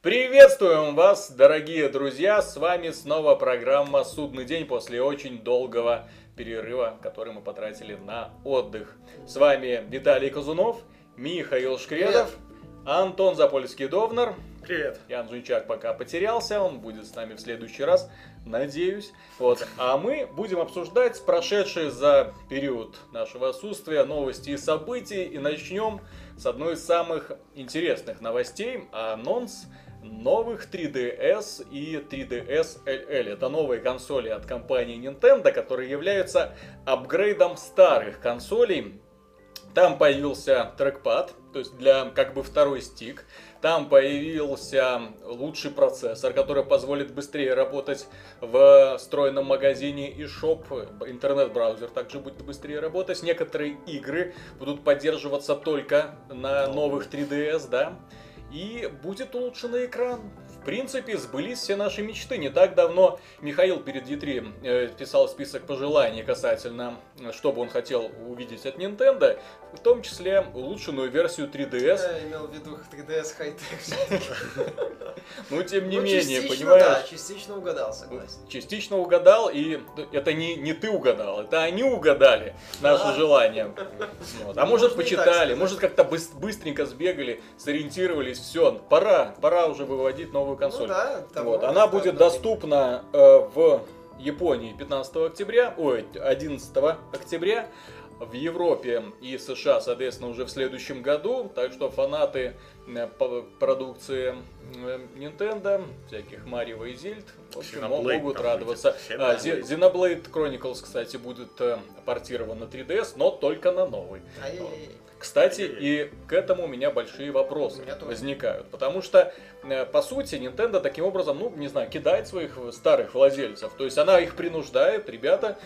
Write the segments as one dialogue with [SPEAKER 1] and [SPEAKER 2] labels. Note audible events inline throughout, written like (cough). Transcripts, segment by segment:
[SPEAKER 1] Приветствуем вас, дорогие друзья! С вами снова программа «Судный день» после очень долгого перерыва, который мы потратили на отдых. С вами Виталий Казунов, Михаил Шкредов, Антон Запольский-Довнер.
[SPEAKER 2] Привет.
[SPEAKER 1] Ян Зунчак пока потерялся, он будет с нами в следующий раз, надеюсь. Вот. А мы будем обсуждать прошедшие за период нашего отсутствия новости и события. И начнем с одной из самых интересных новостей. Анонс новых 3DS и 3DS LL. Это новые консоли от компании Nintendo, которые являются апгрейдом старых консолей. Там появился трекпад, то есть для как бы второй стик. Там появился лучший процессор, который позволит быстрее работать в встроенном магазине и шоп. Интернет-браузер также будет быстрее работать. Некоторые игры будут поддерживаться только на новых 3DS, да. И будет улучшенный экран принципе, сбылись все наши мечты. Не так давно Михаил перед E3 э, писал список пожеланий касательно, что бы он хотел увидеть от Nintendo, в том числе улучшенную версию 3DS.
[SPEAKER 3] Я имел в виду 3DS хай-тек. (laughs)
[SPEAKER 1] Ну, тем не менее, понимаешь? Да,
[SPEAKER 3] частично угадал, согласен.
[SPEAKER 1] Частично угадал, и это не, не ты угадал, это они угадали наше желание. А может почитали, может как-то быстренько сбегали, сориентировались, все, пора, пора уже выводить новую консоль.
[SPEAKER 3] Ну, да,
[SPEAKER 1] вот, она будет доступна э, в Японии 15 октября, ой, 11 октября, в Европе и США, соответственно, уже в следующем году. Так что фанаты продукции э, Nintendo, всяких Марио и Зельд, в общем, Xenoblade могут радоваться. А, Xenoblade Chronicles, кстати, будет э, портирован на 3DS, но только на новый.
[SPEAKER 3] Ай-яй-яй.
[SPEAKER 1] Кстати, и к этому у меня большие вопросы меня возникают. Потому что, э, по сути, Nintendo таким образом, ну, не знаю, кидает своих старых владельцев. То есть она их принуждает, ребята,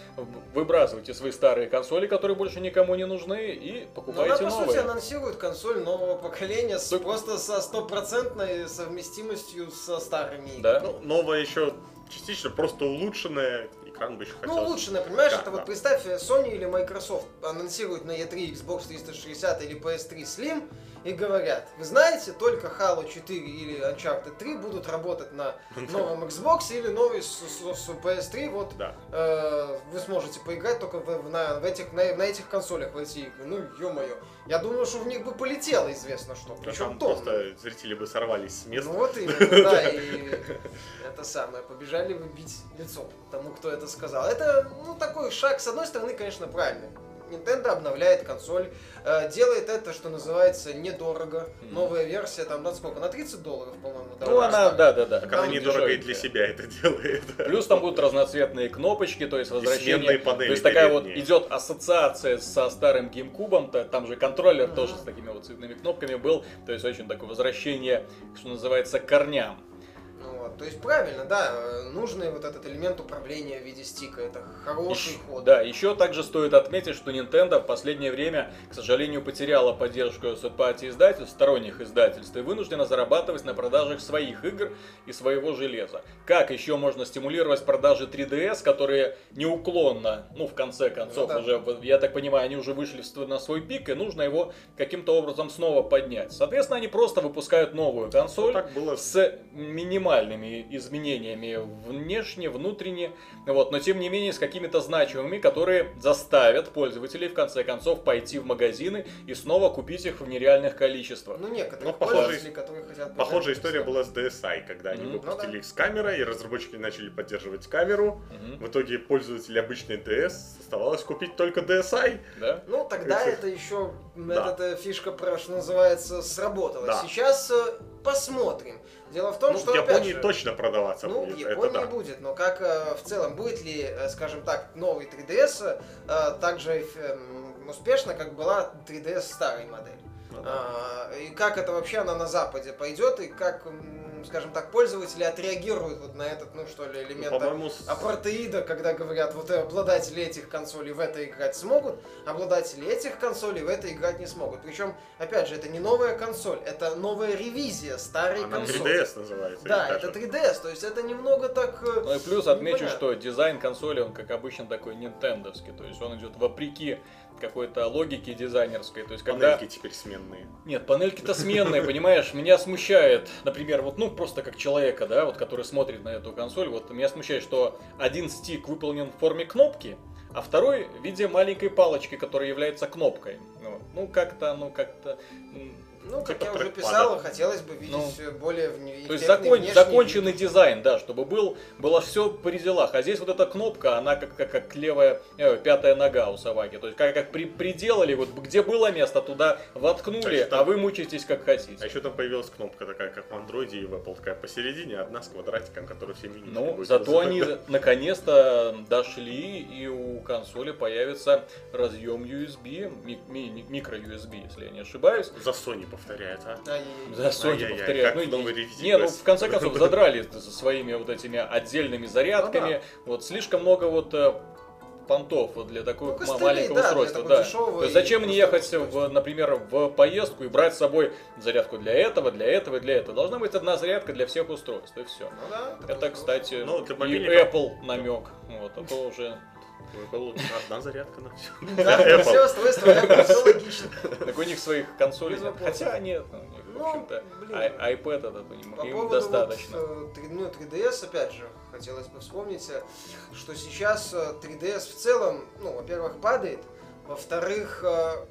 [SPEAKER 1] выбрасывайте свои старые консоли, которые больше никому не нужны, и покупайте
[SPEAKER 3] Но она,
[SPEAKER 1] новые.
[SPEAKER 3] по сути, анонсирует консоль нового поколения с, так... просто со стопроцентной совместимостью со старыми.
[SPEAKER 2] Да? Ну, новая еще частично просто улучшенная, экран бы еще
[SPEAKER 3] хотел. Ну, улучшенная, понимаешь, да, это да. вот представь, Sony или Microsoft анонсируют на E3 Xbox 360 или PS3 Slim, и говорят, вы знаете, только Halo 4 или Uncharted 3 будут работать на (laughs) новом Xbox или новый с, с, с PS3, вот
[SPEAKER 2] да.
[SPEAKER 3] э, вы сможете поиграть только в, на, в этих, на, на этих консолях в эти игры. Ну, ё-моё. Я думаю, что в них бы полетело известно что.
[SPEAKER 2] Да Причем просто зрители бы сорвались с места.
[SPEAKER 3] Ну вот именно, (laughs) да, и это самое, побежали бы бить лицо тому, кто это сказал. Это, ну, такой шаг, с одной стороны, конечно, правильный. Nintendo обновляет консоль, э, делает это, что называется, недорого. Mm. Новая версия, там, на сколько? На 30 долларов, по-моему.
[SPEAKER 1] Ну, она, да, да, да.
[SPEAKER 2] Так она недорого и для себя это делает. (laughs)
[SPEAKER 1] Плюс там будут разноцветные кнопочки, то есть возвращение. Панели то есть такая вот идет ассоциация со старым GameCube, там же контроллер mm-hmm. тоже с такими вот цветными кнопками был. То есть очень такое возвращение, что называется, корням.
[SPEAKER 3] Вот. То есть правильно, да, нужный вот этот элемент управления в виде стика, это хороший
[SPEAKER 1] еще,
[SPEAKER 3] ход.
[SPEAKER 1] Да, еще также стоит отметить, что Nintendo в последнее время, к сожалению, потеряла поддержку third издательств, сторонних издательств, и вынуждена зарабатывать на продажах своих игр и своего железа. Как еще можно стимулировать продажи 3DS, которые неуклонно, ну, в конце концов, ну, да. уже, я так понимаю, они уже вышли на свой пик, и нужно его каким-то образом снова поднять. Соответственно, они просто выпускают новую консоль ну, было... с минимальной минимальными изменениями внешне, внутренне, вот, но тем не менее с какими-то значимыми, которые заставят пользователей в конце концов пойти в магазины и снова купить их в нереальных количествах.
[SPEAKER 3] Ну, некоторые ну, похожие, которые хотят
[SPEAKER 2] Похожая история была с DSi, когда они mm-hmm. выпустили ну, да. их с камерой, и разработчики начали поддерживать камеру. Mm-hmm. В итоге пользователи обычной DS оставалось купить только DSi.
[SPEAKER 1] Да?
[SPEAKER 3] Ну, тогда это, это еще да. эта фишка, про, что называется, сработала. Да. Сейчас э, посмотрим. Дело в том,
[SPEAKER 2] ну,
[SPEAKER 3] что
[SPEAKER 2] в Японии
[SPEAKER 3] же,
[SPEAKER 2] точно продаваться
[SPEAKER 3] ну,
[SPEAKER 2] будет.
[SPEAKER 3] в Японии
[SPEAKER 2] это да.
[SPEAKER 3] будет, но как э, в целом будет ли, э, скажем так, новый 3DS э, так же э, успешно, как была 3DS старой модели? Ну, да. а, и как это вообще она на Западе пойдет и как скажем так, пользователи отреагируют вот на этот, ну что ли, элемент ну, апартеида, когда говорят, вот обладатели этих консолей в это играть смогут, обладатели этих консолей в это играть не смогут. Причем, опять же, это не новая консоль, это новая ревизия старой
[SPEAKER 2] Она
[SPEAKER 3] консоли.
[SPEAKER 2] 3DS называется.
[SPEAKER 3] Да, это 3DS, то есть это немного так... Э,
[SPEAKER 1] ну и плюс отмечу, что дизайн консоли, он как обычно такой нинтендовский, то есть он идет вопреки какой-то логики дизайнерской. То есть, когда...
[SPEAKER 2] Панельки теперь сменные.
[SPEAKER 1] Нет, панельки-то сменные, понимаешь? Меня смущает, например, вот, ну, просто как человека, да, вот, который смотрит на эту консоль, вот, меня смущает, что один стик выполнен в форме кнопки, а второй в виде маленькой палочки, которая является кнопкой. Ну, ну как-то, ну, как-то...
[SPEAKER 3] Ну, как я уже писал, хотелось бы видеть ну, более в...
[SPEAKER 1] То есть закон, законченный дизайн, да, чтобы был, было все при делах. А здесь вот эта кнопка, она как, как, как левая, э, пятая нога у собаки. То есть как, как при, приделали, вот где было место, туда воткнули, а, а вы мучаетесь как хотите.
[SPEAKER 2] А еще там появилась кнопка такая, как в андроиде и в Apple, такая посередине, одна с квадратиком, который все
[SPEAKER 1] минусы Ну, зато они (laughs) наконец-то дошли, и у консоли появится разъем USB, ми, ми, микро USB, если я не ошибаюсь.
[SPEAKER 2] За Sony повторяет, а?
[SPEAKER 1] За Sony повторяет. Ну, не, ну в конце концов задрали своими вот этими отдельными зарядками. Ну вот слишком много вот э, понтов для такого ну, маленького да, устройства. Да. То есть зачем мне ехать, в, например, в поездку и брать с собой зарядку для этого, для этого и для этого? Должна быть одна зарядка для всех устройств, и все. Ну, да, это, кстати, ну, и Apple намек. Вот, это уже
[SPEAKER 2] одна зарядка на все.
[SPEAKER 3] Да, все устройства, все логично.
[SPEAKER 1] Так у них своих консолей нет. Хотя нет, у них, в ну, общем-то, iPad этот им достаточно.
[SPEAKER 3] Э, ну, 3DS, опять же, хотелось бы вспомнить, э, что сейчас 3DS э, в целом, ну, во-первых, падает, во-вторых,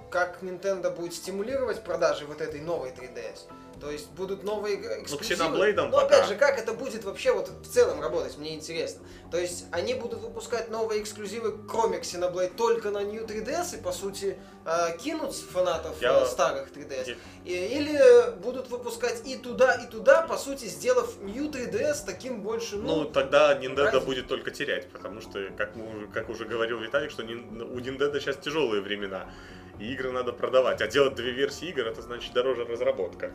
[SPEAKER 3] как Nintendo будет стимулировать продажи вот этой новой 3DS. То есть будут новые эксклюзивы. Ну,
[SPEAKER 2] Но
[SPEAKER 3] пока. опять же, как это будет вообще вот в целом работать, мне интересно. То есть они будут выпускать новые эксклюзивы, кроме Xenoblade, только на New 3DS и, по сути, э, кинуть фанатов Я... Э, старых 3DS. Я... Или будут выпускать и туда, и туда, по сути, сделав New 3DS таким больше,
[SPEAKER 2] ну... Ну, тогда Nintendo раз... будет только терять, потому что, как, мы, как уже говорил Виталий, что у Nintendo сейчас тяжелые времена. И игры надо продавать. А делать две версии игр, это значит дороже разработка.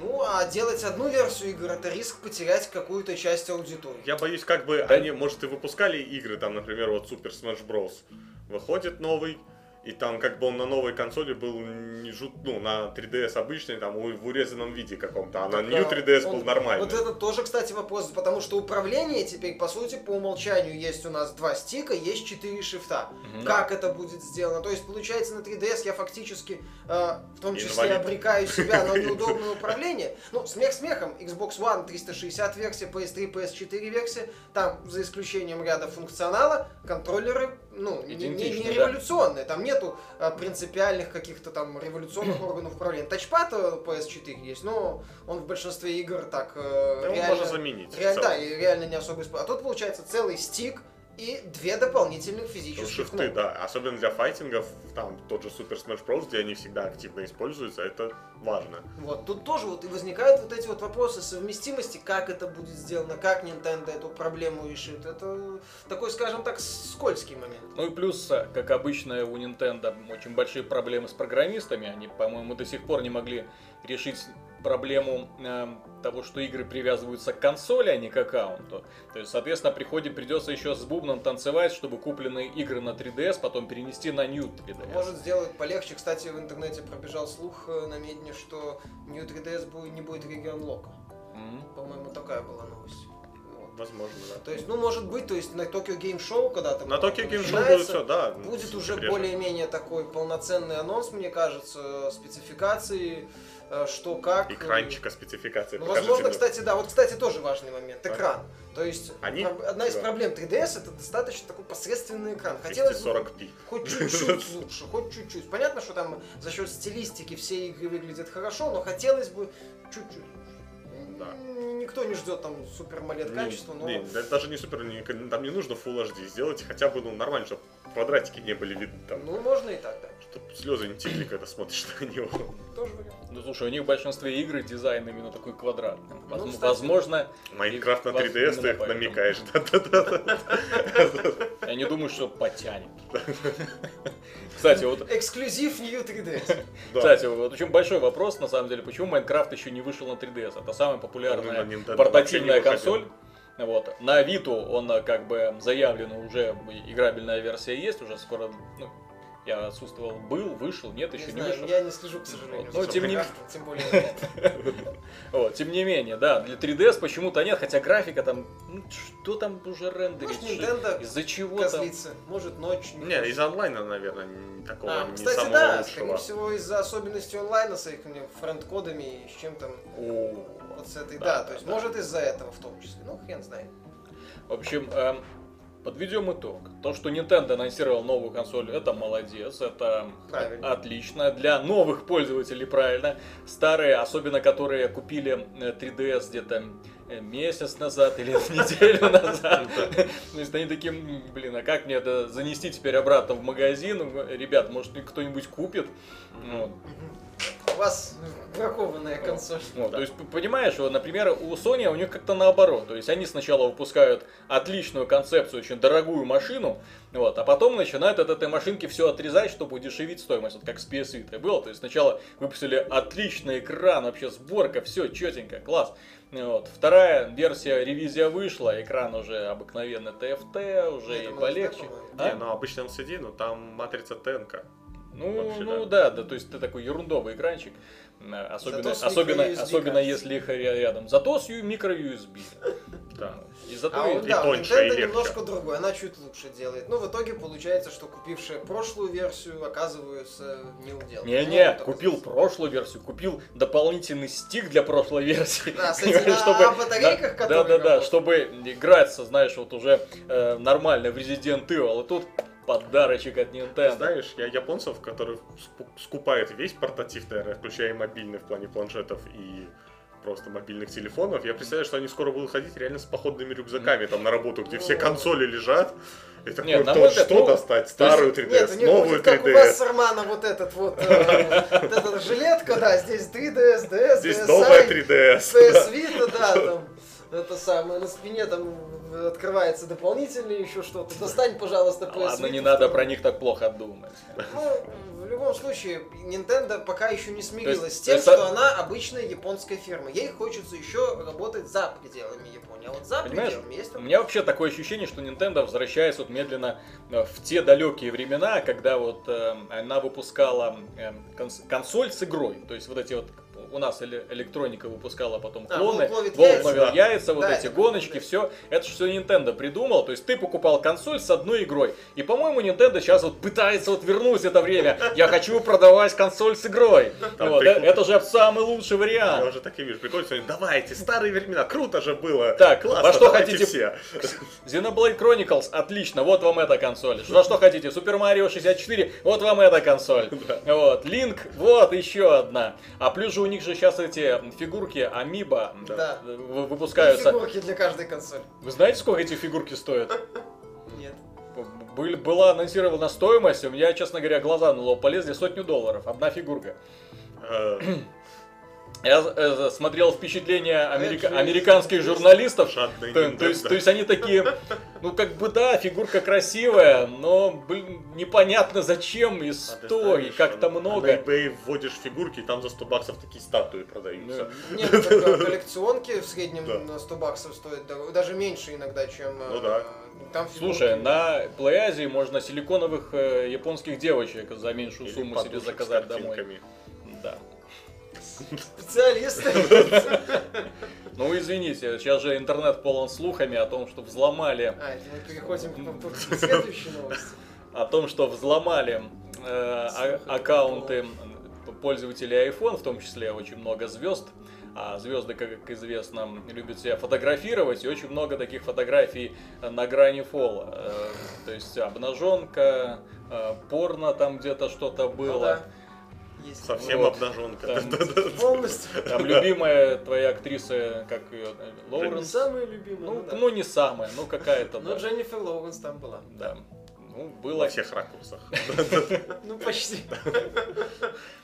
[SPEAKER 3] Ну, а делать одну версию игр это риск потерять какую-то часть аудитории.
[SPEAKER 2] Я боюсь, как бы они, может, и выпускали игры, там, например, вот Super Smash Bros. Выходит новый, и там как бы он на новой консоли был не жут, ну, на 3DS обычный, там, в урезанном виде каком-то, а на New 3DS он, был нормальный.
[SPEAKER 3] Вот это тоже, кстати, вопрос, потому что управление теперь, по сути, по умолчанию есть у нас два стика, есть четыре шифта. Угу. Как это будет сделано? То есть, получается, на 3DS я фактически, э, в том числе, Инвалид. обрекаю себя на (laughs) неудобное управление. Ну, смех смехом, Xbox One 360 версия, PS3, PS4 версия, там, за исключением ряда функционала, контроллеры ну, не, не, не революционные, там нету а, принципиальных каких-то там революционных органов управления. Тачпад PS4 есть, но он в большинстве игр так э,
[SPEAKER 2] да реально... можно заменить.
[SPEAKER 3] Реально, да, и реально не особо используется. А тут получается целый стик, и две дополнительных физических
[SPEAKER 2] шифты, кнопки. да. Особенно для файтингов, там тот же Super Smash Bros., где они всегда активно используются, это важно.
[SPEAKER 3] Вот, тут тоже вот и возникают вот эти вот вопросы совместимости, как это будет сделано, как Nintendo эту проблему решит. Это такой, скажем так, скользкий момент.
[SPEAKER 1] Ну и плюс, как обычно, у Nintendo очень большие проблемы с программистами. Они, по-моему, до сих пор не могли решить проблему э, того, что игры привязываются к консоли, а не к аккаунту. То есть, соответственно, приходит, придется еще с бубном танцевать, чтобы купленные игры на 3DS потом перенести на New 3DS.
[SPEAKER 3] Может сделать полегче. Кстати, в интернете пробежал слух э, на медне, что New 3DS будет, не будет регион лока. Mm-hmm. По-моему, такая была новость.
[SPEAKER 2] Возможно, да.
[SPEAKER 3] То есть, ну, может быть, то есть на Tokyo Game Show, когда там
[SPEAKER 2] На Tokyo Game Show будет все, да.
[SPEAKER 3] Будет уже более-менее такой полноценный анонс, мне кажется, спецификации что как.
[SPEAKER 2] Экранчика спецификации.
[SPEAKER 3] Ну, возможно, кстати, да. Вот, кстати, тоже важный момент. Экран. То есть
[SPEAKER 2] Они?
[SPEAKER 3] одна из
[SPEAKER 2] да.
[SPEAKER 3] проблем 3DS это достаточно такой посредственный экран. Хотелось бы хоть чуть-чуть лучше, хоть чуть-чуть. Понятно, что там за счет стилистики все игры выглядят хорошо, но хотелось бы чуть-чуть. Да. Никто не ждет там супер малет качества, но...
[SPEAKER 2] Не, даже не супер, не, там не нужно Full HD. Сделайте хотя бы ну, нормально, чтобы квадратики не были видны там.
[SPEAKER 3] Ну, можно и так, да.
[SPEAKER 2] Чтобы слезы не текли, когда смотришь на него.
[SPEAKER 3] Тоже вариант.
[SPEAKER 1] Ну, слушай, у них в большинстве игр дизайн именно такой квадратный. Ну, Возможно...
[SPEAKER 2] Майнкрафт на 3DS ты намекаешь.
[SPEAKER 1] Я не думаю, что потянет. Кстати, вот...
[SPEAKER 3] Эксклюзив New 3DS.
[SPEAKER 1] Кстати, вот очень большой вопрос, на самом деле, почему Майнкрафт еще не вышел на 3DS? Это самая популярная портативная консоль. Вот. На Виту он как бы заявлен уже играбельная версия есть, уже скоро ну, Я отсутствовал, был, вышел, нет, еще не,
[SPEAKER 3] знаю,
[SPEAKER 1] вышел.
[SPEAKER 3] я не слежу, к сожалению.
[SPEAKER 1] Ну,
[SPEAKER 3] за
[SPEAKER 1] тем не-
[SPEAKER 3] Тем более. (laughs)
[SPEAKER 1] Вот, тем не менее, да, для 3DS почему-то нет, хотя графика там, ну, что там уже рендерить?
[SPEAKER 3] Может, Nintendo
[SPEAKER 1] Из-за чего там?
[SPEAKER 3] козлится. Может, ночь.
[SPEAKER 2] Не, из онлайна, наверное, такого
[SPEAKER 3] А,
[SPEAKER 2] не
[SPEAKER 3] кстати,
[SPEAKER 2] самого
[SPEAKER 3] да, скорее
[SPEAKER 2] лучшего.
[SPEAKER 3] всего, из-за особенностей онлайна с их френд-кодами и с чем там
[SPEAKER 1] О,
[SPEAKER 3] вот с этой,
[SPEAKER 1] Да,
[SPEAKER 3] да,
[SPEAKER 1] да,
[SPEAKER 3] то есть
[SPEAKER 1] да.
[SPEAKER 3] может из-за этого в том числе. Ну, хрен знает.
[SPEAKER 1] В общем, эм, подведем итог. То, что Nintendo анонсировал новую консоль, это молодец, это
[SPEAKER 3] Правильно.
[SPEAKER 1] отлично. Для новых пользователей правильно. Старые, особенно которые купили э, 3DS где-то э, месяц назад или (laughs) неделю назад. То есть они такие, «М, блин, а как мне это занести теперь обратно в магазин? Ребят, может кто-нибудь купит?
[SPEAKER 3] У вас бракованная консоль.
[SPEAKER 1] Вот, То есть, понимаешь, вот, например, у Sony у них как-то наоборот. То есть они сначала выпускают отличную концепцию, очень дорогую машину, вот, а потом начинают от этой машинки все отрезать, чтобы удешевить стоимость. Вот как с PS Vita было. То есть сначала выпустили отличный экран, вообще сборка, все четенько, класс. Вот. Вторая версия, ревизия вышла, экран уже обыкновенный TFT, уже
[SPEAKER 3] Это
[SPEAKER 1] и полегче. А?
[SPEAKER 2] Не, ну обычно LCD, но там матрица ТНК.
[SPEAKER 1] Ну,
[SPEAKER 2] Вообще,
[SPEAKER 1] ну да. да, то есть ты такой ерундовый экранчик, э, особенно,
[SPEAKER 3] Зато с
[SPEAKER 1] особенно, особенно если их ря- рядом. Зато с ю- микро-USB.
[SPEAKER 2] Да.
[SPEAKER 1] И зато
[SPEAKER 3] А
[SPEAKER 1] и-
[SPEAKER 3] вот
[SPEAKER 2] и
[SPEAKER 3] да, у
[SPEAKER 2] тоньше, и
[SPEAKER 3] Nintendo
[SPEAKER 2] легче.
[SPEAKER 3] немножко другой, она чуть лучше делает. Ну, в итоге получается, что купившие прошлую версию оказываются не удел.
[SPEAKER 1] Не-не, купил прошлую версию, купил дополнительный стик для прошлой версии.
[SPEAKER 3] Да, с (laughs) этими а, батарейках,
[SPEAKER 1] да,
[SPEAKER 3] которые
[SPEAKER 1] да, да,
[SPEAKER 3] работают.
[SPEAKER 1] чтобы играть, со, знаешь, вот уже э, нормально в Resident Evil, и тут подарочек от Nintendo.
[SPEAKER 2] Знаешь, я японцев, которые скупают весь портатив, наверное, включая и мобильный в плане планшетов и просто мобильных телефонов, я представляю, что они скоро будут ходить реально с походными рюкзаками там на работу, где все
[SPEAKER 3] Ну.
[SPEAKER 2] консоли лежат. И такой,
[SPEAKER 1] Нет, мой взгляд,
[SPEAKER 2] что
[SPEAKER 1] ну,
[SPEAKER 2] достать? Старую 3DS,
[SPEAKER 3] Нет,
[SPEAKER 2] новую
[SPEAKER 3] будет как у вас
[SPEAKER 2] 3DS.
[SPEAKER 3] Армана вот этот вот, э, вот эта жилетка, да, здесь 3DS, DS,
[SPEAKER 2] Здесь
[SPEAKER 3] DSi,
[SPEAKER 2] новая 3DS.
[SPEAKER 3] PS Vita, да, там, это самое, на спине там открывается дополнительный еще что-то. Достань, пожалуйста, PS
[SPEAKER 1] Ладно, не надо про них так плохо думать.
[SPEAKER 3] Ну, в любом случае, Nintendo пока еще не смирилась
[SPEAKER 1] есть-
[SPEAKER 3] с тем, что она обычная японская фирма. Ей хочется еще работать за пределами Японии. А вот за
[SPEAKER 1] Понимаешь,
[SPEAKER 3] пределами есть
[SPEAKER 1] У меня вообще такое ощущение, что Nintendo возвращается вот медленно э, в те далекие времена, когда вот э, она выпускала э, конс- консоль с игрой. То есть вот эти вот у нас эле- электроника выпускала потом
[SPEAKER 3] А,
[SPEAKER 1] клоны,
[SPEAKER 3] Волк
[SPEAKER 1] Волк
[SPEAKER 3] яйца.
[SPEAKER 1] ловил
[SPEAKER 2] Да.
[SPEAKER 1] яйца, вот
[SPEAKER 3] Да,
[SPEAKER 1] эти гоночки,
[SPEAKER 3] да.
[SPEAKER 1] все. Это все Nintendo придумал. То есть ты покупал консоль с одной игрой. И, по-моему, Nintendo сейчас вот пытается вот вернуть это время. Я хочу продавать консоль с игрой. Вот, э, это же самый лучший
[SPEAKER 2] Я
[SPEAKER 1] вариант.
[SPEAKER 2] уже так и вижу. Они, давайте, старые времена, круто же было.
[SPEAKER 1] Так,
[SPEAKER 2] Классно,
[SPEAKER 1] во что хотите
[SPEAKER 2] все.
[SPEAKER 1] Xenoblade Chronicles, отлично, вот вам эта консоль. Что, что хотите? Super Mario 64, вот вам эта консоль. (laughs) Вот, Link, вот еще одна. А плюс же у них же сейчас эти фигурки Амиба
[SPEAKER 3] Да.
[SPEAKER 1] в- выпускаются.
[SPEAKER 3] фигурки для каждой консоли.
[SPEAKER 1] Вы знаете, сколько эти фигурки стоят? (laughs)
[SPEAKER 3] Нет.
[SPEAKER 1] Был- была анонсирована стоимость, у меня, честно говоря, глаза на лоб полезли сотню долларов, одна фигурка. Я э, смотрел впечатления америка- американских журналистов, То, то есть, то есть они такие, ну как бы да, фигурка красивая, но блин, непонятно зачем и
[SPEAKER 2] А ты
[SPEAKER 1] сто, и как-то
[SPEAKER 2] а На
[SPEAKER 1] много.
[SPEAKER 2] eBay вводишь фигурки, и там за 100 баксов такие статуи продаются.
[SPEAKER 3] Нет, ну, а, коллекционки в среднем
[SPEAKER 2] Да.
[SPEAKER 3] на 100 баксов стоят, даже меньше иногда, чем...
[SPEAKER 2] Ну
[SPEAKER 3] э,
[SPEAKER 2] да.
[SPEAKER 3] Там
[SPEAKER 1] Слушай, на PlayAsia можно силиконовых э, японских девочек за меньшую
[SPEAKER 2] Или
[SPEAKER 1] сумму себе
[SPEAKER 2] подушек с
[SPEAKER 1] заказать домой.
[SPEAKER 2] картинками.
[SPEAKER 1] Да.
[SPEAKER 3] Специалисты. (laughs)
[SPEAKER 1] Ну извините, сейчас же интернет полон слухами о том, что взломали,
[SPEAKER 3] А, мы переходим к следующей новости. (laughs)
[SPEAKER 1] о том, что взломали э, а- аккаунты пользователей iPhone, в том числе очень много звезд. А звезды, как известно, любят себя фотографировать, и очень много таких фотографий на грани фола. Э, То есть обнаженка, э, порно там где-то что-то
[SPEAKER 3] Ну
[SPEAKER 1] было.
[SPEAKER 3] да. Есть.
[SPEAKER 2] Совсем
[SPEAKER 1] Вот.
[SPEAKER 2] обнаженка.
[SPEAKER 1] Там,
[SPEAKER 3] Полностью.
[SPEAKER 1] там любимая твоя актриса, как ее, э, Лоуренс.
[SPEAKER 3] самая любимая,
[SPEAKER 1] Ну,
[SPEAKER 3] ну да.
[SPEAKER 1] ну не самая, ну какая-то,
[SPEAKER 3] Но
[SPEAKER 1] да.
[SPEAKER 3] Дженнифер Лоуренс там была.
[SPEAKER 1] Да. Ну, было
[SPEAKER 2] Во всех ракурсах.
[SPEAKER 3] Ну, почти. (laughs)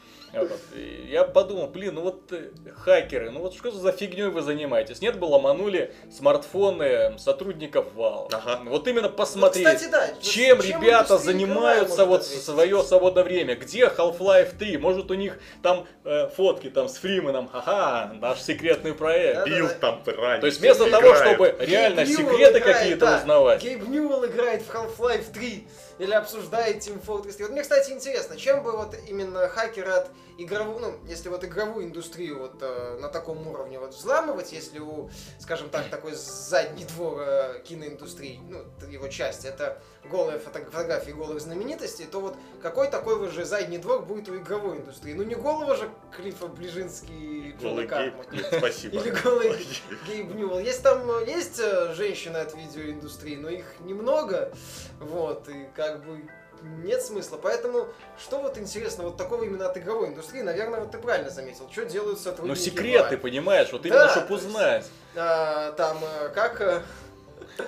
[SPEAKER 1] И Я подумал, блин, ну вот э, хакеры, ну вот что за фигней вы занимаетесь? Нет бы ломанули смартфоны сотрудников Valve.
[SPEAKER 2] Ага.
[SPEAKER 1] Вот именно
[SPEAKER 3] Ну,
[SPEAKER 1] посмотреть,
[SPEAKER 3] кстати, да.
[SPEAKER 1] чем, ребята
[SPEAKER 3] индустрия
[SPEAKER 1] занимаются вот
[SPEAKER 3] ответить?
[SPEAKER 1] свое свободное время. Где Half-Life 3? Может у них там э, фотки там с Фрименом, ха-ха, наш секретный проект.
[SPEAKER 3] Да-да-да.
[SPEAKER 2] Билд там ранее.
[SPEAKER 1] То есть вместо того, чтобы реально
[SPEAKER 3] Гейб
[SPEAKER 1] секреты
[SPEAKER 3] играет,
[SPEAKER 1] какие-то
[SPEAKER 3] да.
[SPEAKER 1] узнавать.
[SPEAKER 3] Гейб Ньюэлл играет в Half-Life 3. Или обсуждает Team Fortress 3. Вот мне, кстати, интересно, чем бы вот именно хакеры от игровую, ну, если вот игровую индустрию вот э, на таком уровне вот взламывать, если у, скажем так, такой задний двор э, киноиндустрии, ну, его часть, это голые фото- фотографии голых знаменитостей, то вот какой такой же задний двор будет у игровой индустрии? Ну, не голого же Клиффа Ближинский и
[SPEAKER 2] Голый гейб, нет, спасибо.
[SPEAKER 3] Или голый Гейб Ньюэлл. Есть там, есть э, женщины от видеоиндустрии, но их немного, вот, и как бы нет смысла. Поэтому, что вот интересно, вот такого именно от игровой индустрии, наверное, вот ты правильно заметил, что делают
[SPEAKER 1] Ну,
[SPEAKER 3] сотрудники
[SPEAKER 1] секреты,
[SPEAKER 3] Valve.
[SPEAKER 1] понимаешь, вот
[SPEAKER 3] Да,
[SPEAKER 1] именно,
[SPEAKER 3] то
[SPEAKER 1] чтобы
[SPEAKER 3] есть-
[SPEAKER 1] узнать.
[SPEAKER 3] А, там, э, как... э,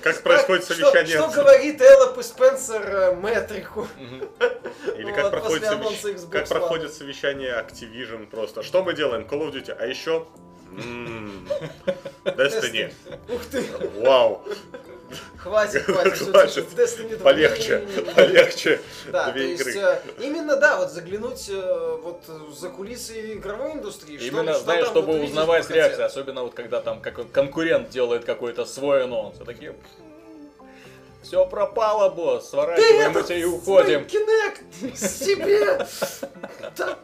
[SPEAKER 2] Как происходит совещание?
[SPEAKER 3] Что, что говорит Эллоп и Спенсер э, Метрику?
[SPEAKER 2] Или
[SPEAKER 3] Вот,
[SPEAKER 2] как, проходит,
[SPEAKER 3] после
[SPEAKER 2] совещ- как проходит совещание Activision просто. Что мы делаем? Call of Duty. А еще... (laughs) Destiny.
[SPEAKER 3] Ух ты,
[SPEAKER 2] Вау.
[SPEAKER 3] Хватит, (laughs) хватит. Destiny 2.
[SPEAKER 2] Полегче. Полегче.
[SPEAKER 3] Да, то есть э, именно да, вот заглянуть э, вот за кулисы игровой индустрии. что-
[SPEAKER 1] Именно, знаешь, чтобы узнавать реакции, особенно вот когда там как конкурент делает какой-то свой анонс. Такие, все пропало, босс,
[SPEAKER 3] Ты
[SPEAKER 1] сворачиваем
[SPEAKER 3] этот
[SPEAKER 1] эти и уходим.
[SPEAKER 3] Kinect себе! Да,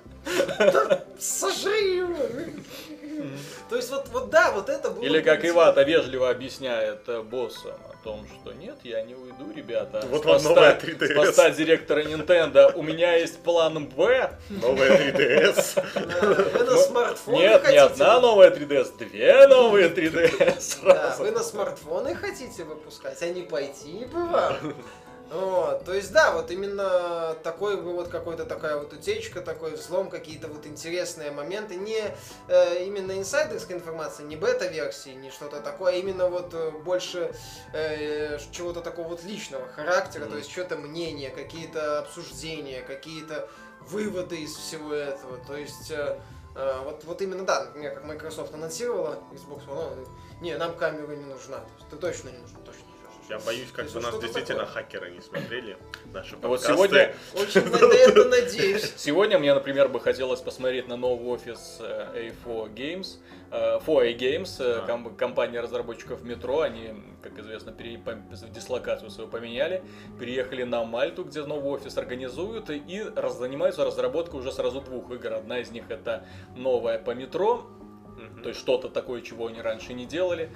[SPEAKER 3] да, сожри его! То есть вот, вот да, вот это было...
[SPEAKER 1] Или как. Ивата вежливо объясняет э, боссам о том, что нет, я не уйду, ребята.
[SPEAKER 2] Вот вам новая 3DS.
[SPEAKER 1] с поста директора Nintendo. У меня есть план Б.
[SPEAKER 2] Новая 3DS. (laughs)
[SPEAKER 3] Да, Вы на смартфоны
[SPEAKER 1] Нет, не одна новая 3DS, две новые 3DS.
[SPEAKER 3] Да, вы на смартфоны хотите выпускать, а не пойти бы вам. (laughs) Вот, то есть, да, вот именно такой вот какой-то такая вот утечка, такой взлом, какие-то вот интересные моменты, не э, именно инсайдерская информация, не бета-версии, не что-то такое, а именно вот э, больше э, чего-то такого вот личного характера, то есть что-то мнение, какие-то обсуждения, какие-то выводы из всего этого, то есть... э, э, вот, вот именно, да, например, как Microsoft анонсировала Xbox One, он, не, нам камера не нужна. Ты точно не нужна.
[SPEAKER 2] Я боюсь, как бы
[SPEAKER 3] вот
[SPEAKER 2] нас
[SPEAKER 3] что-то
[SPEAKER 2] действительно
[SPEAKER 3] такое.
[SPEAKER 2] хакеры не смотрели. Наши
[SPEAKER 1] А вот
[SPEAKER 2] подкасты.
[SPEAKER 1] сегодня-
[SPEAKER 3] Очень на это надеюсь.
[SPEAKER 1] Сегодня мне, например, бы хотелось посмотреть на новый офис э, A4 Games, э, 4A Games, э,
[SPEAKER 2] А.
[SPEAKER 1] ком- компания разработчиков метро. Они, как известно, пере- дислокацию свою поменяли, переехали на Мальту, где новый офис организуют, и раз- занимаются разработкой уже сразу двух игр. Одна из них это новая по метро, то есть что-то такое, чего они раньше не делали.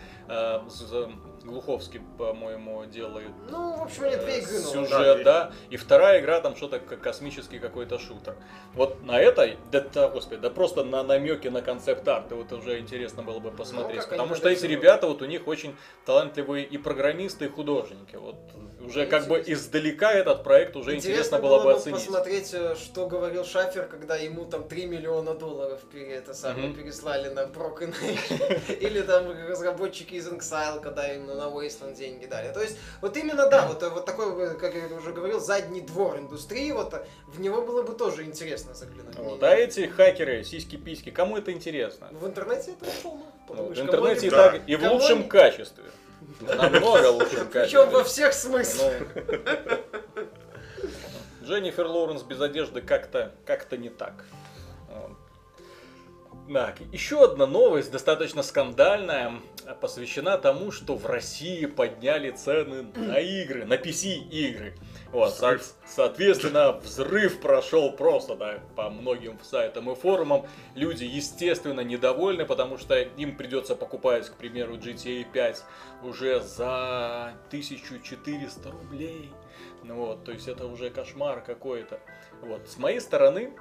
[SPEAKER 1] Э, Глуховский, по-моему, делает
[SPEAKER 3] Ну, в общем, они две игры новые.
[SPEAKER 1] сюжет,
[SPEAKER 2] Да,
[SPEAKER 1] да, и вторая игра там что-то как космический какой-то шутер. Вот на этой, да, да, господи, да просто на намеке на концепт-арт, вот уже интересно было бы посмотреть,
[SPEAKER 3] Ну,
[SPEAKER 1] потому что эти ребята, вот у них очень талантливые и программисты, и художники, вот уже как бы
[SPEAKER 3] Интересно.
[SPEAKER 1] издалека этот проект уже интересно, было бы оценить.
[SPEAKER 3] посмотреть, э, что говорил Шафер, когда ему там 3 миллиона долларов пере- это самое,
[SPEAKER 1] Мгм.
[SPEAKER 3] переслали на Broken. (laughs) Или там разработчики из Exile, когда им на Wasteland деньги дали. То есть, вот именно, да, вот, вот такой, как я уже говорил, задний двор индустрии, вот в него было бы тоже интересно заглянуть.
[SPEAKER 1] Вот,
[SPEAKER 3] Не-
[SPEAKER 1] а эти хакеры, сиськи-письки, кому это интересно?
[SPEAKER 3] В интернете это полно.
[SPEAKER 1] Ну,
[SPEAKER 3] Подумаешь,
[SPEAKER 1] в интернете и, так, и в
[SPEAKER 3] кому
[SPEAKER 1] лучшем
[SPEAKER 3] они-
[SPEAKER 1] качестве. Намного лучшем
[SPEAKER 3] Причем во
[SPEAKER 1] качестве.
[SPEAKER 3] всех смыслах.
[SPEAKER 1] Ну, Дженнифер Лоуренс без одежды как-то как-то не так. Еще одна новость, достаточно скандальная, посвящена тому, что в России подняли цены на игры, на PC-игры. Вот, со- соответственно, взрыв прошел просто да, по многим сайтам и форумам. Люди, естественно, недовольны, потому что им придется покупать, к примеру, GTA 5 уже за 1400 рублей. Ну Вот, то есть это уже кошмар какой-то. Вот, с моей стороны,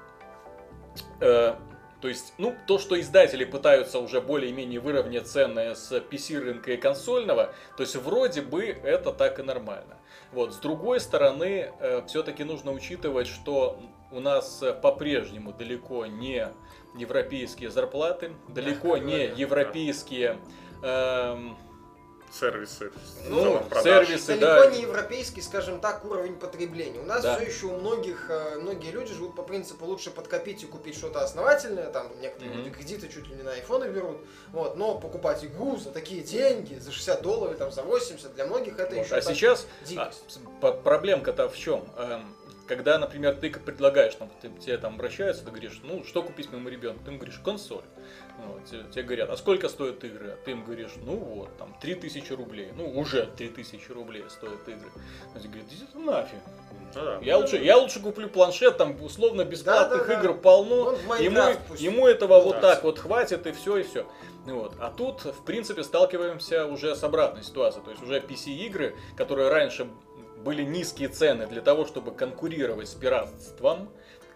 [SPEAKER 1] э, то есть, ну, то, что издатели пытаются уже более-менее выровнять цены с PC рынка и консольного, то есть вроде бы это так и нормально. Вот, с другой стороны, все-таки нужно учитывать, что у нас э, по-прежнему далеко не европейские зарплаты, далеко не европейские эм,
[SPEAKER 2] Сервисы.
[SPEAKER 3] Ну,
[SPEAKER 1] сервисы,
[SPEAKER 3] Далеко
[SPEAKER 1] да.
[SPEAKER 3] не европейский, скажем так, уровень потребления. У нас
[SPEAKER 1] Да.
[SPEAKER 3] все еще у многих, э, многие люди живут по принципу лучше подкопить и купить что-то основательное, там некоторые
[SPEAKER 1] Мгм.
[SPEAKER 3] люди кредиты чуть ли не на айфоны берут, вот, но покупать игру за такие деньги, за 60 долларов, там, за 80, для многих это
[SPEAKER 1] Вот,
[SPEAKER 3] еще
[SPEAKER 1] А
[SPEAKER 3] так
[SPEAKER 1] сейчас а,
[SPEAKER 3] дикость.
[SPEAKER 1] проблемка-то в чем? Эм, когда, например, ты предлагаешь, там, ты, тебе там обращаются, ты говоришь, ну, что купить моему ребенку? Ты ему говоришь, консоль. Вот, тебе, тебе говорят, а сколько стоят игры? А ты им говоришь, ну вот, там, 3000 рублей. Ну, уже 3000 рублей стоят игры. Тебе говорят, иди ты нафиг.
[SPEAKER 2] Ну да.
[SPEAKER 1] Я лучше, я лучше куплю планшет, там условно бесплатных
[SPEAKER 3] Да-да-да.
[SPEAKER 1] игр полно.
[SPEAKER 3] Он в
[SPEAKER 1] Ему,
[SPEAKER 3] пусть
[SPEAKER 1] ему этого вот
[SPEAKER 2] Да.
[SPEAKER 1] так вот хватит и все, и все. Вот. А тут, в принципе, сталкиваемся уже с обратной ситуацией. То есть уже PC-игры, которые раньше были низкие цены для того, чтобы конкурировать с пиратством,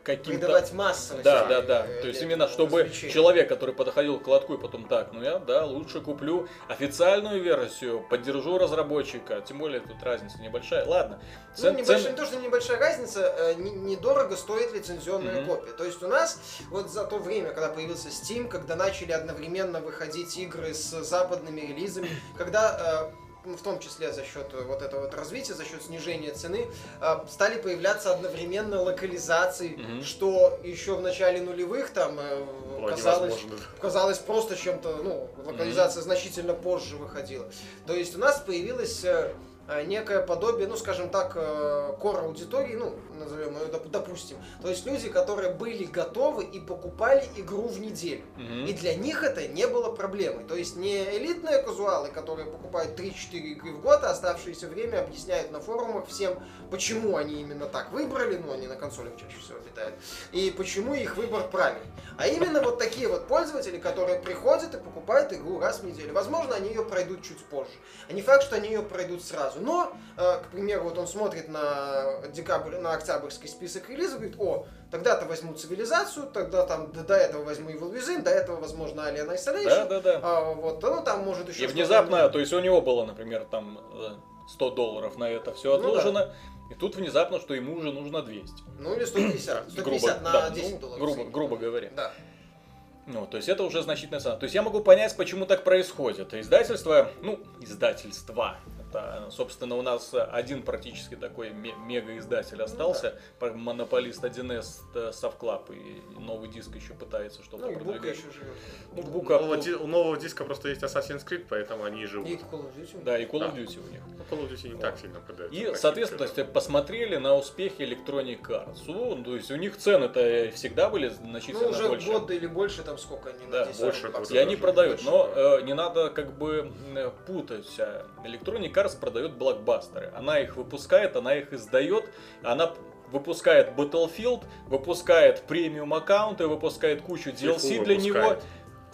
[SPEAKER 1] каким-то...
[SPEAKER 3] Придавать массовость.
[SPEAKER 1] Да, да, да.
[SPEAKER 3] э,
[SPEAKER 1] То есть именно чтобы
[SPEAKER 3] развлечению.
[SPEAKER 1] человек, который подходил к лотку и потом так, ну я, да, лучше куплю официальную версию, поддержу разработчика, тем более тут разница небольшая. Ладно,
[SPEAKER 3] Ну,
[SPEAKER 1] цен-
[SPEAKER 3] небольшая,
[SPEAKER 1] цен-
[SPEAKER 3] не то, что небольшая разница, э, не- недорого стоит лицензионная
[SPEAKER 1] Мгм.
[SPEAKER 3] копия. То есть у нас вот за то время, когда появился Steam, когда начали одновременно выходить игры с западными релизами, когда э, ну, в том числе за счет вот этого вот развития, за счет снижения цены, э, стали появляться одновременно локализации,
[SPEAKER 1] Мгм.
[SPEAKER 3] что еще в начале нулевых там э,
[SPEAKER 2] Было
[SPEAKER 3] казалось,
[SPEAKER 2] невозможно.
[SPEAKER 3] казалось просто чем-то, ну, локализация значительно позже выходила. То есть у нас появилось э, некое подобие, ну, скажем так, кор аудитории, ну, назовем ее, доп- допустим. То есть люди, которые были готовы и покупали игру в неделю.
[SPEAKER 1] Мгм.
[SPEAKER 3] И для них это не было проблемой. То есть не элитные казуалы, которые покупают 3-4 игры в год, а оставшееся время объясняют на форумах всем, почему они именно так выбрали, ну они на консолях чаще всего обитают, и почему их выбор правильный. А именно вот такие вот пользователи, которые приходят и покупают игру раз в неделю. Возможно, они ее пройдут чуть позже. А не факт, что они ее пройдут сразу. Но, э, к примеру, вот он смотрит на декабрь, на октябрьский список релизов, говорит, о, тогда-то возьму цивилизацию, тогда там до, до этого возьму Evil Within, до этого, возможно, Alien Isolation.
[SPEAKER 1] Да, да, да.
[SPEAKER 3] А, вот, ну там может еще
[SPEAKER 1] И внезапно, то есть у него было, например, там э, 100 долларов на это все
[SPEAKER 3] Ну да.
[SPEAKER 1] отложено, и тут внезапно, что ему уже нужно 200.
[SPEAKER 3] Ну или 150. 150 на
[SPEAKER 1] да,
[SPEAKER 3] 10
[SPEAKER 1] ну,
[SPEAKER 3] долларов.
[SPEAKER 1] грубо,
[SPEAKER 3] средний.
[SPEAKER 1] грубо говоря.
[SPEAKER 3] Да.
[SPEAKER 1] Ну, то есть это уже значительная цена. То есть я могу понять, почему так происходит. Издательство, ну, издательства. Это, собственно, у нас один практически такой ме- мега-издатель остался. Про- Монополист 1С э, Совклаб. И новый диск еще пытается что-то
[SPEAKER 3] Ну
[SPEAKER 1] продвигать.
[SPEAKER 3] еще живет.
[SPEAKER 1] Ну,
[SPEAKER 2] У
[SPEAKER 1] Бука,
[SPEAKER 2] нового, ди- у нового диска просто есть Assassin's Creed, поэтому они живут.
[SPEAKER 3] И Call of Duty.
[SPEAKER 1] да, и Call of
[SPEAKER 2] Да.
[SPEAKER 1] Duty у них.
[SPEAKER 2] Ну, Call of Duty не так сильно продается.
[SPEAKER 1] И, соответственно, то есть посмотрели на успехи Electronic Arts. Ну, то есть у них цены-то всегда были
[SPEAKER 3] Ну
[SPEAKER 1] значительно
[SPEAKER 3] уже
[SPEAKER 1] больше.
[SPEAKER 3] год или больше, там сколько они
[SPEAKER 1] Да,
[SPEAKER 3] на 10
[SPEAKER 2] больше.
[SPEAKER 1] И они продают,
[SPEAKER 2] больше,
[SPEAKER 1] но
[SPEAKER 2] да.
[SPEAKER 1] э, не надо как бы э, путать. Electronic Arts продает блокбастеры. Она их выпускает, она их издает, она выпускает Battlefield, выпускает премиум аккаунты, выпускает кучу DLC для него.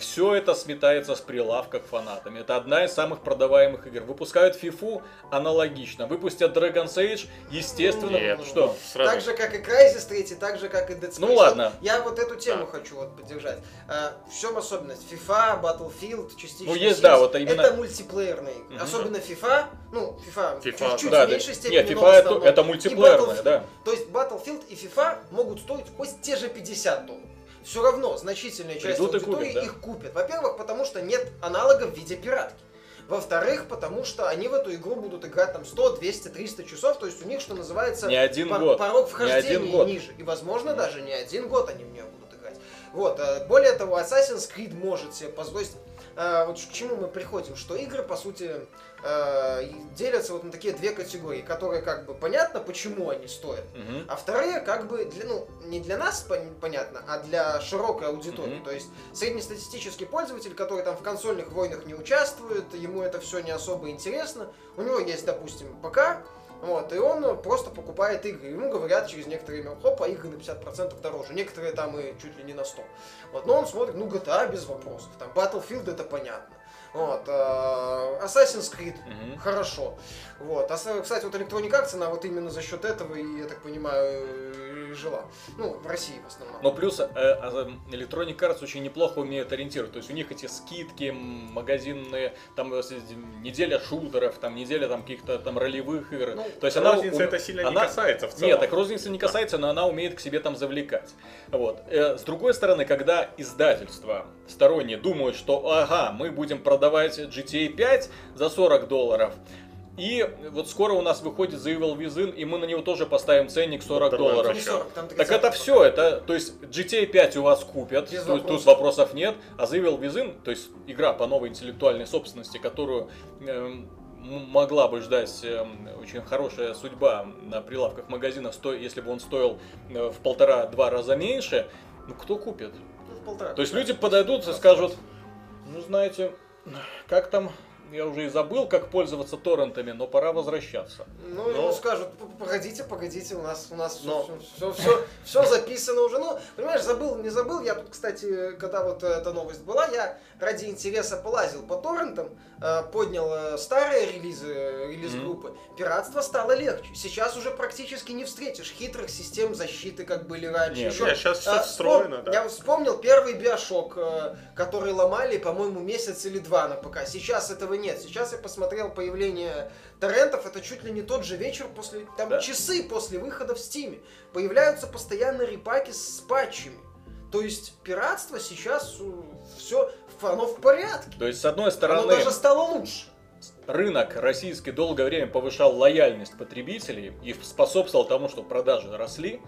[SPEAKER 1] Все это сметается с прилавков фанатами. Это одна из самых продаваемых игр. Выпускают FIFA аналогично. Выпустят Dragon's Age, естественно.
[SPEAKER 2] Нет,
[SPEAKER 1] что?
[SPEAKER 2] Сразу.
[SPEAKER 3] Так же, как и Crysis 3, так же, как и Dead Space.
[SPEAKER 1] Ну ладно.
[SPEAKER 3] Я вот эту тему
[SPEAKER 2] Да.
[SPEAKER 3] хочу вот поддержать. А, в чем особенность? FIFA, Battlefield, частично
[SPEAKER 1] Ну, есть,
[SPEAKER 3] Sims.
[SPEAKER 1] да, вот именно-
[SPEAKER 3] Это мультиплеерные игры.
[SPEAKER 1] Мгм.
[SPEAKER 3] Особенно FIFA, ну, FIFA,
[SPEAKER 2] FIFA,
[SPEAKER 3] чуть-чуть
[SPEAKER 1] Да,
[SPEAKER 3] в
[SPEAKER 1] да.
[SPEAKER 3] меньшей степени,
[SPEAKER 1] Нет, FIFA это, это мультиплеерная, да.
[SPEAKER 3] То есть Battlefield и FIFA могут стоить хоть те же 50 долларов. Все равно значительная часть
[SPEAKER 1] Придут
[SPEAKER 3] аудитории
[SPEAKER 1] купят, да.
[SPEAKER 3] их купит. Во-первых, потому что нет аналога в виде пиратки. Во-вторых, потому что они в эту игру будут играть там 100, 200, 300 часов, то есть у них, что называется,
[SPEAKER 1] Не один
[SPEAKER 3] по-
[SPEAKER 1] год.
[SPEAKER 3] порог
[SPEAKER 1] Не
[SPEAKER 3] вхождения
[SPEAKER 1] один год.
[SPEAKER 3] ниже. И, возможно, даже не один год они в нее будут играть. Вот. э, Более того, Assassin's Creed может себе позволить... э, Вот к чему мы приходим, что игры, по сути, э, делятся вот на такие две категории, которые как бы понятно, почему они стоят,
[SPEAKER 1] Мгм.
[SPEAKER 3] а вторые, как бы, для, ну, не для нас пон- понятно, а для широкой аудитории.
[SPEAKER 1] Мгм.
[SPEAKER 3] То есть среднестатистический пользователь, который там в консольных войнах не участвует, ему это все не особо интересно, у него есть, допустим, ПК, вот, и он просто покупает игры. Ему говорят через некоторое время, хоп, а игры на 50% дороже. Некоторые там и чуть ли не на 100. Вот, но он смотрит, ну, GTA без вопросов. Там Battlefield это понятно. Вот, э, Assassin's Creed
[SPEAKER 1] Мгм.
[SPEAKER 3] хорошо. Вот. А, кстати, вот Electronic Arts, она вот именно за счет этого, и, я так понимаю, жила. Ну, в России в основном.
[SPEAKER 1] Но плюс э, а, Electronic Arts очень неплохо умеет ориентировать. То есть у них эти скидки магазинные, там э, неделя шутеров, там неделя там каких-то там ролевых игр.
[SPEAKER 3] Ну,
[SPEAKER 1] То есть она ум-
[SPEAKER 2] это сильно
[SPEAKER 1] она-
[SPEAKER 2] не касается в целом.
[SPEAKER 1] Нет, так розницы не касается, но она умеет к себе там завлекать. Вот. Э, С другой стороны, когда издательства сторонние думают, что ага, мы будем продавать GTA 5 за 40 долларов, и вот скоро у нас выходит The Evil Within, и мы на него тоже поставим ценник 40
[SPEAKER 2] Подорвем
[SPEAKER 1] долларов.
[SPEAKER 3] Там 40, там
[SPEAKER 1] Так
[SPEAKER 3] 30
[SPEAKER 1] это все, это, то есть GTA 5 у вас купят,
[SPEAKER 3] Без
[SPEAKER 1] тут, тут
[SPEAKER 3] вопросов.
[SPEAKER 1] вопросов нет, а The Evil Within, то есть игра по новой интеллектуальной собственности, которую эм, могла бы ждать эм, очень хорошая судьба на прилавках магазинов, сто- если бы он стоил э, в полтора-два раза меньше, ну кто купит?
[SPEAKER 3] Ну, в полтора.
[SPEAKER 1] То есть люди подойдут и скажут, ну знаете, как там, я уже и забыл, как пользоваться торрентами, но пора возвращаться.
[SPEAKER 3] Ну,
[SPEAKER 2] Но-
[SPEAKER 3] ему скажут, «П- погодите, погодите, у нас, у нас
[SPEAKER 2] Но-
[SPEAKER 3] все, все, все, записано уже. Ну, понимаешь, забыл, не забыл. Я тут, кстати, когда вот эта новость была, я ради интереса полазил по торрентам, э, поднял э, старые релизы, э, релиз-группы. Пиратство стало легче. Сейчас уже практически не встретишь хитрых систем защиты, как были раньше.
[SPEAKER 1] Нет,
[SPEAKER 3] Ещё,
[SPEAKER 2] нет, щас всё
[SPEAKER 3] э,
[SPEAKER 2] встроено,
[SPEAKER 3] вспом-
[SPEAKER 2] да.
[SPEAKER 3] Я вспомнил первый биошок, э, который ломали, по-моему, месяц или два на ПК. Сейчас этого нет. Сейчас я посмотрел появление торрентов, это чуть ли не тот же вечер после, там
[SPEAKER 1] Да.
[SPEAKER 3] часы после выхода в Стиме. Появляются постоянно репаки с патчами. То есть пиратство сейчас все, оно в порядке.
[SPEAKER 1] То есть, с одной
[SPEAKER 3] Оно
[SPEAKER 1] стороны,
[SPEAKER 3] даже стало лучше.
[SPEAKER 1] рынок российский долгое время повышал лояльность потребителей и способствовал тому, что продажи росли.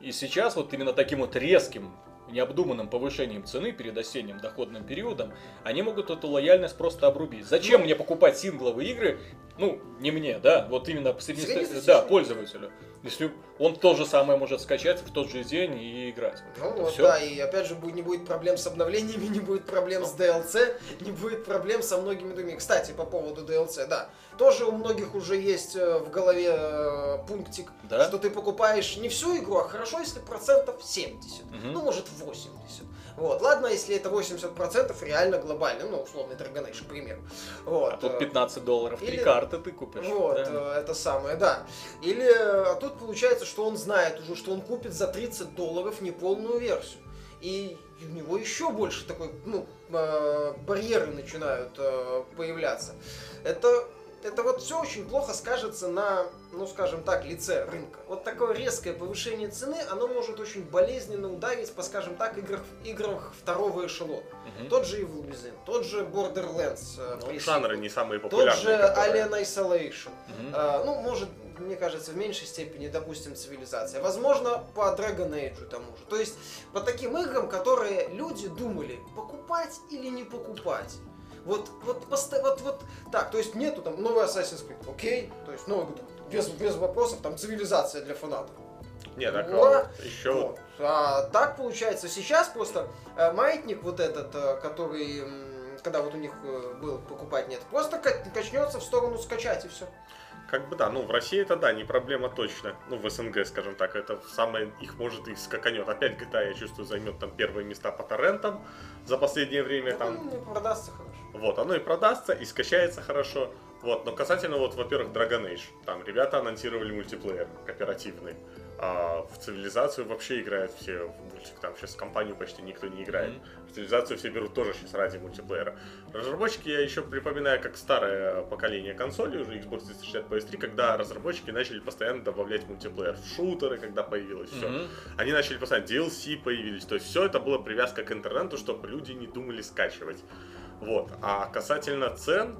[SPEAKER 1] И сейчас вот именно таким вот резким, необдуманным повышением цены перед осенним доходным периодом, они могут эту лояльность просто обрубить. Зачем мне покупать сингловые игры? Ну, не мне, да, вот именно
[SPEAKER 3] Среднестатистичному.
[SPEAKER 1] да, пользователю. Если он то же самое может скачать в тот же день и играть.
[SPEAKER 3] Ну вот,
[SPEAKER 1] Всё.
[SPEAKER 3] да, и опять же будет, не будет проблем с обновлениями, (laughs) не будет проблем с DLC, не будет проблем со многими другими. Кстати, по поводу DLC, да, тоже у многих уже есть э, в голове э, пунктик,
[SPEAKER 1] Да?
[SPEAKER 3] что ты покупаешь не всю игру, а хорошо, если процентов 70,
[SPEAKER 1] Мгм.
[SPEAKER 3] ну может 80. Вот, ладно, если это 80% реально глобально, ну, условный Age, к примеру. Вот,
[SPEAKER 1] А тут
[SPEAKER 3] э,
[SPEAKER 1] 15 долларов, три
[SPEAKER 3] или-
[SPEAKER 1] карты ты купишь.
[SPEAKER 3] вот,
[SPEAKER 1] да.
[SPEAKER 3] э, это самое, да. Или э, а тут получается, что он знает уже, что он купит за 30 долларов неполную версию. И у него еще больше такой, ну, э, барьеры начинают э, появляться. Это, это вот все очень плохо скажется на, ну, скажем так, лице рынка. Вот такое резкое повышение цены, оно может очень болезненно ударить по, скажем так, играх, играх второго эшелона.
[SPEAKER 1] Мгм.
[SPEAKER 3] Тот же Evil Within, тот же Borderlands. э,
[SPEAKER 2] Ну, жанры не самые
[SPEAKER 3] Тот
[SPEAKER 2] популярные.
[SPEAKER 3] же
[SPEAKER 2] которые-
[SPEAKER 3] Alien Isolation.
[SPEAKER 1] Мгм.
[SPEAKER 3] А, ну, может, мне кажется, в меньшей степени, допустим, цивилизация. Возможно, по Dragon Age тому же. То есть, по таким играм, которые люди думали, покупать или не покупать. Вот, вот, поста- вот, вот, так, то есть нету там новый Assassin's Creed, окей, то есть, ну, без, без вопросов, там, цивилизация для фанатов.
[SPEAKER 2] Не, так
[SPEAKER 3] Ура!
[SPEAKER 2] еще
[SPEAKER 3] Вот. А так получается, сейчас просто э, маятник вот этот, э, который, м, когда вот у них э, был покупать нет, просто ка- качнется в сторону скачать и все.
[SPEAKER 2] Как бы да, ну в России это да, не проблема точно. Ну в СНГ, скажем так, это самое, их может и скаканет. Опять GTA, я чувствую, займет там первые места по торрентам за последнее время там.
[SPEAKER 3] Ну, не продастся хорошо.
[SPEAKER 2] Вот, оно и продастся, и скачается хорошо. Вот, но касательно, вот, во-первых, Dragon Age. Там ребята анонсировали мультиплеер кооперативный. А в цивилизацию вообще играют все в мультик. Там сейчас в компанию почти никто не играет.
[SPEAKER 1] Мгм.
[SPEAKER 2] В цивилизацию все берут тоже сейчас ради мультиплеера. Разработчики, я еще припоминаю, как старое поколение консолей, уже Xbox 360 PS3, когда разработчики начали постоянно добавлять мультиплеер в шутеры, когда появилось все.
[SPEAKER 1] Мгм.
[SPEAKER 2] Они начали постоянно DLC появились. То есть все это было привязка к интернету, чтобы люди не думали скачивать. Вот. А касательно цен,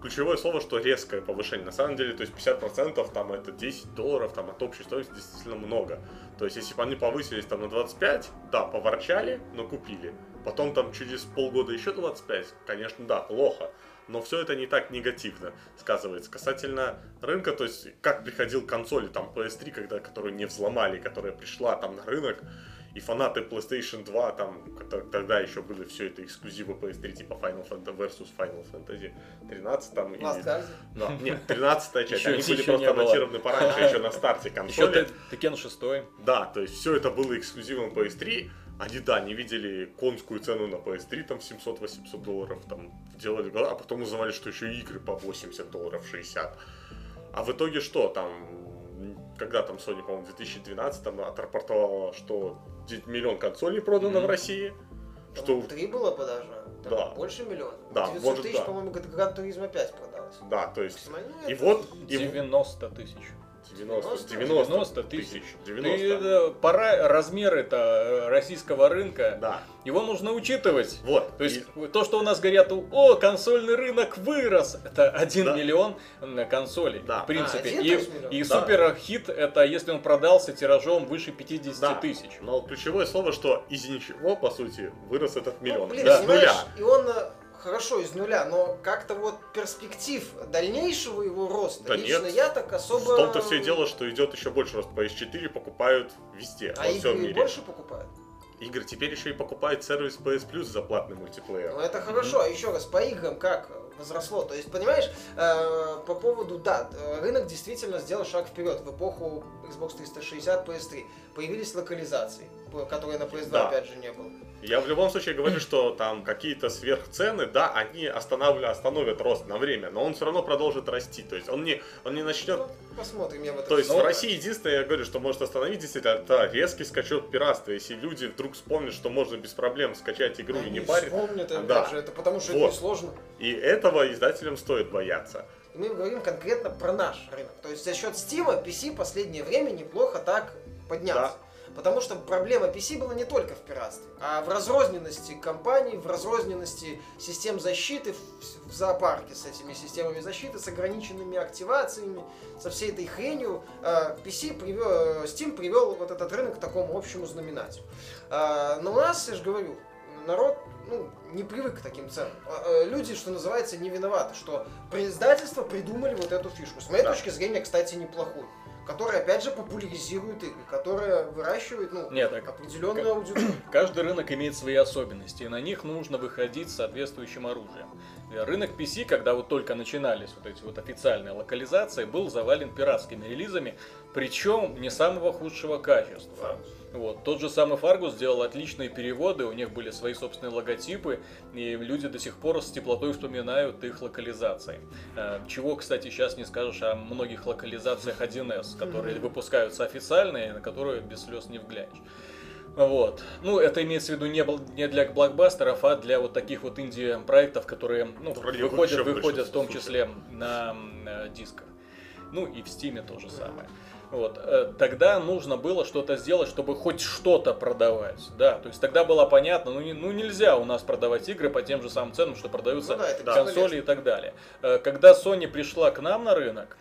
[SPEAKER 2] ключевое слово, что резкое повышение. На самом деле, то есть 50% там это 10 долларов, там от общей стоимости действительно много. То есть если бы они повысились там на 25, да, поворчали, но купили. Потом там через полгода еще 25, конечно, да, плохо. Но все это не так негативно сказывается. Касательно рынка, то есть как приходил к консоли, там PS3, когда, которую не взломали, которая пришла там на рынок, и фанаты PlayStation 2, там, тогда еще были все это эксклюзивы PS3, типа Final Fantasy versus Final Fantasy 13, там,
[SPEAKER 3] Guardian.
[SPEAKER 2] Да, нет, 13 часть,
[SPEAKER 1] Еще-
[SPEAKER 2] они были
[SPEAKER 1] еще
[SPEAKER 2] просто анонсированы пораньше, еще на старте
[SPEAKER 1] Еще
[SPEAKER 2] консоли.
[SPEAKER 1] Т- Текен 6.
[SPEAKER 2] Да, то есть все это было эксклюзивом PS3. Они, да, не видели конскую цену на PS3, там 700-800 долларов, там делали, а потом узнавали, что еще и игры по 80 долларов, 60. А в итоге что, там, когда там Sony, по-моему, в 2012 там отрапортовала, что 9 миллион консолей продано
[SPEAKER 1] Мгм.
[SPEAKER 2] в России,
[SPEAKER 3] Там
[SPEAKER 2] что,
[SPEAKER 3] Три было подажно. Там
[SPEAKER 2] Да.
[SPEAKER 3] Больше миллиона.
[SPEAKER 2] Да,
[SPEAKER 3] 900
[SPEAKER 2] может,
[SPEAKER 3] тысяч,
[SPEAKER 2] да.
[SPEAKER 3] по-моему, Гран Туризма 5 продалось.
[SPEAKER 2] да, то есть, и вот, и
[SPEAKER 1] 90 тысяч.
[SPEAKER 2] 90,
[SPEAKER 3] 90
[SPEAKER 2] 90
[SPEAKER 1] тысяч.
[SPEAKER 2] тысяч,
[SPEAKER 1] Ты,
[SPEAKER 2] 90,
[SPEAKER 1] э, пора размеры-то российского рынка,
[SPEAKER 2] да,
[SPEAKER 1] его нужно учитывать.
[SPEAKER 2] вот,
[SPEAKER 1] То есть
[SPEAKER 2] и-
[SPEAKER 1] то, что у нас говорят, о, консольный рынок вырос, это 1
[SPEAKER 2] Да.
[SPEAKER 1] миллион консолей,
[SPEAKER 2] Да.
[SPEAKER 1] в принципе.
[SPEAKER 3] А,
[SPEAKER 1] и и
[SPEAKER 2] Да.
[SPEAKER 1] супер хит это если он продался тиражом выше 50
[SPEAKER 2] Да.
[SPEAKER 1] тысяч.
[SPEAKER 2] Но ключевое слово, что из ничего, по сути, вырос этот
[SPEAKER 3] Ну,
[SPEAKER 2] миллион.
[SPEAKER 3] блин,
[SPEAKER 2] Да, с нуля.
[SPEAKER 3] и он, э, хорошо из нуля, но как-то вот перспектив дальнейшего его роста
[SPEAKER 2] Да
[SPEAKER 3] лично
[SPEAKER 2] нет.
[SPEAKER 3] я так особо...
[SPEAKER 2] В том-то все дело, что идет еще больше рост. PS4 покупают везде,
[SPEAKER 3] А
[SPEAKER 2] во всем
[SPEAKER 3] игры
[SPEAKER 2] мире.
[SPEAKER 3] больше покупают?
[SPEAKER 2] Игры теперь еще и покупают сервис PS Plus за платный мультиплеер.
[SPEAKER 3] Ну это хорошо, а еще раз, по играм как возросло? То есть, понимаешь, э, по поводу, да, э, рынок действительно сделал шаг вперед. В эпоху Xbox 360, PS3 появились локализации, которые на PS2
[SPEAKER 2] Да.
[SPEAKER 3] опять же не было.
[SPEAKER 2] Я в любом случае говорю, что там какие-то сверхцены, да, они останавливают, остановят рост на время, но он все равно продолжит расти. То есть он не, он не начнет...
[SPEAKER 3] Ну, посмотрим, я в это
[SPEAKER 2] То есть в России единственное, я говорю, что может остановить действительно, это резкий скачок пиратства. Если люди вдруг вспомнят, что можно без проблем скачать игру и
[SPEAKER 3] Они
[SPEAKER 2] не парить.
[SPEAKER 3] вспомнят, опять
[SPEAKER 2] Да.
[SPEAKER 3] же, это потому что
[SPEAKER 2] Вот.
[SPEAKER 3] это несложно.
[SPEAKER 2] И этого издателям стоит бояться.
[SPEAKER 3] И мы говорим конкретно про наш рынок. То есть за счет Steam PC последнее время неплохо так поднялся. Потому что проблема PC была не только в пиратстве, а в разрозненности компаний, в разрозненности систем защиты в, в зоопарке с этими системами защиты, с ограниченными активациями, со всей этой хренью. Э, PC привел, Steam привел вот этот рынок к такому общему знаменателю. А, Но у нас, я же говорю, народ ну, не привык к таким ценам. Э, Люди, что называется, не виноваты, что издательства придумали вот эту фишку. С моей
[SPEAKER 2] Да.
[SPEAKER 3] точки зрения, кстати, неплохую. Которая, опять же, популяризирует игры, которая выращивает ну,
[SPEAKER 1] Нет, так
[SPEAKER 3] определенную аудиторию. (clears throat)
[SPEAKER 1] Каждый рынок имеет свои особенности, и на них нужно выходить с соответствующим оружием. Э, Рынок PC, когда вот только начинались вот эти вот официальные локализации, был завален пиратскими релизами, причем не самого худшего качества. Вот. Тот же самый Fargus сделал отличные переводы, у них были свои собственные логотипы, и люди до сих пор с теплотой вспоминают их локализации. Э, Чего, кстати, сейчас не скажешь о многих локализациях 1С, которые
[SPEAKER 3] Мгм.
[SPEAKER 1] выпускаются официальные, на которые без слез не взглянешь. Вот. Ну, это имеется в виду не, не для блокбастеров, а для вот таких вот инди-проектов, которые ну, выходят, выходят в том числе на м, э, дисках. Ну и в Стиме то же самое. Вот. э, Тогда нужно было что-то сделать, чтобы хоть что-то продавать. Да, то есть тогда было понятно, ну, не- ну нельзя у нас продавать игры по тем же самым ценам, что продаются
[SPEAKER 3] Ну да,
[SPEAKER 1] консоли
[SPEAKER 3] бесполезно.
[SPEAKER 1] и так далее. Э, Когда Sony пришла к нам на рынок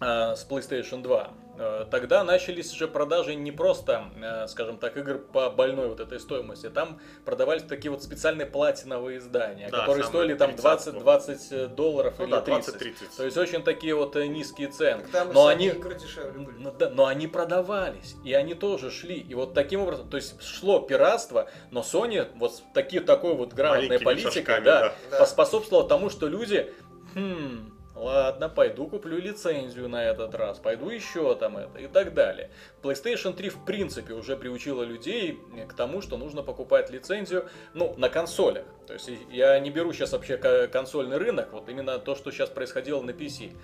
[SPEAKER 1] э, с PlayStation 2, э, тогда начались же продажи не просто, э, скажем так, игр по больной вот этой стоимости. Там продавались такие вот специальные платиновые издания,
[SPEAKER 2] Да,
[SPEAKER 1] которые стоили там
[SPEAKER 2] 30
[SPEAKER 1] 20-20 долларов
[SPEAKER 2] Ну
[SPEAKER 1] или
[SPEAKER 2] да,
[SPEAKER 1] 30.
[SPEAKER 2] 20-30.
[SPEAKER 1] То есть очень такие вот э, низкие цены.
[SPEAKER 3] Так там и
[SPEAKER 1] Но они,
[SPEAKER 3] игры дешевле были.
[SPEAKER 1] ну да, но они продавались, и они тоже шли. И вот таким образом, то есть шло пиратство, но Sony вот с таки, такой вот грамотной
[SPEAKER 2] Маленькими
[SPEAKER 1] политикой,
[SPEAKER 2] шажками,
[SPEAKER 1] да,
[SPEAKER 2] да.
[SPEAKER 1] Поспособствовало тому, что люди, хм, ладно, пойду куплю лицензию на этот раз, пойду еще там это и так далее. PlayStation 3 в принципе уже приучила людей к тому, что нужно покупать лицензию, ну, на консолях. То есть я не беру сейчас вообще ко- консольный рынок, вот именно то, что сейчас происходило на PC.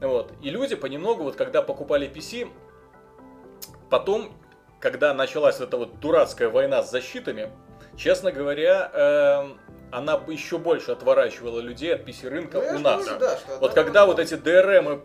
[SPEAKER 1] Вот. И люди понемногу, вот когда покупали PC, потом, когда началась эта вот дурацкая война с защитами, честно говоря, эм, она еще больше отворачивала людей от PC-рынка
[SPEAKER 3] Ну,
[SPEAKER 1] у нас.
[SPEAKER 3] да, что
[SPEAKER 1] Вот когда вот эти DRM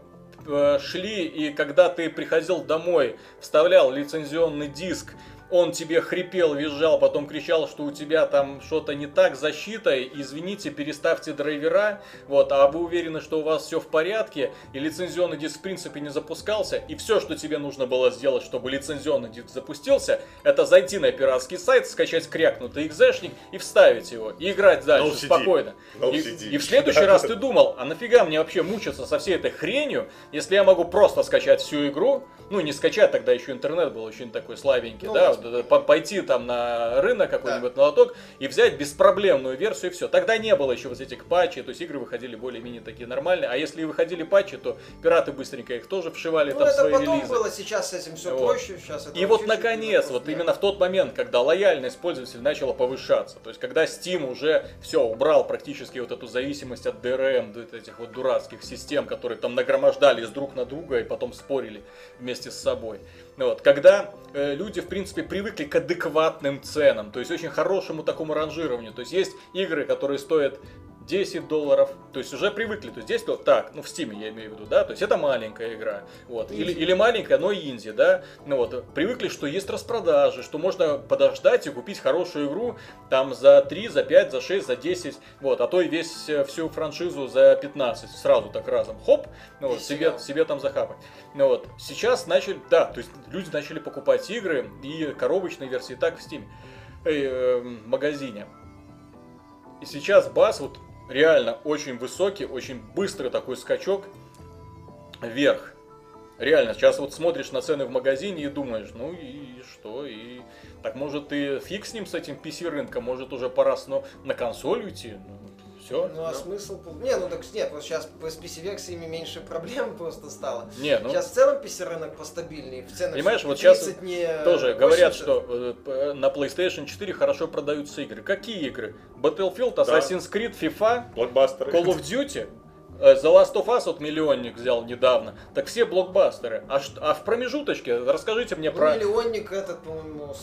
[SPEAKER 1] э, шли, и когда ты приходил домой, вставлял лицензионный диск, он тебе хрипел, визжал, потом кричал, что у тебя там что-то не так с защитой, извините, переставьте драйвера, вот, а вы уверены, что у вас все в порядке, и лицензионный диск в принципе не запускался, и все, что тебе нужно было сделать, чтобы лицензионный диск запустился, это зайти на пиратский сайт, скачать крякнутый экзешник и вставить его, и играть дальше
[SPEAKER 2] No
[SPEAKER 1] спокойно.
[SPEAKER 2] No
[SPEAKER 1] и,
[SPEAKER 2] CD.
[SPEAKER 1] и в следующий (laughs) раз ты думал, а нафига мне вообще мучиться со всей этой хренью, если я могу просто скачать всю игру, ну не скачать, тогда еще интернет был очень такой слабенький,
[SPEAKER 3] Ну,
[SPEAKER 1] да,
[SPEAKER 3] да.
[SPEAKER 1] по- пойти там на рынок какой-нибудь, на лоток и взять беспроблемную версию и все. Тогда не было еще вот этих патчей, то есть игры выходили более-менее такие нормальные, а если и выходили патчи, то пираты быстренько их тоже вшивали
[SPEAKER 3] Ну,
[SPEAKER 1] там
[SPEAKER 3] это
[SPEAKER 1] свои
[SPEAKER 3] потом
[SPEAKER 1] релизы.
[SPEAKER 3] было, сейчас с этим все
[SPEAKER 1] Вот.
[SPEAKER 3] проще, сейчас это
[SPEAKER 1] И вот наконец, вот именно в тот момент, когда лояльность пользователя начала повышаться, то есть когда Steam уже все убрал практически вот эту зависимость от DRM, вот этих вот дурацких систем, которые там нагромождались друг на друга и потом спорили вместе с собой. Ну Вот, когда э, люди, в принципе, привыкли к адекватным ценам, то есть очень хорошему такому ранжированию. То есть есть игры, которые стоят 10 долларов, то есть уже привыкли, то есть здесь то так, ну в Steam я имею в виду, да, то есть это маленькая игра, вот, или, или маленькая, но инди, да, ну вот, привыкли, что есть распродажи, что можно подождать и купить хорошую игру там за 3, за 5, за 6, за 10, вот, а то и весь, э, всю франшизу за 15, сразу так разом, хоп, ну вот, себе, себе там захапать. Ну вот, сейчас начали, да, то есть люди начали покупать игры и коробочные версии так в Steam, э, э, магазине. И сейчас бас вот реально очень высокий, очень быстрый такой скачок вверх. Реально, сейчас вот смотришь на цены в магазине и думаешь, ну и что, и так может и фиг с ним, с этим PC рынком, может уже пора сно- на консоль уйти, ну, все.
[SPEAKER 3] Ну а смысл... Не, ну так нет, вот сейчас с PC-версиями меньше проблем (laughs) просто стало.
[SPEAKER 1] Не, ну
[SPEAKER 3] Сейчас в целом PC рынок постабильнее, в ценах
[SPEAKER 1] Понимаешь, вот
[SPEAKER 3] 30 не
[SPEAKER 1] тоже говорят,
[SPEAKER 3] 80.
[SPEAKER 1] что э, п- на PlayStation 4 хорошо продаются игры. Какие игры? Battlefield,
[SPEAKER 2] Да.
[SPEAKER 1] Assassin's Creed, FIFA,
[SPEAKER 2] Блокбастеры.
[SPEAKER 1] Call of Duty, э, The Last of Us вот миллионник взял недавно. Так все блокбастеры. А, а в промежуточке расскажите мне
[SPEAKER 3] Ну,
[SPEAKER 1] про...
[SPEAKER 3] миллионник этот, по-моему,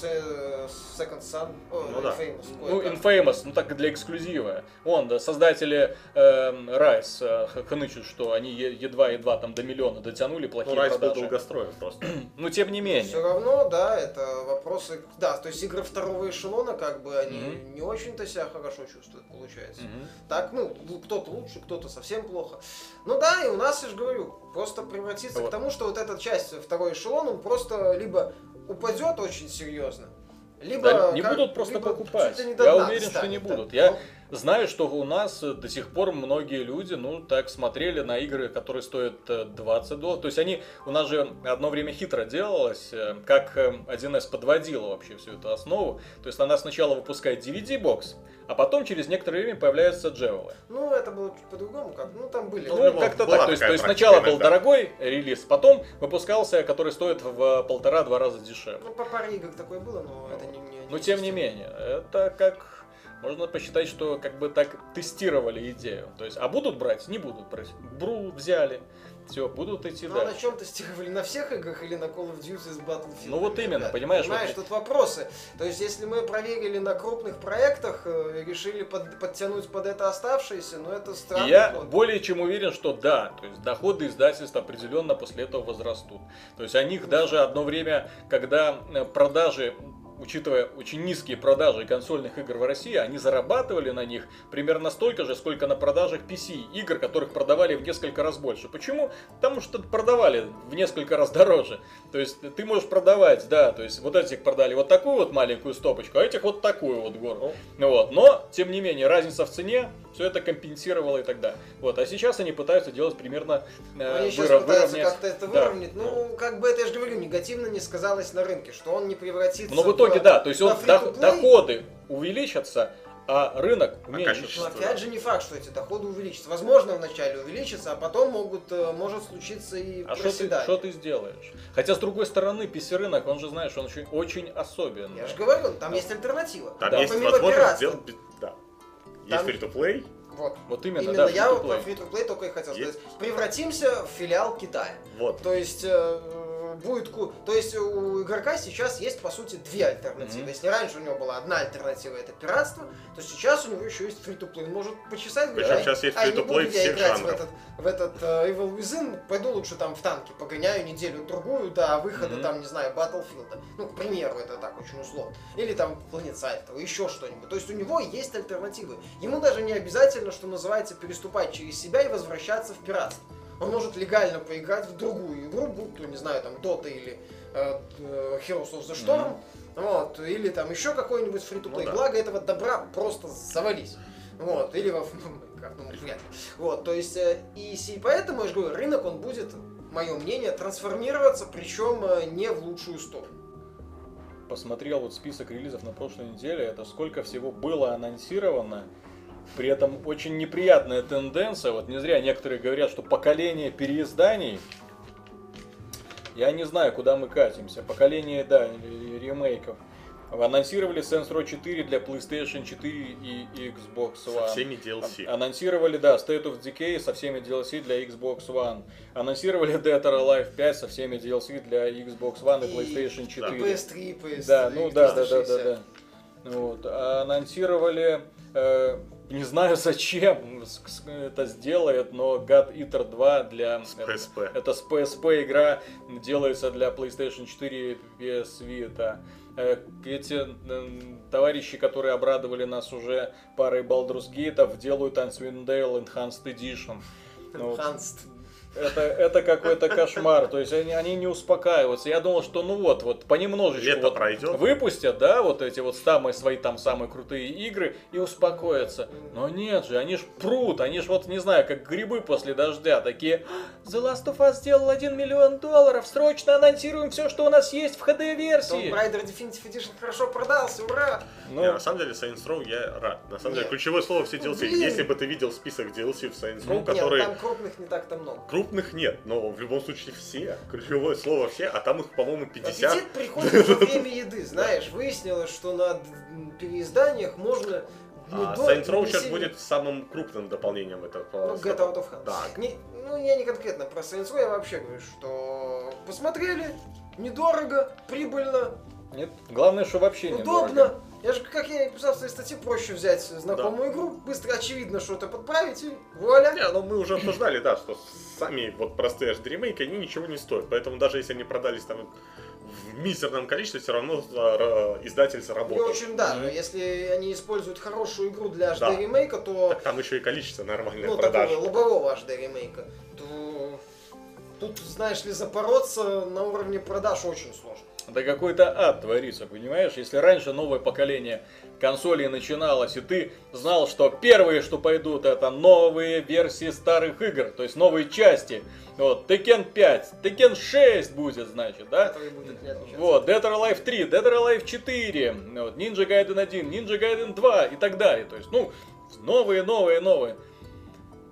[SPEAKER 3] Second Sun, о,
[SPEAKER 2] Ну да.
[SPEAKER 3] Infamous,
[SPEAKER 1] Ну. Infamous, ну так для эксклюзива. Вон, да, создатели эм, Rise э, х- хнычут, что они едва-едва там до миллиона дотянули,
[SPEAKER 2] Ну,
[SPEAKER 1] плохие
[SPEAKER 2] Райс был
[SPEAKER 1] продажи.
[SPEAKER 2] долгостроен просто. (clears throat)
[SPEAKER 1] Ну, тем не менее.
[SPEAKER 3] Все равно, да, это вопросы... Да, то есть игры второго эшелона, как бы, они
[SPEAKER 1] Мгм.
[SPEAKER 3] не очень-то себя хорошо чувствуют, получается.
[SPEAKER 1] Мгм.
[SPEAKER 3] Так, ну, кто-то лучше, кто-то совсем плохо. Ну да, и у нас, я же говорю, просто превратится
[SPEAKER 1] Вот.
[SPEAKER 3] к тому, что вот эта часть, второй эшелон, он просто либо упадет очень серьезно, либо...
[SPEAKER 1] Да, не
[SPEAKER 3] как-
[SPEAKER 1] будут просто
[SPEAKER 3] либо
[SPEAKER 1] покупать. Я уверен, что
[SPEAKER 3] достанет,
[SPEAKER 1] не
[SPEAKER 3] да.
[SPEAKER 1] будут. Я
[SPEAKER 3] Ну,
[SPEAKER 1] знаю, что у нас э, до сих пор многие люди, ну, так смотрели на игры, которые стоят э, 20 долларов. То есть они, у нас же одно время хитро делалось, э, как э, 1С подводила вообще всю эту основу. То есть она сначала выпускает DVD-бокс, а потом через некоторое время появляются джевелы.
[SPEAKER 3] Ну, это было чуть по-другому, как, ну, там были...
[SPEAKER 2] Ну,
[SPEAKER 1] Ну, как-то так. То есть, то есть сначала был
[SPEAKER 2] иногда.
[SPEAKER 1] дорогой релиз, потом выпускался, который стоит в полтора-два раза дешевле.
[SPEAKER 3] Ну, по паре игр такое было, но это не... не
[SPEAKER 1] Но тем не менее, это как можно посчитать, что как бы так тестировали идею. То есть, а будут брать? Не будут брать. Бру взяли. Все, будут идти
[SPEAKER 3] Ну, а на
[SPEAKER 1] дальше.
[SPEAKER 3] чем тестировали? На всех играх или на Call of Duty с Battlefield?
[SPEAKER 1] Ну, вот именно,
[SPEAKER 3] Ребят,
[SPEAKER 1] понимаешь,
[SPEAKER 3] Понимаешь,
[SPEAKER 1] вот-
[SPEAKER 3] тут вопросы. То есть, если мы проверили на крупных проектах э, и решили под- подтянуть под это оставшиеся, ну, это
[SPEAKER 1] И
[SPEAKER 3] странно.
[SPEAKER 1] я более чем уверен, что да, то есть доходы издательств определенно после этого возрастут. То есть о них даже одно время, когда э, продажи учитывая очень низкие продажи консольных игр в России, они зарабатывали на них примерно столько же, сколько на продажах PC игр, которых продавали в несколько раз больше. Почему? Потому что продавали в несколько раз дороже. То есть ты можешь продавать, да, то есть вот этих продали вот такую вот маленькую стопочку, а этих вот такую вот гору. Вот, но, тем не менее, разница в цене все это компенсировало и далее. Вот, а сейчас они пытаются делать примерно э,
[SPEAKER 3] Они сейчас
[SPEAKER 1] выра-
[SPEAKER 3] пытаются
[SPEAKER 1] выровнять.
[SPEAKER 3] как-то это
[SPEAKER 1] Да.
[SPEAKER 3] выровнять. Ну, как бы это, я же говорю, негативно не сказалось на рынке, что он не превратится
[SPEAKER 1] Но в итоге, да, то есть он, дох-
[SPEAKER 3] free-to-play.
[SPEAKER 1] доходы увеличатся, а рынок уменьшится.
[SPEAKER 2] качество?
[SPEAKER 3] Но опять же не факт, что эти доходы увеличатся. Возможно, вначале увеличатся, а потом могут, э, может случиться и
[SPEAKER 1] А что ты, что ты сделаешь? Хотя, с другой стороны, PC-рынок, он же, знаешь, он очень, очень особенный.
[SPEAKER 3] Я же говорю, там есть альтернатива.
[SPEAKER 2] Там
[SPEAKER 1] Да.
[SPEAKER 2] есть
[SPEAKER 3] Помимо
[SPEAKER 2] возможность
[SPEAKER 3] пиратства.
[SPEAKER 2] сделать... Да. Есть
[SPEAKER 3] Там-
[SPEAKER 2] free-to-play,
[SPEAKER 3] Вот.
[SPEAKER 1] Вот именно,
[SPEAKER 3] Именно
[SPEAKER 1] да,
[SPEAKER 3] я вот про
[SPEAKER 1] free-to-play.
[SPEAKER 3] только и хотел
[SPEAKER 2] Есть.
[SPEAKER 3] сказать. Превратимся в филиал Китая.
[SPEAKER 2] вот.
[SPEAKER 3] То есть будет ку- то есть у игрока сейчас есть по сути две альтернативы.
[SPEAKER 1] Мгм.
[SPEAKER 3] Если раньше у него была одна альтернатива это пиратство, то сейчас у него еще есть фри play. Он может почесать, говорит,
[SPEAKER 2] Причем
[SPEAKER 3] «Ай,
[SPEAKER 2] сейчас есть
[SPEAKER 3] ай, не
[SPEAKER 2] free-to-play
[SPEAKER 3] буду я
[SPEAKER 2] всех
[SPEAKER 3] играть в
[SPEAKER 2] жанров.
[SPEAKER 3] этот, в этот э, Evil Within, пойду лучше там в танки погоняю неделю другую до выхода
[SPEAKER 1] Мгм.
[SPEAKER 3] там не знаю Battlefield. Ну к примеру это так очень условно. Или там Planet Side, еще что-нибудь. То есть у него есть альтернативы. Ему даже не обязательно, что называется, переступать через себя и возвращаться в пиратство. Он может легально поиграть в другую игру, будь то, не знаю, там, Dota или э, э, Heroes of the Storm, вот, или там еще какой-нибудь фри
[SPEAKER 2] Ну да.
[SPEAKER 3] Благо этого добра просто завались. Вот, или во Minecraft, (laughs) ну, вряд ли. Вот, то есть, э, и си- поэтому, я же говорю, рынок, он будет, мое мнение, трансформироваться, причем э, не в лучшую сторону.
[SPEAKER 1] Посмотрел вот список релизов на прошлой неделе, это сколько всего было анонсировано. При этом очень неприятная тенденция, вот не зря некоторые говорят, что поколение переизданий, я не знаю, куда мы катимся. Поколение, да, ре- ремейков. Анонсировали Saints Row 4 для PlayStation 4 и Xbox One.
[SPEAKER 2] Со всеми DLC.
[SPEAKER 1] Анонсировали, да, State of Decay со всеми DLC для Xbox One. Анонсировали Dead or Alive 5 со всеми DLC для Xbox One и,
[SPEAKER 3] И-
[SPEAKER 1] PlayStation
[SPEAKER 3] И
[SPEAKER 1] 4.
[SPEAKER 3] PS3, и PS3,
[SPEAKER 1] Да, ну да, да, да,
[SPEAKER 3] 360.
[SPEAKER 1] да, да. Вот. А Анонсировали, э, не знаю зачем это сделает, но God Eater 2 для...
[SPEAKER 2] С PSP.
[SPEAKER 1] Это с PSP игра делается для PlayStation 4 и PS Vita. Э, Эти м, товарищи, которые обрадовали нас уже парой Baldur's Gate, делают Icewind Dale Enhanced Edition. Ну.
[SPEAKER 3] Enhanced.
[SPEAKER 1] Это, это какой-то кошмар. То есть они, они не успокаиваются. Я думал, что ну вот, вот понемножечку
[SPEAKER 2] Лето
[SPEAKER 1] вот
[SPEAKER 2] пройдет.
[SPEAKER 1] выпустят, да, вот эти вот самые свои там самые крутые игры и успокоятся. Но нет же, они ж прут, они ж вот, не знаю, как грибы после дождя. Такие, The Last of Us сделал 1 миллион долларов, срочно анонсируем все, что у нас есть в
[SPEAKER 3] Tomb
[SPEAKER 1] HD-версии.
[SPEAKER 3] Raider Definitive Edition хорошо продался, ура!
[SPEAKER 1] Ну,
[SPEAKER 2] Не, на самом деле Saints Row я рад. На самом деле ключевое слово все DLC.
[SPEAKER 3] блин.
[SPEAKER 2] Если бы ты видел список DLC в Saints Row,
[SPEAKER 3] Нет,
[SPEAKER 2] которые
[SPEAKER 3] там крупных не так-то много.
[SPEAKER 2] Крупных нет, но в любом случае все. Ключевое слово все, а там их, по-моему, 50.
[SPEAKER 3] Аппетит приходит во время еды, знаешь. Выяснилось, что на переизданиях можно... ну,
[SPEAKER 2] А Saints Row сейчас будет самым крупным дополнением этого.
[SPEAKER 3] Ну, Get Out of Hell.
[SPEAKER 2] Да.
[SPEAKER 3] Не- ну, я не конкретно про Saints Row, я вообще говорю, что посмотрели, недорого, прибыльно,
[SPEAKER 1] нет, главное, что вообще не
[SPEAKER 3] удобно. Я же, как я и писал в своей статье, проще взять знакомую игру, быстро, очевидно, что-то подправить, и вуаля.
[SPEAKER 2] Не, ну мы уже обсуждали, да, что сами вот простые HD ремейки, они ничего не стоят. Поэтому даже если они продались там в мизерном количестве, все равно издатель заработал.
[SPEAKER 3] очень, да,
[SPEAKER 1] Мгм.
[SPEAKER 3] но если они используют хорошую игру для HD
[SPEAKER 2] Да.
[SPEAKER 3] ремейка, то
[SPEAKER 2] Так там еще и количество нормальных
[SPEAKER 3] ну,
[SPEAKER 2] продаж.
[SPEAKER 3] такого лобового HD ремейка, то тут, знаешь ли, запороться на уровне продаж очень сложно.
[SPEAKER 1] Да какой-то ад творится, понимаешь? Если раньше новое поколение консолей начиналось, и ты знал, что первые, что пойдут, это новые версии старых игр, то есть новые части. Вот, Tekken 5, Tekken 6 будет, значит, да?
[SPEAKER 3] Будет.
[SPEAKER 1] Вот, Dead or Alive 3, Dead or Alive 4, вот, Ninja Gaiden 1, Ninja Gaiden 2 и так далее. То есть, ну, новые, новые, новые.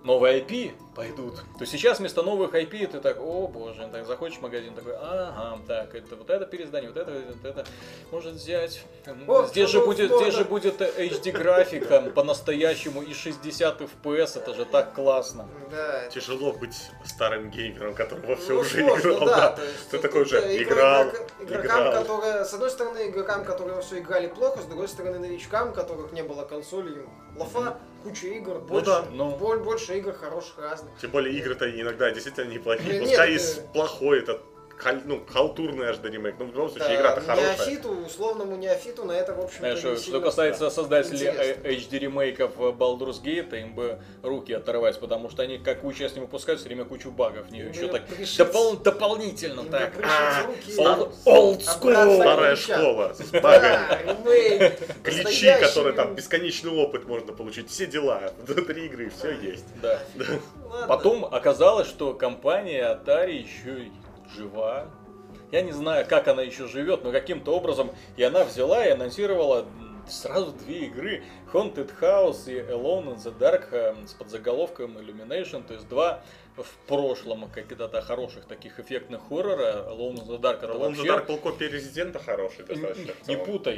[SPEAKER 1] Новые IP пойдут. То есть сейчас вместо новых IP ты так, о боже, так заходишь в магазин, такой, ага, так, это вот это переиздание, вот это, вот это может взять.
[SPEAKER 3] О,
[SPEAKER 1] здесь же будет, здесь же будет HD графика по-настоящему и 60 FPS, это же так классно.
[SPEAKER 3] Да,
[SPEAKER 2] Тяжело быть старым геймером, которого все
[SPEAKER 3] ну,
[SPEAKER 2] уже
[SPEAKER 3] сложно,
[SPEAKER 2] играл.
[SPEAKER 3] да,
[SPEAKER 2] да.
[SPEAKER 3] есть
[SPEAKER 2] Ты такой
[SPEAKER 3] тут,
[SPEAKER 2] же
[SPEAKER 3] э,
[SPEAKER 2] играл,
[SPEAKER 3] игрок- игрокам,
[SPEAKER 2] играл.
[SPEAKER 3] которые, с одной стороны, игрокам, которые во все играли плохо, с другой стороны, новичкам, у которых не было консоли, лафа, куча игр, больше,
[SPEAKER 2] да,
[SPEAKER 1] ну.
[SPEAKER 3] боль- больше игр хороших разных.
[SPEAKER 2] Тем более игры-то иногда действительно неплохие. Пускай и с плохой этот халь- ну, халтурный HD ремейк, но в любом случае
[SPEAKER 3] Да,
[SPEAKER 2] игра-то хорошая.
[SPEAKER 3] Неофиту, условному неофиту на это, в общем-то,
[SPEAKER 1] Знаешь,
[SPEAKER 3] не
[SPEAKER 1] что, что касается создателей
[SPEAKER 3] интересно.
[SPEAKER 1] э, HD ремейков Baldur's Gate, им бы руки оторвать, потому что они какую часть не выпускают, все время кучу багов нее
[SPEAKER 3] Им
[SPEAKER 1] еще так
[SPEAKER 3] пришить-
[SPEAKER 1] допол- дополнительно
[SPEAKER 3] им
[SPEAKER 1] так. а, old- school.
[SPEAKER 2] Старая школа с багами.
[SPEAKER 3] Да,
[SPEAKER 2] Ключи, которые там бесконечный опыт можно получить, все дела, (laughs) до три игры, все есть.
[SPEAKER 1] Да. Потом оказалось, что компания Atari еще и жива. Я не знаю, как она еще живет, но каким-то образом и она взяла и анонсировала сразу две игры Haunted House и Alone in the Dark э, с подзаголовком Illumination, то есть два в прошлом когда-то хороших таких эффектных хоррора. Alone in the Dark это
[SPEAKER 2] Alone
[SPEAKER 1] вообще...
[SPEAKER 2] Dark был копия Резидента хороший достаточно.
[SPEAKER 1] Не путай.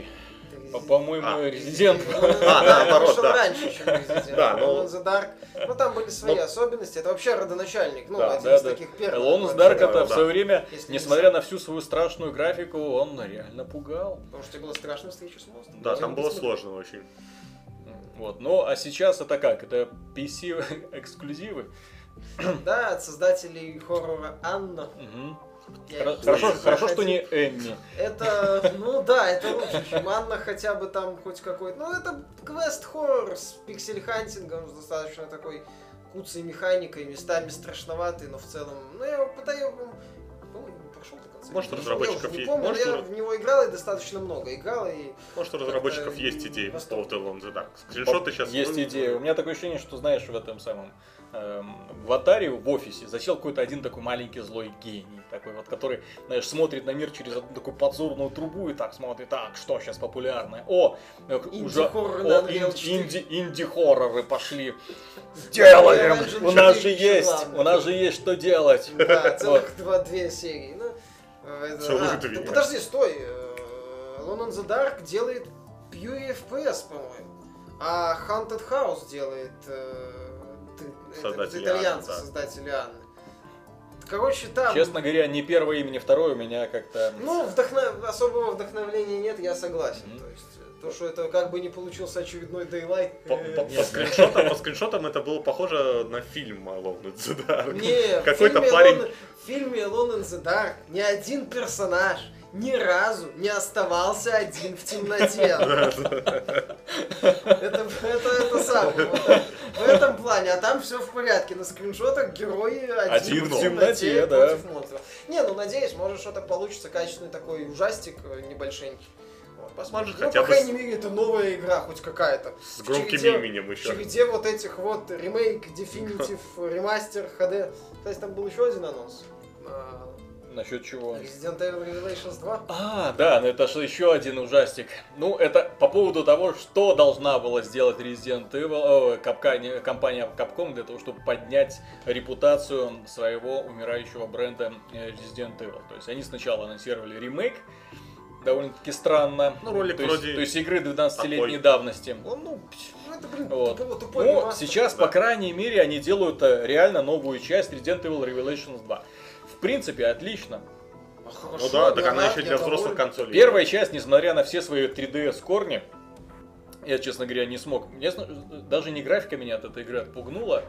[SPEAKER 3] Резидент.
[SPEAKER 1] По- По-моему,
[SPEAKER 2] А.
[SPEAKER 1] Резидент.
[SPEAKER 3] Он,
[SPEAKER 2] А, да, наоборот, да.
[SPEAKER 3] раньше, чем Resident. (laughs)
[SPEAKER 2] Да, но-
[SPEAKER 3] Alone in the Dark. Ну, там были свои
[SPEAKER 1] Ну,
[SPEAKER 3] особенности. Это вообще родоначальник. Ну, один из таких первых.
[SPEAKER 1] Alone in the
[SPEAKER 3] вообще.
[SPEAKER 1] Dark
[SPEAKER 2] Да,
[SPEAKER 1] это в свое время, несмотря на всю свою страшную графику, он реально пугал.
[SPEAKER 3] Потому что тебе было страшно встреча с монстром.
[SPEAKER 2] Да, там было сложно очень.
[SPEAKER 1] Вот. Ну, а сейчас это как? Это PC (laughs) эксклюзивы? (clears throat)
[SPEAKER 3] Да, от создателей хоррора Анна. Я
[SPEAKER 1] Хорошо, хорошо, что не Amy.
[SPEAKER 3] Это, ну да, это лучше, чем Анна хотя бы там хоть какой-то. Ну, это квест-хоррор с пиксель-хантингом, с достаточно такой куцей механикой, местами страшноватый, но в целом... Ну, я его пытаюсь... по-моему, не прошел до конца.
[SPEAKER 2] Может, разработчиков
[SPEAKER 3] не
[SPEAKER 2] есть-
[SPEAKER 3] помню, но
[SPEAKER 2] может,
[SPEAKER 3] я в него играл и достаточно много играл, и...
[SPEAKER 2] Может, у разработчиков есть идеи по поводу in the Dark. Скриншоты сейчас...
[SPEAKER 1] Есть идея. У меня такое ощущение, что знаешь, в этом самом в Атаре в офисе засел какой-то один такой маленький злой гений, такой вот, который, знаешь, смотрит на мир через одну такую подзорную трубу и так смотрит, так, что сейчас популярное? О, э, уже
[SPEAKER 3] Инди-хоррор на
[SPEAKER 1] о,
[SPEAKER 3] Unreal
[SPEAKER 1] ин-
[SPEAKER 3] 4.
[SPEAKER 1] инди, инди-хорроры пошли. Делаем! У нас же
[SPEAKER 3] 4
[SPEAKER 1] есть, у нас же есть что делать.
[SPEAKER 3] Да, (laughs) целых два, две серии. Ну, э, а, да подожди, стой. э, Alone in the Dark делает Pure FPS, по-моему. А Haunted House делает э, т- это- итальянцы,
[SPEAKER 2] Анны, да.
[SPEAKER 3] создатели Анны. Короче, там...
[SPEAKER 1] Честно говоря, не первое имя, не второе у меня как-то...
[SPEAKER 3] Ну, вдохно- особого вдохновения нет, я согласен.
[SPEAKER 1] Мгм.
[SPEAKER 3] То есть, э, то, что это как бы не получился очередной Daylight.
[SPEAKER 2] По,
[SPEAKER 3] э,
[SPEAKER 2] по- по скриншотам, по скриншотам это было похоже на фильм Alone in the Dark.
[SPEAKER 3] Не, в
[SPEAKER 2] Какой-то
[SPEAKER 3] фильме
[SPEAKER 2] парень...
[SPEAKER 3] Alone- в фильме Alone in the Dark ни один персонаж ни разу не оставался один в темноте. (laughs) Это, это, это самое. В этом плане, а там все в порядке. На скриншотах герои один,
[SPEAKER 1] Один
[SPEAKER 3] в
[SPEAKER 1] в
[SPEAKER 3] темноте
[SPEAKER 1] темноте, да.
[SPEAKER 3] против монстров. Не, ну надеюсь, может что-то получится качественный такой ужастик э, небольшенький. Вот, посмотрим.
[SPEAKER 2] Может,
[SPEAKER 3] ну,
[SPEAKER 2] хотя
[SPEAKER 3] по
[SPEAKER 2] бы
[SPEAKER 3] крайней мере, это новая игра, хоть какая-то.
[SPEAKER 2] С громким
[SPEAKER 3] череде-
[SPEAKER 2] именем
[SPEAKER 3] В
[SPEAKER 2] еще.
[SPEAKER 3] череде вот этих вот ремейк, (laughs) дефинитив, ремастер, HD. Кстати, там был еще один анонс.
[SPEAKER 1] Насчет чего?
[SPEAKER 3] Resident Evil Revelations 2.
[SPEAKER 1] А, да, ну это же еще один ужастик. Ну, это по поводу того, что должна была сделать Resident Evil, о, Capcom- компания Capcom для того, чтобы поднять репутацию своего умирающего бренда э, Resident Evil. То есть они сначала анонсировали ремейк, довольно-таки странно.
[SPEAKER 2] Ну, ролик
[SPEAKER 1] то есть,
[SPEAKER 2] вроде
[SPEAKER 1] то есть игры 12-летней
[SPEAKER 2] такой.
[SPEAKER 1] давности. Он, ну,
[SPEAKER 3] Ну, это, блин,
[SPEAKER 1] Вот.
[SPEAKER 3] тупой, тупой
[SPEAKER 1] Ну, сейчас,
[SPEAKER 2] да.
[SPEAKER 1] по крайней мере, они делают э, реально новую часть Resident Evil Revelations 2. В принципе, отлично.
[SPEAKER 2] Ну
[SPEAKER 3] хорошо,
[SPEAKER 2] да,
[SPEAKER 3] я
[SPEAKER 2] так она еще для взрослых консолей.
[SPEAKER 1] Первая часть, несмотря на все свои 3DS корни, я, честно говоря, не смог. Мне даже не графика меня от этой игры отпугнула,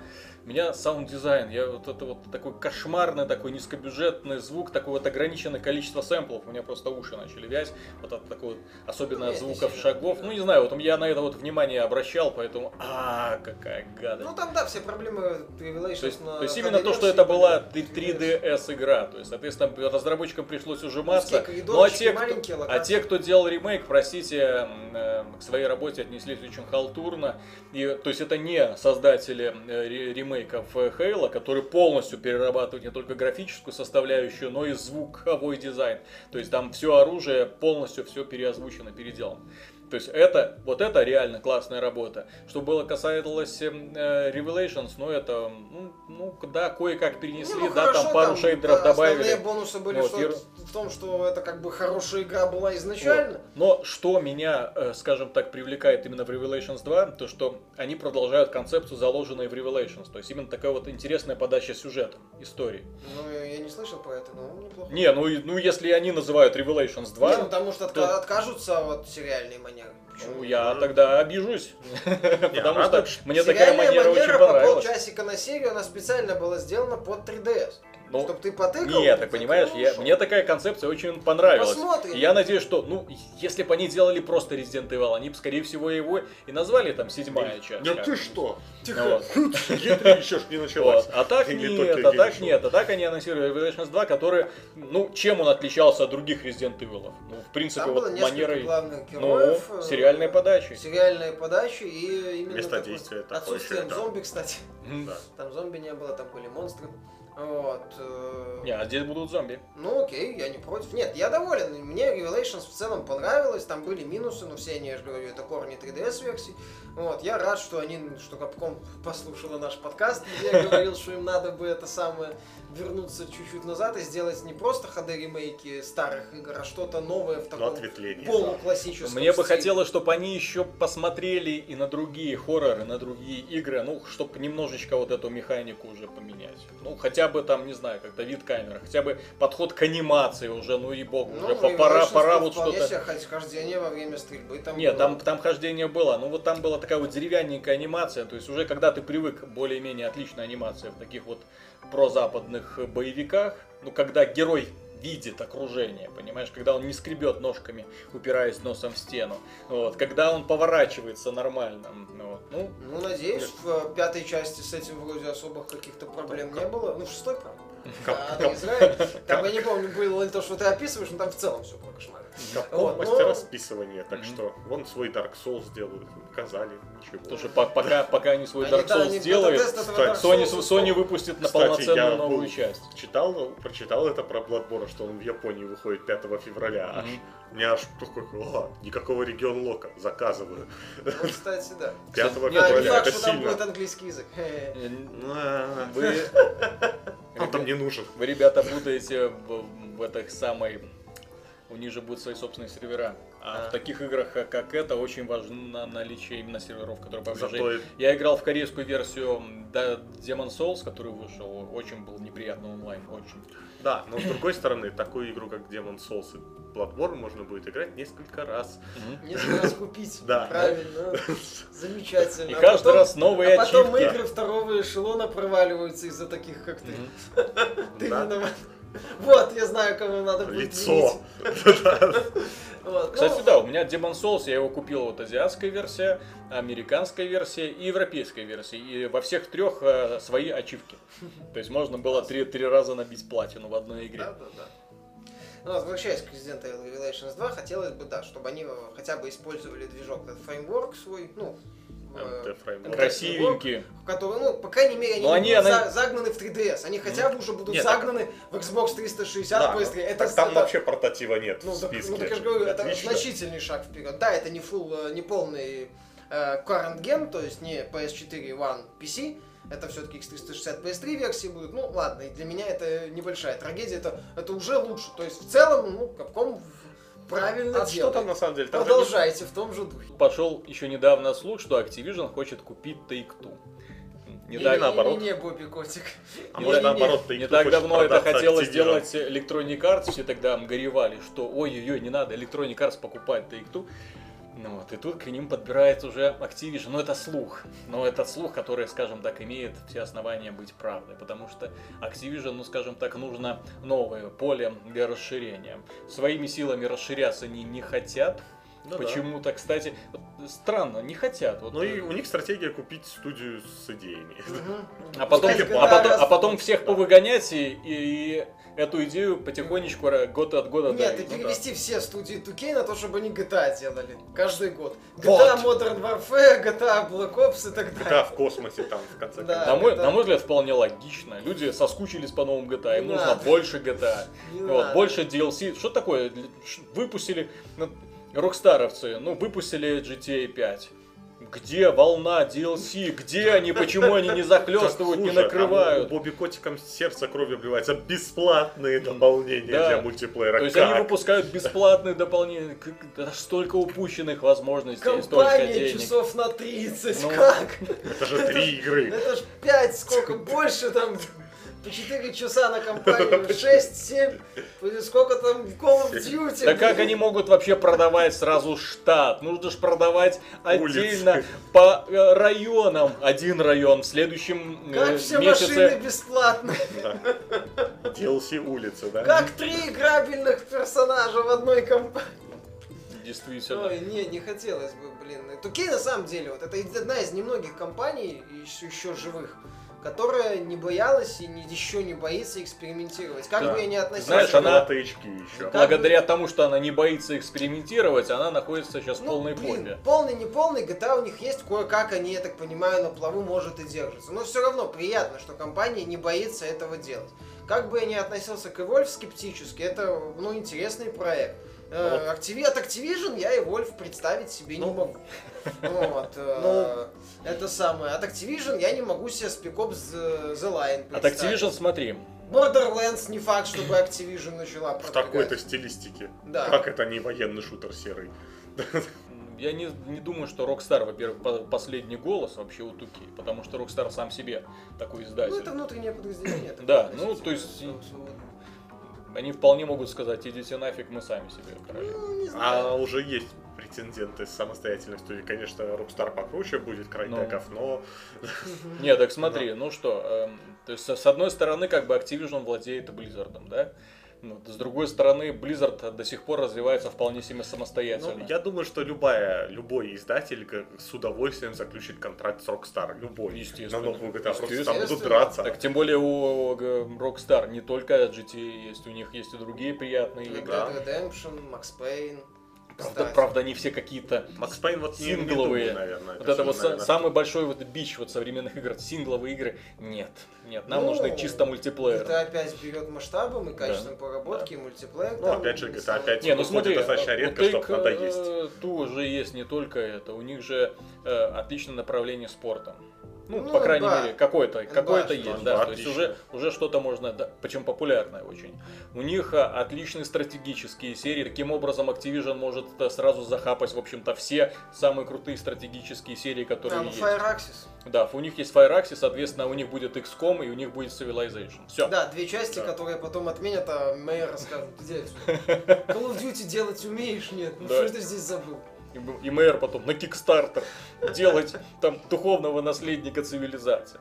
[SPEAKER 1] меня саунд-дизайн. Я вот это вот такой кошмарный, такой низкобюджетный звук, такое вот ограниченное количество сэмплов. У меня просто уши начали вянуть. Вот от такой вот, особенно от звуков шагов. Ну, не знаю, вот я на это вот внимание обращал, поэтому, а какая гадость.
[SPEAKER 3] Ну, там, да, все проблемы Revelations
[SPEAKER 1] То есть,
[SPEAKER 3] на
[SPEAKER 1] то есть именно то, что это была
[SPEAKER 3] были
[SPEAKER 1] 3DS игра. То есть, соответственно, разработчикам пришлось ужиматься. Ну а те, кто, а те, кто делал ремейк, простите, э, к своей работе отнеслись очень халтурно. И, то есть это не создатели э, ре- ремейков э, Хейла, которые полностью перерабатывают не только графическую составляющую, но и звуковой дизайн. То есть там все оружие полностью все переозвучено, переделано. То есть это, вот это реально классная работа. Что было касалось э, Revelations, ну это, ну, ну да, кое-как перенесли,
[SPEAKER 3] Не, ну,
[SPEAKER 1] да,
[SPEAKER 3] хорошо,
[SPEAKER 1] там пару шейдеров
[SPEAKER 3] да,
[SPEAKER 1] добавили.
[SPEAKER 3] Основные бонусы были
[SPEAKER 1] Вот,
[SPEAKER 3] что-
[SPEAKER 1] и-
[SPEAKER 3] в том, что это как бы хорошая игра была изначально.
[SPEAKER 1] Вот. Но что меня, э, скажем так, привлекает именно в Revelations 2, то что они продолжают концепцию, заложенную в Revelations. То есть именно такая вот интересная подача сюжета, истории.
[SPEAKER 3] Ну, я не слышал про это, но неплохо.
[SPEAKER 1] Не, ну, ну если они называют Revelations 2,
[SPEAKER 3] Не, ну потому что
[SPEAKER 1] то-
[SPEAKER 3] откажутся от сериальной манеры. Почему?
[SPEAKER 1] ну, я тогда обижусь. (laughs) Потому что мне такая манера очень
[SPEAKER 3] по
[SPEAKER 1] понравилась.
[SPEAKER 3] полчасика на серию, она специально была сделана под 3DS.
[SPEAKER 1] Ну,
[SPEAKER 3] чтобы ты потыкал.
[SPEAKER 1] Нет, так понимаешь, я, мне такая концепция очень понравилась.
[SPEAKER 3] Посмотрим.
[SPEAKER 1] И Я надеюсь, что, ну, если бы они делали просто Resident Evil, они бы, скорее всего, его и назвали там седьмая часть.
[SPEAKER 2] Да ты что?
[SPEAKER 3] Тихо.
[SPEAKER 1] Вот. (laughs)
[SPEAKER 2] Е3 еще не началась.
[SPEAKER 1] А так нет, а так нет, а так они анонсировали Revelations 2, который, ну, чем он отличался от других Resident Evil? Ну, в принципе, вот манерой,
[SPEAKER 3] главных
[SPEAKER 1] ну,
[SPEAKER 3] э,
[SPEAKER 1] сериальной подачи.
[SPEAKER 3] Сериальная подача и именно
[SPEAKER 2] Место действия такое
[SPEAKER 3] Отсутствием
[SPEAKER 2] еще,
[SPEAKER 3] зомби, кстати.
[SPEAKER 2] Да.
[SPEAKER 3] Там зомби не было, там были монстры. Вот. Э,
[SPEAKER 1] Не, а здесь будут зомби.
[SPEAKER 3] Ну окей, я не против. Нет, я доволен. Мне Revelations в целом понравилось. Там были минусы, но все они, я же говорю, это корни 3DS версий. Вот, я рад, что они, что Capcom послушала наш подкаст, где я говорил, что им надо бы это самое вернуться чуть-чуть назад и сделать не просто HD ремейки старых игр, а что-то новое в
[SPEAKER 2] Ну,
[SPEAKER 3] таком
[SPEAKER 2] ответвление.
[SPEAKER 3] полуклассическом
[SPEAKER 1] Мне бы
[SPEAKER 3] стиле.
[SPEAKER 1] хотелось, чтобы они еще посмотрели и на другие хорроры, на другие игры, ну, чтобы немножечко вот эту механику уже поменять. Ну, хотя бы там, не знаю, как-то вид камеры, хотя бы подход к анимации уже, ну и бог,
[SPEAKER 3] Ну,
[SPEAKER 1] уже по- пора, пора вот что-то...
[SPEAKER 3] себе хождение во время стрельбы там
[SPEAKER 1] Нет,
[SPEAKER 3] было.
[SPEAKER 1] там, там хождение было. Ну вот там была такая вот деревянненькая анимация. То есть уже когда ты привык, более-менее отличная анимация в таких вот прозападных боевиках, ну когда герой видит окружение, понимаешь, когда он не скребет ножками, упираясь носом в стену, вот, когда он поворачивается нормально, ну, вот, ну,
[SPEAKER 3] Ну, надеюсь, в пятой части с этим вроде особых каких-то проблем не было. Ну, в шестой, правда. А, Израиль. Там, я не помню, было ли то, что ты описываешь, но там в целом все было кошмарно. Вот,
[SPEAKER 2] мастера
[SPEAKER 3] но-
[SPEAKER 2] списывания, так что вон свой Dark Souls делают, показали, ничего.
[SPEAKER 1] потому что по- пока, пока они свой Dark Souls
[SPEAKER 3] Dark
[SPEAKER 1] Sony, Sony выпустит на полноценную новую
[SPEAKER 2] был-
[SPEAKER 1] часть.
[SPEAKER 2] Читал, прочитал это про Bloodborne, что он в Японии выходит 5 февраля. Аж, у меня аж такой, о, никакого регион лока, заказываю.
[SPEAKER 3] Ну, кстати, да. (laughs)
[SPEAKER 2] 5
[SPEAKER 1] Не,
[SPEAKER 3] А, не
[SPEAKER 2] февраля,
[SPEAKER 3] факт,
[SPEAKER 2] это
[SPEAKER 3] что там будет английский язык.
[SPEAKER 2] А,
[SPEAKER 1] Вы, (laughs)
[SPEAKER 2] Он там не нужен.
[SPEAKER 1] Вы, ребята, путаете в, в этой самой... У них же будут свои собственные сервера. А
[SPEAKER 3] А.
[SPEAKER 1] в таких играх, как- это, очень важно наличие именно серверов, которые по
[SPEAKER 2] Зато
[SPEAKER 1] Я играл в корейскую версию Demon Souls, который вышел. Очень был неприятно онлайн, очень.
[SPEAKER 2] Да, но с другой стороны, такую игру, как Demon Souls и Bloodborne, можно будет играть несколько раз.
[SPEAKER 3] Несколько раз купить.
[SPEAKER 2] Да.
[SPEAKER 3] Правильно. (laughs) Замечательно.
[SPEAKER 1] И
[SPEAKER 3] А
[SPEAKER 1] каждый
[SPEAKER 3] потом-
[SPEAKER 1] раз новые
[SPEAKER 3] А потом
[SPEAKER 1] ачивки.
[SPEAKER 3] игры второго эшелона проваливаются из-за таких, как ты. (laughs) Ты
[SPEAKER 2] Да.
[SPEAKER 3] виноват. (laughs) Вот, я знаю, кому надо будет
[SPEAKER 2] Лицо. (laughs)
[SPEAKER 3] Вот,
[SPEAKER 1] Кстати,
[SPEAKER 3] ну,
[SPEAKER 1] да, у меня Demon Souls, я его купил вот азиатская версия, американская версия и европейская версия. И во всех трех э, свои ачивки. То есть можно было три, три раза набить платину в одной игре.
[SPEAKER 3] Да, да, да. Ну, возвращаясь к Resident Evil Revelations 2, хотелось бы, да, чтобы они э, хотя бы использовали движок, этот фреймворк свой, ну, э,
[SPEAKER 2] MT
[SPEAKER 3] который, ну, по крайней мере, они
[SPEAKER 1] Но
[SPEAKER 3] не
[SPEAKER 1] они-
[SPEAKER 3] будут
[SPEAKER 1] она-
[SPEAKER 3] загнаны в 3DS, они хотя бы уже будут
[SPEAKER 2] Нет, так-
[SPEAKER 3] загнаны в Xbox 360
[SPEAKER 2] Да,
[SPEAKER 3] быстрее. Это,
[SPEAKER 2] так там
[SPEAKER 3] это-
[SPEAKER 2] вообще портатива нет
[SPEAKER 3] ну,
[SPEAKER 2] в
[SPEAKER 3] так,
[SPEAKER 2] списке.
[SPEAKER 3] ну, так я же говорю, это
[SPEAKER 2] Отлично.
[SPEAKER 3] значительный шаг вперед. Да, это не full, э, не полный э, current gen, то есть не PS4 One PC, это все-таки X360 PS3 версии будут. Ну ладно, и для меня это небольшая трагедия, это, это уже лучше. То есть в целом, ну, Capcom правильно
[SPEAKER 2] А что
[SPEAKER 3] делает.
[SPEAKER 2] там на самом деле? Там же
[SPEAKER 3] Продолжайте в том же духе.
[SPEAKER 1] Пошел еще недавно слух, что Activision хочет купить Take-Two. Не,
[SPEAKER 2] Или
[SPEAKER 1] так,
[SPEAKER 2] наоборот.
[SPEAKER 3] Не, не, Бобби Котик.
[SPEAKER 2] А
[SPEAKER 1] Не
[SPEAKER 2] может
[SPEAKER 1] так-
[SPEAKER 2] наоборот, ты
[SPEAKER 1] не так давно это
[SPEAKER 2] хотелось
[SPEAKER 1] хотелось сделать Electronic Arts, все тогда горевали, что ой-ой-ой, не надо Electronic Arts покупать Take-Two. Ну вот, и тут к ним подбирается уже Activision. Ну это слух. Но это слух, который, скажем так, имеет все основания быть правдой. Потому что Activision, ну скажем так, нужно новое поле для расширения. Своими силами расширяться они не хотят.
[SPEAKER 2] Ну да.
[SPEAKER 1] Почему-то, кстати, вот странно, не хотят. Вот,
[SPEAKER 2] Ну и у них стратегия купить студию с идеями. (laughs)
[SPEAKER 1] А потом,
[SPEAKER 3] Пускай
[SPEAKER 1] а потом, а потом всех повыгонять и, и эту идею потихонечку год от года
[SPEAKER 3] Нет,
[SPEAKER 1] давить.
[SPEAKER 3] и
[SPEAKER 1] Ну да.
[SPEAKER 3] перевести все студии 2K на то, чтобы они GTA делали каждый год.
[SPEAKER 2] Вот.
[SPEAKER 3] GTA Modern Warfare, GTA Black Ops и так далее.
[SPEAKER 2] GTA в космосе там в конце
[SPEAKER 3] Да.
[SPEAKER 2] концов.
[SPEAKER 1] На мой, на мой взгляд, вполне логично. Люди соскучились по новым GTA, им
[SPEAKER 3] Не
[SPEAKER 1] нужно
[SPEAKER 3] надо.
[SPEAKER 1] больше GTA.
[SPEAKER 3] Не
[SPEAKER 1] Вот,
[SPEAKER 3] надо.
[SPEAKER 1] больше DLC. Что такое? Выпустили ну, рокстаровцы, ну, выпустили GTA 5. Где волна DLC? Где они? Почему они не захлестывают, не
[SPEAKER 2] там
[SPEAKER 1] накрывают?
[SPEAKER 2] Бобби Котиком сердце кровью обливается. Бесплатные дополнения для мультиплеера.
[SPEAKER 1] То есть они выпускают бесплатные дополнения. Столько упущенных возможностей, столько денег.
[SPEAKER 3] часов на 30,
[SPEAKER 1] Ну.
[SPEAKER 3] как?
[SPEAKER 2] Это же три игры.
[SPEAKER 3] Это ж 5, сколько больше там, по 4 часа на компанию, (laughs) 6, 7, сколько там в Call of Duty.
[SPEAKER 1] Да как они могут вообще продавать сразу штат? Нужно же продавать отдельно
[SPEAKER 2] Улицы.
[SPEAKER 1] по э, районам. Один район в следующем э,
[SPEAKER 3] Как все машины бесплатно.
[SPEAKER 2] Да. DLC улицы, да?
[SPEAKER 3] Как три играбельных персонажа в одной компании.
[SPEAKER 1] Действительно.
[SPEAKER 3] Ой, не, не хотелось бы, блин. Тукей на самом деле, вот это одна из немногих компаний, еще, еще живых, которая не боялась и не, еще не боится экспериментировать. Как
[SPEAKER 1] Да.
[SPEAKER 3] бы я ни относился...
[SPEAKER 1] Знаешь,
[SPEAKER 2] Знаешь,
[SPEAKER 1] она-
[SPEAKER 2] очки еще.
[SPEAKER 3] Как
[SPEAKER 1] Благодаря тому, что она не боится экспериментировать, она находится сейчас в
[SPEAKER 3] Ну,
[SPEAKER 1] полной
[SPEAKER 3] блин,
[SPEAKER 1] попе.
[SPEAKER 3] полный, не полный, GTA у них есть кое-как, они, я так понимаю, на плаву может и держатся. Но все равно приятно, что компания не боится этого делать. Как бы я ни относился к Evolve скептически, это, ну, интересный проект. Э, Activi- От Activision я Evolve представить себе не
[SPEAKER 2] Ну.
[SPEAKER 3] могу. (laughs) Вот, э, это самое. От Activision я не могу себе Spec Ops The, The Line
[SPEAKER 1] От
[SPEAKER 3] представить.
[SPEAKER 1] Activision смотри.
[SPEAKER 3] Borderlands не факт, чтобы Activision начала
[SPEAKER 2] В такой-то стилистике.
[SPEAKER 3] Да.
[SPEAKER 2] Как это не военный шутер серый?
[SPEAKER 1] Я не, не думаю, что Rockstar, во-первых, по- последний голос вообще у Туки, потому что Rockstar сам себе такой издатель.
[SPEAKER 3] Ну, это внутреннее подразделение.
[SPEAKER 1] Да, ну, то есть. Они вполне могут сказать, идите нафиг, мы сами себе короли.
[SPEAKER 3] Ну, не знаю.
[SPEAKER 2] А уже есть претенденты с самостоятельной студией. Конечно, Rockstar покруче будет, Крайтеков, но...
[SPEAKER 1] Не, так смотри, ну что, эм, то есть с одной стороны, как бы Activision владеет Blizzard, да? Ну, с другой стороны, Blizzard до сих пор развивается вполне себе
[SPEAKER 2] Ну,
[SPEAKER 1] самостоятельно.
[SPEAKER 2] я думаю, что любая, любой издатель с удовольствием заключит контракт с Rockstar. Любой.
[SPEAKER 1] Естественно.
[SPEAKER 2] На новую GTA. Просто там будут драться.
[SPEAKER 1] Так тем более у Rockstar не только GTA есть, у них есть и другие приятные
[SPEAKER 3] Red
[SPEAKER 1] игры.
[SPEAKER 2] да.
[SPEAKER 3] Dead Redemption, Max Payne.
[SPEAKER 1] Правда, правда, они все какие-то
[SPEAKER 2] Макс Пейн вот не, не
[SPEAKER 1] Сингловые.
[SPEAKER 2] думаю, наверное.
[SPEAKER 1] Вот это вот
[SPEAKER 2] наверное.
[SPEAKER 1] самый большой вот бич вот современных игр, сингловые игры. Нет, нет, нам
[SPEAKER 3] Ну,
[SPEAKER 1] нужны чисто мультиплеер.
[SPEAKER 3] Это опять берет масштабом и качеством поработки, и мультиплеер.
[SPEAKER 2] Ну,
[SPEAKER 3] там
[SPEAKER 2] опять же,
[SPEAKER 3] не самый-
[SPEAKER 2] 5
[SPEAKER 1] Не, ну смотри,
[SPEAKER 2] достаточно редко, чтоб
[SPEAKER 1] Take,
[SPEAKER 2] надо
[SPEAKER 1] э,
[SPEAKER 2] есть.
[SPEAKER 1] Two же есть не только это, у них же э, отличное направление спорта. Ну,
[SPEAKER 3] Ну,
[SPEAKER 1] по крайней
[SPEAKER 3] да.
[SPEAKER 1] мере, какое-то, какое-то
[SPEAKER 3] что-
[SPEAKER 1] есть,
[SPEAKER 2] да,
[SPEAKER 1] да. То есть
[SPEAKER 2] отлично.
[SPEAKER 1] уже, уже что-то можно, да, причем популярное очень. У них а, отличные стратегические серии. Таким образом, Activision может сразу захапать, в общем-то, все самые крутые стратегические серии, которые
[SPEAKER 3] А, ну,
[SPEAKER 1] есть.
[SPEAKER 3] Fire Axis.
[SPEAKER 1] Да, у них есть Fire соответственно, у них будет XCOM и у них будет Civilization. Все.
[SPEAKER 3] Да, две части,
[SPEAKER 2] Да.
[SPEAKER 3] которые потом отменят, а мэр расскажет, где (laughs) Call of Duty делать умеешь? Нет. Ну
[SPEAKER 1] Да.
[SPEAKER 3] что ты здесь забыл?
[SPEAKER 1] И, мэр потом на Kickstarter делать там духовного наследника цивилизации.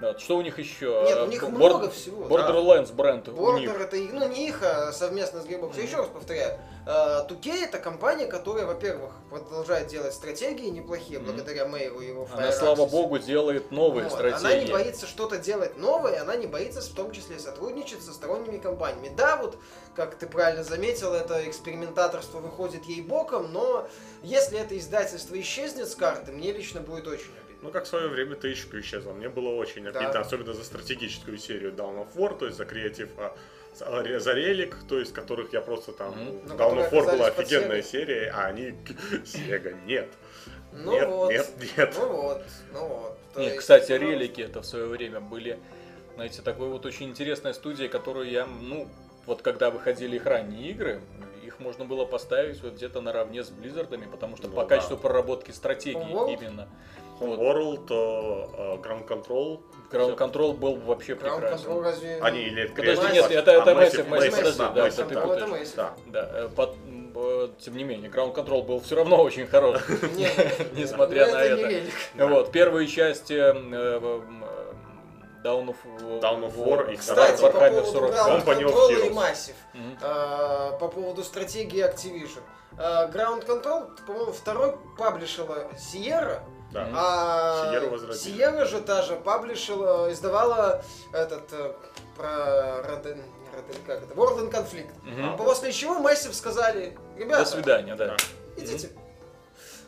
[SPEAKER 1] Да, что у них еще?
[SPEAKER 3] Нет,
[SPEAKER 1] Э,
[SPEAKER 3] у них
[SPEAKER 1] Бор-
[SPEAKER 3] много всего. да.
[SPEAKER 1] Borderlands бренд у них.
[SPEAKER 3] Border это, ну не их, а совместно с Gearbox. Еще раз повторяю, э, 2K это компания, которая, во-первых, продолжает делать стратегии неплохие,
[SPEAKER 1] Мгм.
[SPEAKER 3] благодаря Мэйру и его
[SPEAKER 1] Она, слава богу, делает новые
[SPEAKER 3] Вот,
[SPEAKER 1] стратегии.
[SPEAKER 3] Она не боится что-то делать новое, она не боится в том числе сотрудничать со сторонними компаниями. Да, вот, как ты правильно заметил, это экспериментаторство выходит ей боком, но если это издательство исчезнет с карты, мне лично будет очень обидно.
[SPEAKER 2] Ну, как в свое время THQ исчезла. Мне было очень
[SPEAKER 3] Да.
[SPEAKER 2] обидно, особенно за стратегическую серию Dawn of War, то есть за креатив, а, за релик, то есть которых я просто там...
[SPEAKER 3] Ну, которые
[SPEAKER 2] of War была офигенная
[SPEAKER 3] Sega.
[SPEAKER 2] серия, а они... (laughs) Сега, нет.
[SPEAKER 3] Ну
[SPEAKER 2] нет,
[SPEAKER 3] вот.
[SPEAKER 2] нет, нет.
[SPEAKER 3] Ну вот, ну вот. То
[SPEAKER 1] Нет,
[SPEAKER 3] есть,
[SPEAKER 1] кстати,
[SPEAKER 3] ну,
[SPEAKER 1] релики это в свое время были, знаете, такой вот очень интересная студия, которую я, ну, вот когда выходили их ранние игры, их можно было поставить вот где-то наравне с Близзардами, потому что
[SPEAKER 2] Ну
[SPEAKER 1] по
[SPEAKER 2] да.
[SPEAKER 1] качеству проработки стратегии
[SPEAKER 3] Homeworld?
[SPEAKER 1] именно. Вот.
[SPEAKER 2] Homeworld, э, э, Ground Control,
[SPEAKER 1] Ground Control был вообще
[SPEAKER 3] Ground
[SPEAKER 1] прекрасен.
[SPEAKER 3] Control разве...
[SPEAKER 2] они или
[SPEAKER 1] Подожди,
[SPEAKER 2] Creative
[SPEAKER 3] нет,
[SPEAKER 1] это- это
[SPEAKER 2] А,
[SPEAKER 1] Massive,
[SPEAKER 2] Massive,
[SPEAKER 1] Massive,
[SPEAKER 3] подожди,
[SPEAKER 2] да,
[SPEAKER 1] да,
[SPEAKER 2] Massive, да.
[SPEAKER 3] Вот это. Massive.
[SPEAKER 2] Да.
[SPEAKER 1] Да, э, под- э, тем не менее, Ground Control был все равно очень хорош, (laughs) (laughs) несмотря
[SPEAKER 3] ну,
[SPEAKER 1] на
[SPEAKER 3] это.
[SPEAKER 1] Вот, первые части э, Down of,
[SPEAKER 2] Down of War и
[SPEAKER 3] Кстати, по
[SPEAKER 1] Warhammer
[SPEAKER 3] поводу
[SPEAKER 1] 40.
[SPEAKER 3] Ground Control и. Massive,
[SPEAKER 1] Мгм.
[SPEAKER 3] а, по поводу стратегии Activision. А, Ground Control, по-моему, второй паблишила Sierra,
[SPEAKER 2] Да.
[SPEAKER 3] А
[SPEAKER 2] Sierra возродили.
[SPEAKER 3] Sierra же та же паблишила, издавала этот э, про Роден, Роден- как это, World in Conflict.
[SPEAKER 1] Мгм.
[SPEAKER 3] После чего Massive сказали, ребята,
[SPEAKER 1] До свидания, да.
[SPEAKER 3] Идите.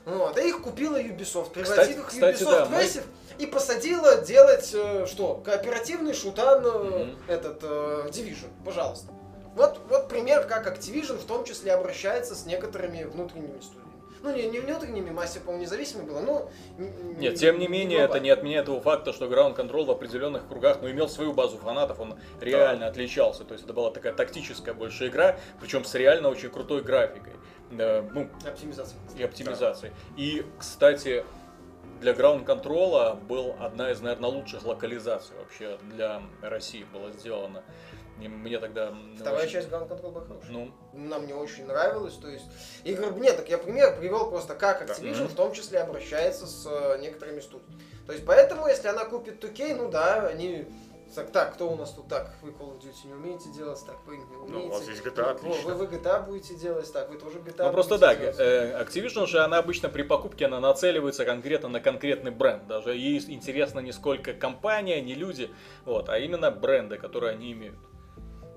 [SPEAKER 3] Вот, и их купила Ubisoft,
[SPEAKER 1] Кстати-
[SPEAKER 3] превратив их в
[SPEAKER 1] кстати,
[SPEAKER 3] Ubisoft
[SPEAKER 1] да, мы-
[SPEAKER 3] Massive и посадила делать э, что? Кооперативный шутан э,
[SPEAKER 1] Мгм.
[SPEAKER 3] этот э, Division, пожалуйста. Вот, вот пример, как Activision в том числе обращается с некоторыми внутренними студиями. Ну, не, не внутренними, Massive, по-моему, независимой была, но...
[SPEAKER 1] Нет, тем не менее, это
[SPEAKER 3] глобально.
[SPEAKER 1] не отменяет того факта, что Ground Control в определенных кругах, ну, имел свою базу фанатов, он реально отличался. То есть это была такая тактическая больше игра, причем с реально очень крутой графикой. Э, ну,
[SPEAKER 3] Оптимизация.
[SPEAKER 1] и оптимизацией. И, кстати, для Ground Control был одна из, наверное, лучших локализаций вообще для России была сделана. Мне тогда...
[SPEAKER 3] Вторая
[SPEAKER 1] очень-
[SPEAKER 3] часть Ground Control была хорошая.
[SPEAKER 1] Ну,
[SPEAKER 3] Нам не очень нравилось, то есть игры... Нет, так я пример привел просто, как
[SPEAKER 2] Да.
[SPEAKER 3] Activision
[SPEAKER 1] Мгм.
[SPEAKER 3] в том числе обращается с э, некоторыми студиями. То есть поэтому, если она купит 2K, ну да, они... Так, так, кто у нас тут так? Вы Call of Duty не умеете делать, так, вы не умеете.
[SPEAKER 2] Ну, у вас есть GTA, отлично.
[SPEAKER 3] Вы, вы GTA будете делать, так, вы тоже GTA
[SPEAKER 1] Ну просто да,
[SPEAKER 3] делать.
[SPEAKER 1] э, Activision же, она обычно при покупке, она нацеливается конкретно на конкретный бренд. Даже ей интересно не сколько компания, не люди, вот, а именно бренды, которые они имеют.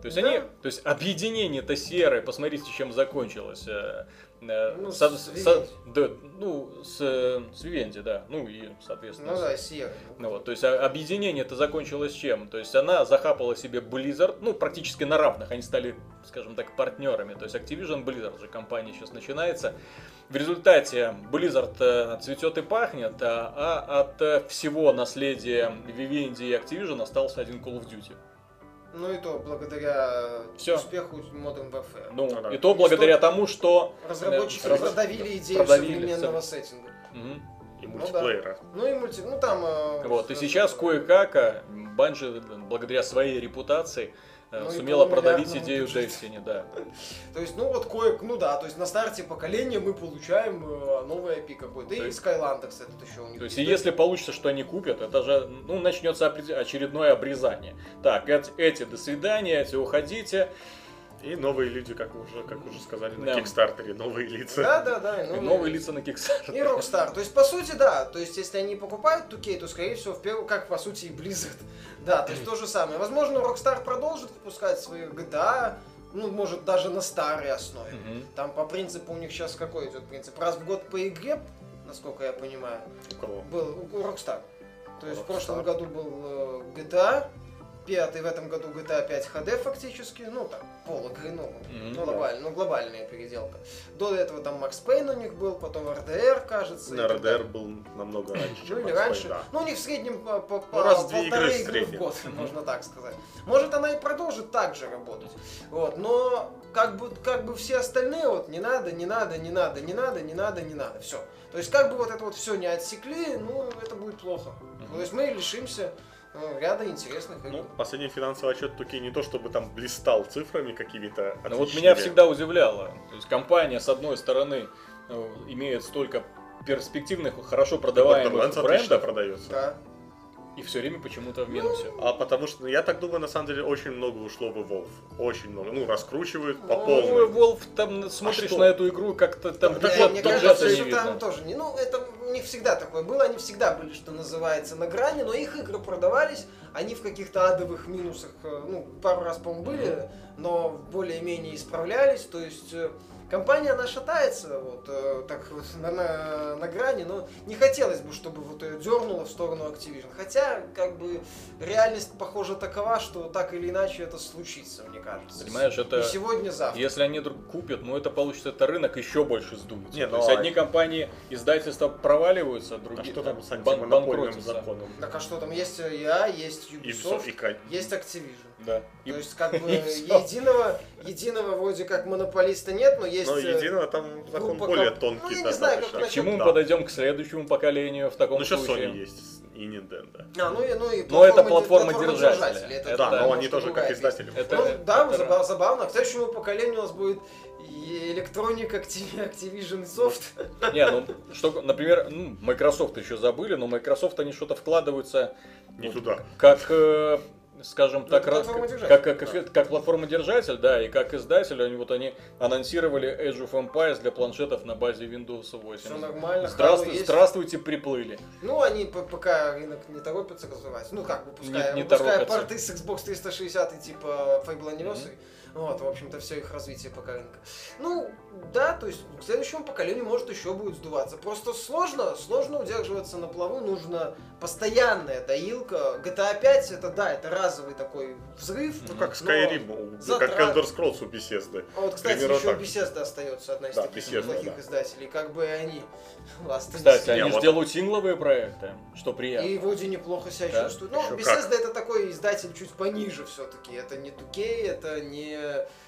[SPEAKER 1] То есть
[SPEAKER 3] Да.
[SPEAKER 1] они, то есть объединение-то серое, посмотрите, чем закончилось. э, э,
[SPEAKER 3] Ну,
[SPEAKER 1] со-
[SPEAKER 3] с
[SPEAKER 1] со- да, ну, с, с Vivendi, да, ну и, соответственно,
[SPEAKER 3] Ну
[SPEAKER 1] с-
[SPEAKER 3] да, Sierra.
[SPEAKER 1] ну вот, то есть а- объединение это закончилось чем? То есть она захапала себе Blizzard, ну практически на равных, они стали, скажем так, партнерами. То есть Activision Blizzard же компания сейчас начинается. В результате Blizzard э, цветет и пахнет, а, а от всего наследия Vivendi и Activision остался один Call of Duty.
[SPEAKER 3] Ну и то, благодаря
[SPEAKER 1] Всё.
[SPEAKER 3] успеху Modern Warfare.
[SPEAKER 1] Ну,
[SPEAKER 2] Ну да.
[SPEAKER 1] и то благодаря тому, что...
[SPEAKER 3] Разработчики
[SPEAKER 1] Раз-
[SPEAKER 3] продавили идею
[SPEAKER 1] продавили
[SPEAKER 3] современного сеттинга.
[SPEAKER 1] Мгм.
[SPEAKER 2] И
[SPEAKER 3] Ну
[SPEAKER 2] мультиплеера.
[SPEAKER 3] Ну и мульти... Ну там... э,
[SPEAKER 1] Вот, и сейчас кое-как а, Bungie, благодаря своей репутации, э,
[SPEAKER 3] Ну и
[SPEAKER 1] сумела продавить идею. Destiny, да.
[SPEAKER 3] То есть, ну вот кое, ну да, то есть на старте поколения мы получаем э, новый IP какой-то.
[SPEAKER 1] То
[SPEAKER 3] И Skylanders этот еще у них.
[SPEAKER 1] То есть, и если получится, что они купят, это же, ну, начнется очередное обрезание. Так, эти, эти до свидания, эти уходите.
[SPEAKER 2] И новые люди, как уже, как уже сказали, на
[SPEAKER 1] Да.
[SPEAKER 2] Кикстартере, новые лица.
[SPEAKER 3] Да, да, да.
[SPEAKER 1] И
[SPEAKER 3] ну,
[SPEAKER 1] новые лица на Kickstarter.
[SPEAKER 3] И Rockstar. То есть, по сути, да. То есть, если они покупают 2K, то, скорее всего, в первую, как, по сути, и Blizzard. (laughs) Да, то есть, то же самое. Возможно, Rockstar продолжит выпускать свои GTA, ну, может, даже на старой основе.
[SPEAKER 1] Мгм.
[SPEAKER 3] Там по принципу у них сейчас какой идет принцип? Раз в год по игре, насколько я понимаю,
[SPEAKER 2] У кого?
[SPEAKER 3] был у Rockstar. То есть в прошлом году был э, GTA, пятый в этом году GTA 5 HD фактически, ну там пол игры, ну,
[SPEAKER 1] Мгм.
[SPEAKER 3] ну, глобально, ну глобальная переделка. До этого там Макс Пейн у них был, потом RDR, кажется.
[SPEAKER 2] RDR
[SPEAKER 3] далее.
[SPEAKER 2] был намного раньше,
[SPEAKER 3] Ну
[SPEAKER 2] чем
[SPEAKER 3] или
[SPEAKER 2] Max Payne,
[SPEAKER 3] раньше.
[SPEAKER 2] да.
[SPEAKER 3] Ну, у них в среднем по, по- по-
[SPEAKER 2] Ну, раз
[SPEAKER 3] полторы
[SPEAKER 2] игры
[SPEAKER 3] игры в год, можно так сказать. Может, она и продолжит так же работать. Вот, но как бы, как бы все остальные, вот, не надо, не надо, не надо, не надо, не надо, не надо, все. То есть, как бы вот это вот все не отсекли, ну, это будет плохо.
[SPEAKER 1] Мгм.
[SPEAKER 3] То есть, мы лишимся ну, ряда интересных игр.
[SPEAKER 2] Ну, последний финансовый отчет Туки не то чтобы там блистал цифрами какими-то
[SPEAKER 1] Но вот
[SPEAKER 2] отличными.
[SPEAKER 1] меня всегда удивляло. То есть компания, с одной стороны, э, имеет столько перспективных, хорошо продаваемых брендов,
[SPEAKER 2] продается.
[SPEAKER 3] Да.
[SPEAKER 1] И все время почему-то в минусе.
[SPEAKER 2] А потому что, ну, я так думаю, на самом деле, очень много ушло в Evolve. Очень много. Ну, раскручивают по
[SPEAKER 3] Ну,
[SPEAKER 1] Ну,
[SPEAKER 2] полной.
[SPEAKER 1] Волф, там смотришь
[SPEAKER 2] что?
[SPEAKER 1] на эту игру, как-то там
[SPEAKER 2] Да,
[SPEAKER 1] бюджет,
[SPEAKER 3] мне кажется,
[SPEAKER 1] не
[SPEAKER 3] что
[SPEAKER 1] видно.
[SPEAKER 3] там тоже не. Ну, это них всегда такое было, они всегда были, что называется, на грани, но их игры продавались, они в каких-то адовых минусах, э, ну, пару раз, по-моему, были, но более-менее исправлялись, то есть э, компания, она шатается, вот, э, так вот, (laughs) на, на, на грани, но не хотелось бы, чтобы вот ее дернуло в сторону Activision. Хотя, как бы, реальность, похоже, такова, что так или иначе это случится, мне кажется.
[SPEAKER 1] Понимаешь, это-
[SPEAKER 3] Не сегодня, завтра.
[SPEAKER 1] Если они друг купят, ну это получится, это рынок еще больше сдуется.
[SPEAKER 2] Не,
[SPEAKER 1] То
[SPEAKER 2] ну,
[SPEAKER 1] есть
[SPEAKER 2] а-
[SPEAKER 1] одни компании, издательства проваливаются,
[SPEAKER 2] А
[SPEAKER 1] другие
[SPEAKER 2] что там с антимонопольным законом?
[SPEAKER 3] Так а что там есть EA, есть
[SPEAKER 2] И все,
[SPEAKER 3] Ubisoft,
[SPEAKER 2] и
[SPEAKER 3] есть Activision.
[SPEAKER 1] Да. И-
[SPEAKER 3] То есть как бы (laughs)
[SPEAKER 1] и
[SPEAKER 3] единого, единого вроде как монополиста нет, но есть...
[SPEAKER 2] Но
[SPEAKER 3] э,
[SPEAKER 2] единого там закон
[SPEAKER 3] группа
[SPEAKER 2] более тонкий
[SPEAKER 3] Ну, я не знаю, как
[SPEAKER 1] к чему мы подойдем к следующему поколению в таком
[SPEAKER 2] Ну, сейчас
[SPEAKER 1] случае?
[SPEAKER 2] Sony есть и Nintendo.
[SPEAKER 3] А, ну и, ну и
[SPEAKER 1] Но это платформа-держатели,
[SPEAKER 3] это
[SPEAKER 1] Это
[SPEAKER 2] Да, но они тоже как издатели.
[SPEAKER 1] Это-
[SPEAKER 3] ну да,
[SPEAKER 1] это-
[SPEAKER 3] заба- забавно. К следующему поколению у нас будет Electronic, Acti- Activision Soft.
[SPEAKER 1] Не, ну, что, например, ну, Microsoft еще забыли, но Microsoft они что-то вкладываются
[SPEAKER 2] Не
[SPEAKER 1] ну,
[SPEAKER 2] туда.
[SPEAKER 1] как, э, скажем
[SPEAKER 3] Ну,
[SPEAKER 1] так, как, как, как, как платформодержатель, да, и как издатель, они вот они анонсировали Age of Empires для планшетов на базе Windows 8.
[SPEAKER 3] Все нормально,
[SPEAKER 1] Здравствуй- здравствуйте, приплыли.
[SPEAKER 3] Ну, они пока рынок не торопятся развивать. Ну как, выпуская,
[SPEAKER 1] Не- не
[SPEAKER 3] выпуская порты с Xbox 360 и типа Fable Anniversary. Вот, в общем-то, все их развитие пока рынка. Ну, да, то есть к следующему поколению может еще будет сдуваться. Просто сложно, сложно удерживаться на плаву, нужно постоянная доилка. GTA 5 это да, это разовый такой взрыв.
[SPEAKER 2] Ну, как Skyrim, у- как
[SPEAKER 3] затрат-
[SPEAKER 2] Elder Scrolls у Bethesda.
[SPEAKER 3] А вот, кстати,
[SPEAKER 2] примерно
[SPEAKER 3] еще
[SPEAKER 2] так.
[SPEAKER 3] Bethesda остается одна из
[SPEAKER 2] Да,
[SPEAKER 3] таких
[SPEAKER 2] Bethesda,
[SPEAKER 3] неплохих
[SPEAKER 2] да.
[SPEAKER 3] издателей. Как бы они (laughs) last
[SPEAKER 1] Кстати, они
[SPEAKER 2] вот-
[SPEAKER 1] делают сингловые проекты, что приятно.
[SPEAKER 3] И вроде неплохо себя
[SPEAKER 1] Да?
[SPEAKER 3] чувствует. Ну, Bethesda это такой издатель чуть пониже все-таки. Это не 2K, это не...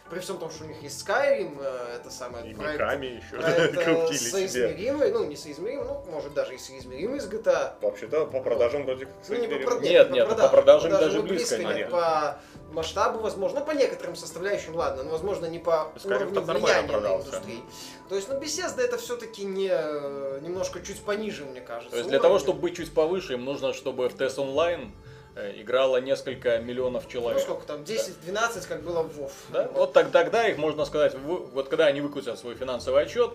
[SPEAKER 3] При всем том, что у них есть Skyrim, э, это самое
[SPEAKER 2] И
[SPEAKER 3] проект,
[SPEAKER 2] Миками еще
[SPEAKER 3] проект э, (laughs) соизмеримый, ну не соизмеримый, ну может даже и соизмеримый с GTA.
[SPEAKER 2] Вообще-то по продажам вроде как
[SPEAKER 3] Ну, не по, прод-
[SPEAKER 1] Нет, нет,
[SPEAKER 3] по
[SPEAKER 1] по продажам
[SPEAKER 3] По
[SPEAKER 1] даже
[SPEAKER 3] вот
[SPEAKER 1] близко
[SPEAKER 3] нет.
[SPEAKER 2] нет.
[SPEAKER 3] По масштабу, возможно, ну, по некоторым составляющим, ладно, но, возможно, не по
[SPEAKER 2] Skyrim
[SPEAKER 3] уровню влияния на
[SPEAKER 2] продался.
[SPEAKER 3] индустрию. То есть, ну, Bethesda это все-таки не, э, немножко чуть пониже, мне кажется.
[SPEAKER 1] То есть для того,
[SPEAKER 3] уровня.
[SPEAKER 1] чтобы быть чуть повыше, им нужно, чтобы в Online э, играло несколько миллионов
[SPEAKER 3] Ну,
[SPEAKER 1] человек.
[SPEAKER 3] сколько там, 10-12, как было в WoW.
[SPEAKER 1] Да? Вот так, тогда их можно сказать, вы- вот когда они выкусят свой финансовый отчет,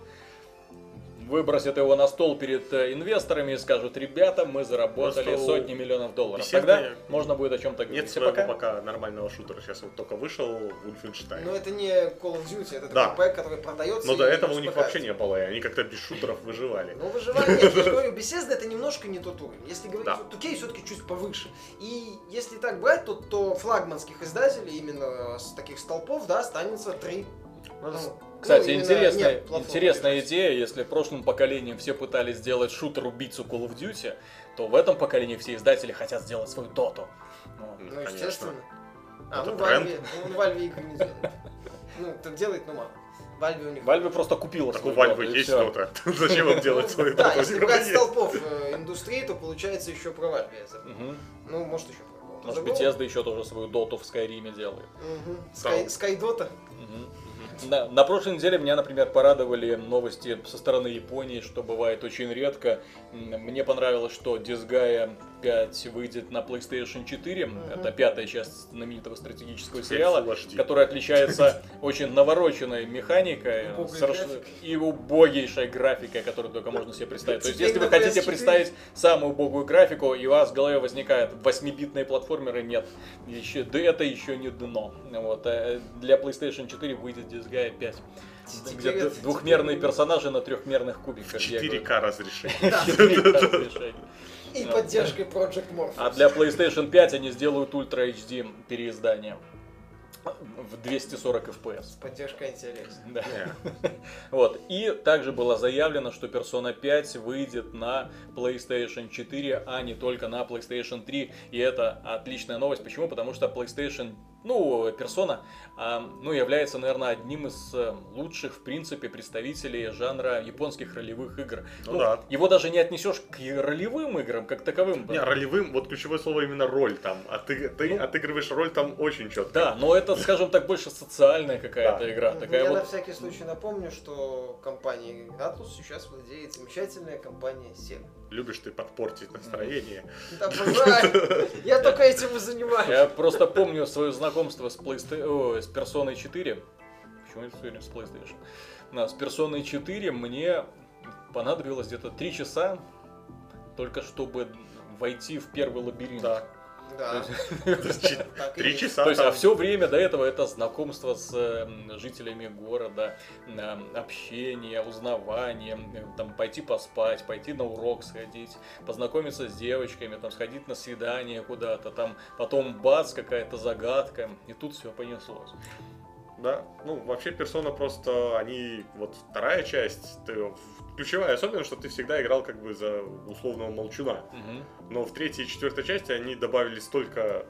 [SPEAKER 1] выбросят его на стол перед э, инвесторами и скажут, ребята, мы заработали
[SPEAKER 2] Просто
[SPEAKER 1] сотни миллионов долларов. Тогда можно будет о чем-то
[SPEAKER 2] Нет
[SPEAKER 1] говорить. А
[SPEAKER 2] своего
[SPEAKER 1] пока-
[SPEAKER 2] пока нормального шутера. Сейчас вот только вышел Wolfenstein.
[SPEAKER 3] Но это не Call of Duty, это
[SPEAKER 2] Да.
[SPEAKER 3] такой проект, который продается.
[SPEAKER 2] Но
[SPEAKER 3] и
[SPEAKER 2] до этого у них вообще не было, и они как-то без шутеров выживали.
[SPEAKER 3] Ну, выживание, нет, я (laughs) говорю, Bethesda это немножко не тот уровень. Если говорить,
[SPEAKER 2] Да.
[SPEAKER 3] о 2K все-таки чуть повыше. И если так брать, то, то флагманских издателей именно с таких столпов, да, останется три.
[SPEAKER 2] Ну,
[SPEAKER 3] Ну,
[SPEAKER 1] Кстати,
[SPEAKER 3] ну,
[SPEAKER 1] интересная,
[SPEAKER 3] нет
[SPEAKER 1] интересная идея, если в прошлом поколении все пытались сделать шутер-убийцу Call of Duty, то в этом поколении все издатели хотят сделать свою доту.
[SPEAKER 3] Ну,
[SPEAKER 2] конечно.
[SPEAKER 3] естественно. А,
[SPEAKER 2] Это
[SPEAKER 3] ну,
[SPEAKER 2] тренд.
[SPEAKER 3] Valve, ну, Valve игры не делает. (laughs) Ну, так делает, но мало. Valve у них...
[SPEAKER 1] Valve просто купила
[SPEAKER 2] Так у Valve есть что-то. (laughs) Зачем им делать свою (laughs)
[SPEAKER 3] Да,
[SPEAKER 2] доту?
[SPEAKER 3] если брать столпов э, индустрии, то получается еще про Valve я забыл.
[SPEAKER 1] Мгм.
[SPEAKER 3] Ну, может еще про
[SPEAKER 1] Может. Bethesda еще тоже свою доту в Скайриме делает.
[SPEAKER 3] Мгм.
[SPEAKER 1] На, на прошлой неделе меня, например, порадовали новости со стороны Японии, что бывает очень редко. Мне понравилось, что Disgaea 5 выйдет на PlayStation 4.
[SPEAKER 3] Мгм.
[SPEAKER 1] Это пятая часть знаменитого стратегического
[SPEAKER 2] Теперь
[SPEAKER 1] сериала,
[SPEAKER 2] HD.
[SPEAKER 1] который отличается очень навороченной механикой соверш- и убогейшей графикой, которую только можно себе представить. То есть, если вы хотите
[SPEAKER 3] PS4.
[SPEAKER 1] представить самую убогую графику, и у вас в голове возникает 8-битные платформеры, нет. Еще, да это еще не дно. Вот. э, Для PlayStation 4 выйдет Disgaea 5. Где двухмерные персонажи на трехмерных кубиках. я говорю.
[SPEAKER 2] 4К разрешение. (laughs)
[SPEAKER 3] Да.
[SPEAKER 1] 4К разрешение.
[SPEAKER 3] И поддержкой Project Morpheus.
[SPEAKER 1] А для PlayStation 5 они сделают Ultra HD переиздание в 240 FPS.
[SPEAKER 3] С поддержкой интереса.
[SPEAKER 1] Да. (laughs) Вот. И также было заявлено, что Persona 5 выйдет на PlayStation 4, а не только на PlayStation 3. И это отличная новость. Почему? Потому что PlayStation ну, персона, а, ну, является, наверное, одним из э, лучших, в принципе, представителей жанра японских ролевых игр.
[SPEAKER 2] Ну да.
[SPEAKER 1] Его даже не отнесешь к ролевым играм, как таковым.
[SPEAKER 2] Не, ролевым, вот ключевое слово именно роль там. А ты, ты
[SPEAKER 1] Ну.
[SPEAKER 2] отыгрываешь роль там очень четко.
[SPEAKER 1] Да, но это, скажем так, больше социальная какая-то
[SPEAKER 2] Да.
[SPEAKER 1] игра. Такая
[SPEAKER 3] Я на
[SPEAKER 1] вот.
[SPEAKER 3] всякий случай напомню, что компанией Atlus сейчас владеет замечательная компания Sega.
[SPEAKER 2] Любишь ты подпортить настроение.
[SPEAKER 3] Обожаю. Я только этим и занимаюсь.
[SPEAKER 1] Я просто помню свое знакомство с, PlayStation, о, с Персоной 4. Почему я все время с PlayStation? Да, с Персоной 4 мне понадобилось где-то 3 часа только чтобы войти в первый лабиринт.
[SPEAKER 2] Да.
[SPEAKER 3] Да. (laughs)
[SPEAKER 2] Три часа
[SPEAKER 1] То есть, а все время до этого это знакомство с м, жителями города, м, общение, узнавание, м, там пойти поспать, пойти на урок сходить, познакомиться с девочками, там сходить на свидание куда-то, там потом бац какая-то загадка, и тут все понеслось.
[SPEAKER 2] Да, ну вообще персона просто, они, вот вторая часть, ты- ключевая особенность, что ты всегда играл как бы за условного молчуна.
[SPEAKER 1] Мгм.
[SPEAKER 2] Но в третьей и четвертой части они добавили столько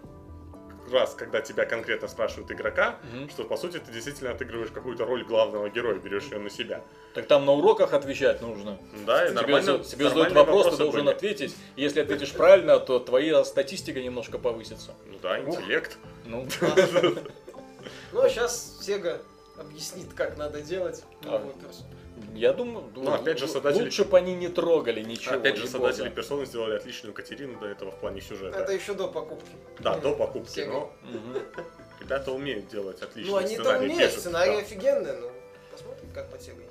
[SPEAKER 2] раз, когда тебя конкретно спрашивают игрока,
[SPEAKER 1] Мгм.
[SPEAKER 2] что по сути ты действительно отыгрываешь какую-то роль главного героя, берешь ее на себя.
[SPEAKER 1] Так там на уроках отвечать нужно.
[SPEAKER 2] Да, и
[SPEAKER 1] Тебе,
[SPEAKER 2] нормально.
[SPEAKER 1] тебе задают вопрос, ты
[SPEAKER 2] вопросы
[SPEAKER 1] должен
[SPEAKER 2] были.
[SPEAKER 1] ответить. Если ответишь правильно, то твоя статистика немножко повысится.
[SPEAKER 2] Ну да, интеллект.
[SPEAKER 1] Ну,
[SPEAKER 3] Ну, (laughs) а сейчас Sega объяснит, как надо делать новую персону.
[SPEAKER 1] я думаю,
[SPEAKER 2] Ну, опять же, создатели-
[SPEAKER 1] лучше бы они не трогали ничего.
[SPEAKER 2] Опять же, создатели персоны сделали отличную Катерину до этого в плане сюжета.
[SPEAKER 3] Это еще до покупки.
[SPEAKER 2] Да,
[SPEAKER 3] Ну,
[SPEAKER 2] до покупки,
[SPEAKER 3] Sega.
[SPEAKER 2] но ребята умеют делать отличные
[SPEAKER 3] Ну, они-то
[SPEAKER 2] сценарии.
[SPEAKER 3] умеют,
[SPEAKER 2] пишут,
[SPEAKER 3] сценарий
[SPEAKER 2] да.
[SPEAKER 3] офигенный, ну, посмотрим, как по Sega.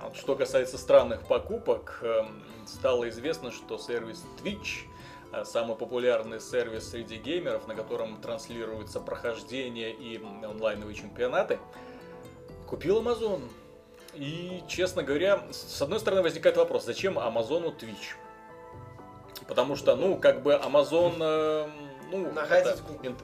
[SPEAKER 1] А Что касается странных покупок, эм, стало известно, что сервис Twitch, самый популярный сервис среди геймеров, на котором транслируются прохождения и онлайновые чемпионаты, купил Amazon. И, честно говоря, с одной стороны возникает вопрос, зачем Амазону Twitch? Потому что, ну, как бы Amazon, эм, ну,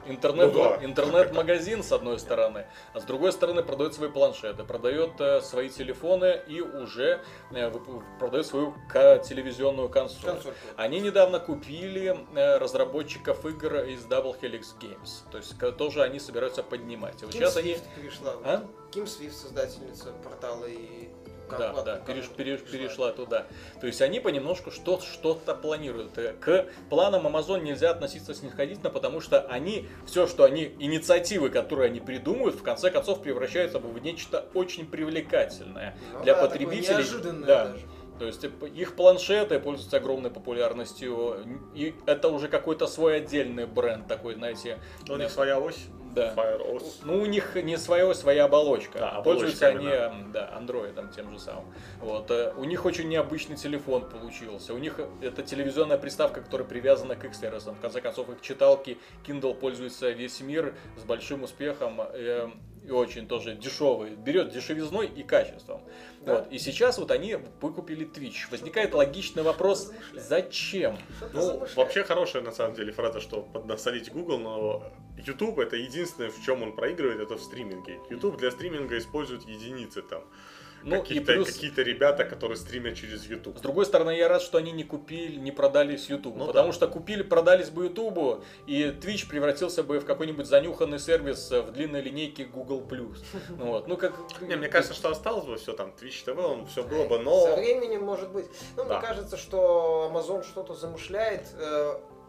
[SPEAKER 1] интернет,
[SPEAKER 2] Ну да.
[SPEAKER 1] интернет-магазин с одной стороны, а с другой стороны продает свои планшеты, продает э, свои телефоны и уже э, продает свою телевизионную консоль.
[SPEAKER 3] Консоль.
[SPEAKER 1] Они недавно купили э, разработчиков игр из Double Helix Games, то есть тоже они собираются поднимать. И вот
[SPEAKER 3] Ким
[SPEAKER 1] сейчас они,
[SPEAKER 3] Свифт перешла.
[SPEAKER 1] А?
[SPEAKER 3] Ким Свифт, создательница портала и
[SPEAKER 1] да, да, переш- переш- перешла туда. То есть они понемножку что- что-то планируют. Э, К планам Amazon нельзя относиться снисходительно, потому что они, все, что они, инициативы, которые они придумывают, в конце концов превращаются в нечто очень привлекательное
[SPEAKER 3] Ну
[SPEAKER 1] для
[SPEAKER 3] да,
[SPEAKER 1] потребителей.
[SPEAKER 3] неожиданное
[SPEAKER 1] Да.
[SPEAKER 3] даже.
[SPEAKER 1] То есть э, их планшеты пользуются огромной популярностью, и это уже какой-то свой отдельный бренд такой, знаете.
[SPEAKER 2] У них своя ось,
[SPEAKER 1] Да.
[SPEAKER 2] Fire OS.
[SPEAKER 1] Ну, у них не свое, своя оболочка.
[SPEAKER 2] Да,
[SPEAKER 1] Пользуются они, да, андроидом тем же самым. Вот. э, У них очень необычный телефон получился. У них это телевизионная приставка, которая привязана к их сервисам. В конце концов, их читалки Kindle пользуется весь мир с большим успехом. И очень тоже дешевый. Берет дешевизной и качеством.
[SPEAKER 3] Да.
[SPEAKER 1] Вот. И сейчас вот они выкупили Twitch. Возникает логичный вопрос, зачем?
[SPEAKER 2] Ну, вообще хорошая на самом деле фраза, что поднасолить Google, но YouTube это единственное, в чем он проигрывает, это в стриминге. YouTube для стриминга использует единицы там.
[SPEAKER 1] Ну,
[SPEAKER 2] какие-то,
[SPEAKER 1] плюс-
[SPEAKER 2] какие-то ребята, которые стримят через YouTube.
[SPEAKER 1] С другой стороны, я рад, что они не купили, не продались YouTube.
[SPEAKER 2] Ну
[SPEAKER 1] потому
[SPEAKER 2] да.
[SPEAKER 1] что купили, продались бы YouTube, и Twitch превратился бы в какой-нибудь занюханный сервис э, в длинной линейке Google+. (laughs) Ну, вот. ну как...
[SPEAKER 2] Не, мне кажется, что осталось бы все там, Twitch TV, он все было бы,
[SPEAKER 3] Со
[SPEAKER 2] но...
[SPEAKER 3] временем, может быть. Ну,
[SPEAKER 2] Да.
[SPEAKER 3] мне кажется, что Amazon что-то замышляет.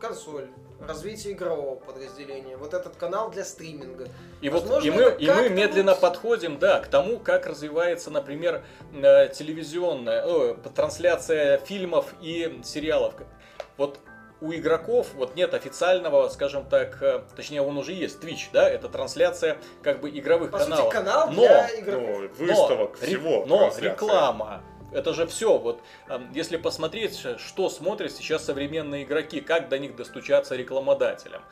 [SPEAKER 3] Консоль, развитие игрового подразделения, вот этот канал для стриминга.
[SPEAKER 1] И вот
[SPEAKER 3] Возможно,
[SPEAKER 1] и мы, и мы медленно
[SPEAKER 3] вот-
[SPEAKER 1] подходим, да, к тому, как развивается, например, э, телевизионная э, трансляция фильмов и сериалов. Вот у игроков вот нет официального, скажем так, э, точнее он уже есть, Twitch, да, это трансляция как бы игровых
[SPEAKER 3] По
[SPEAKER 1] каналов.
[SPEAKER 3] сути, канал
[SPEAKER 1] Но-
[SPEAKER 3] для игроков.
[SPEAKER 2] Ну, выставок,
[SPEAKER 1] ре-
[SPEAKER 2] всего.
[SPEAKER 1] но
[SPEAKER 2] трансляция.
[SPEAKER 1] реклама. Это же все. Вот эм, если посмотреть, ш- что смотрят сейчас современные игроки, как до них достучаться рекламодателям.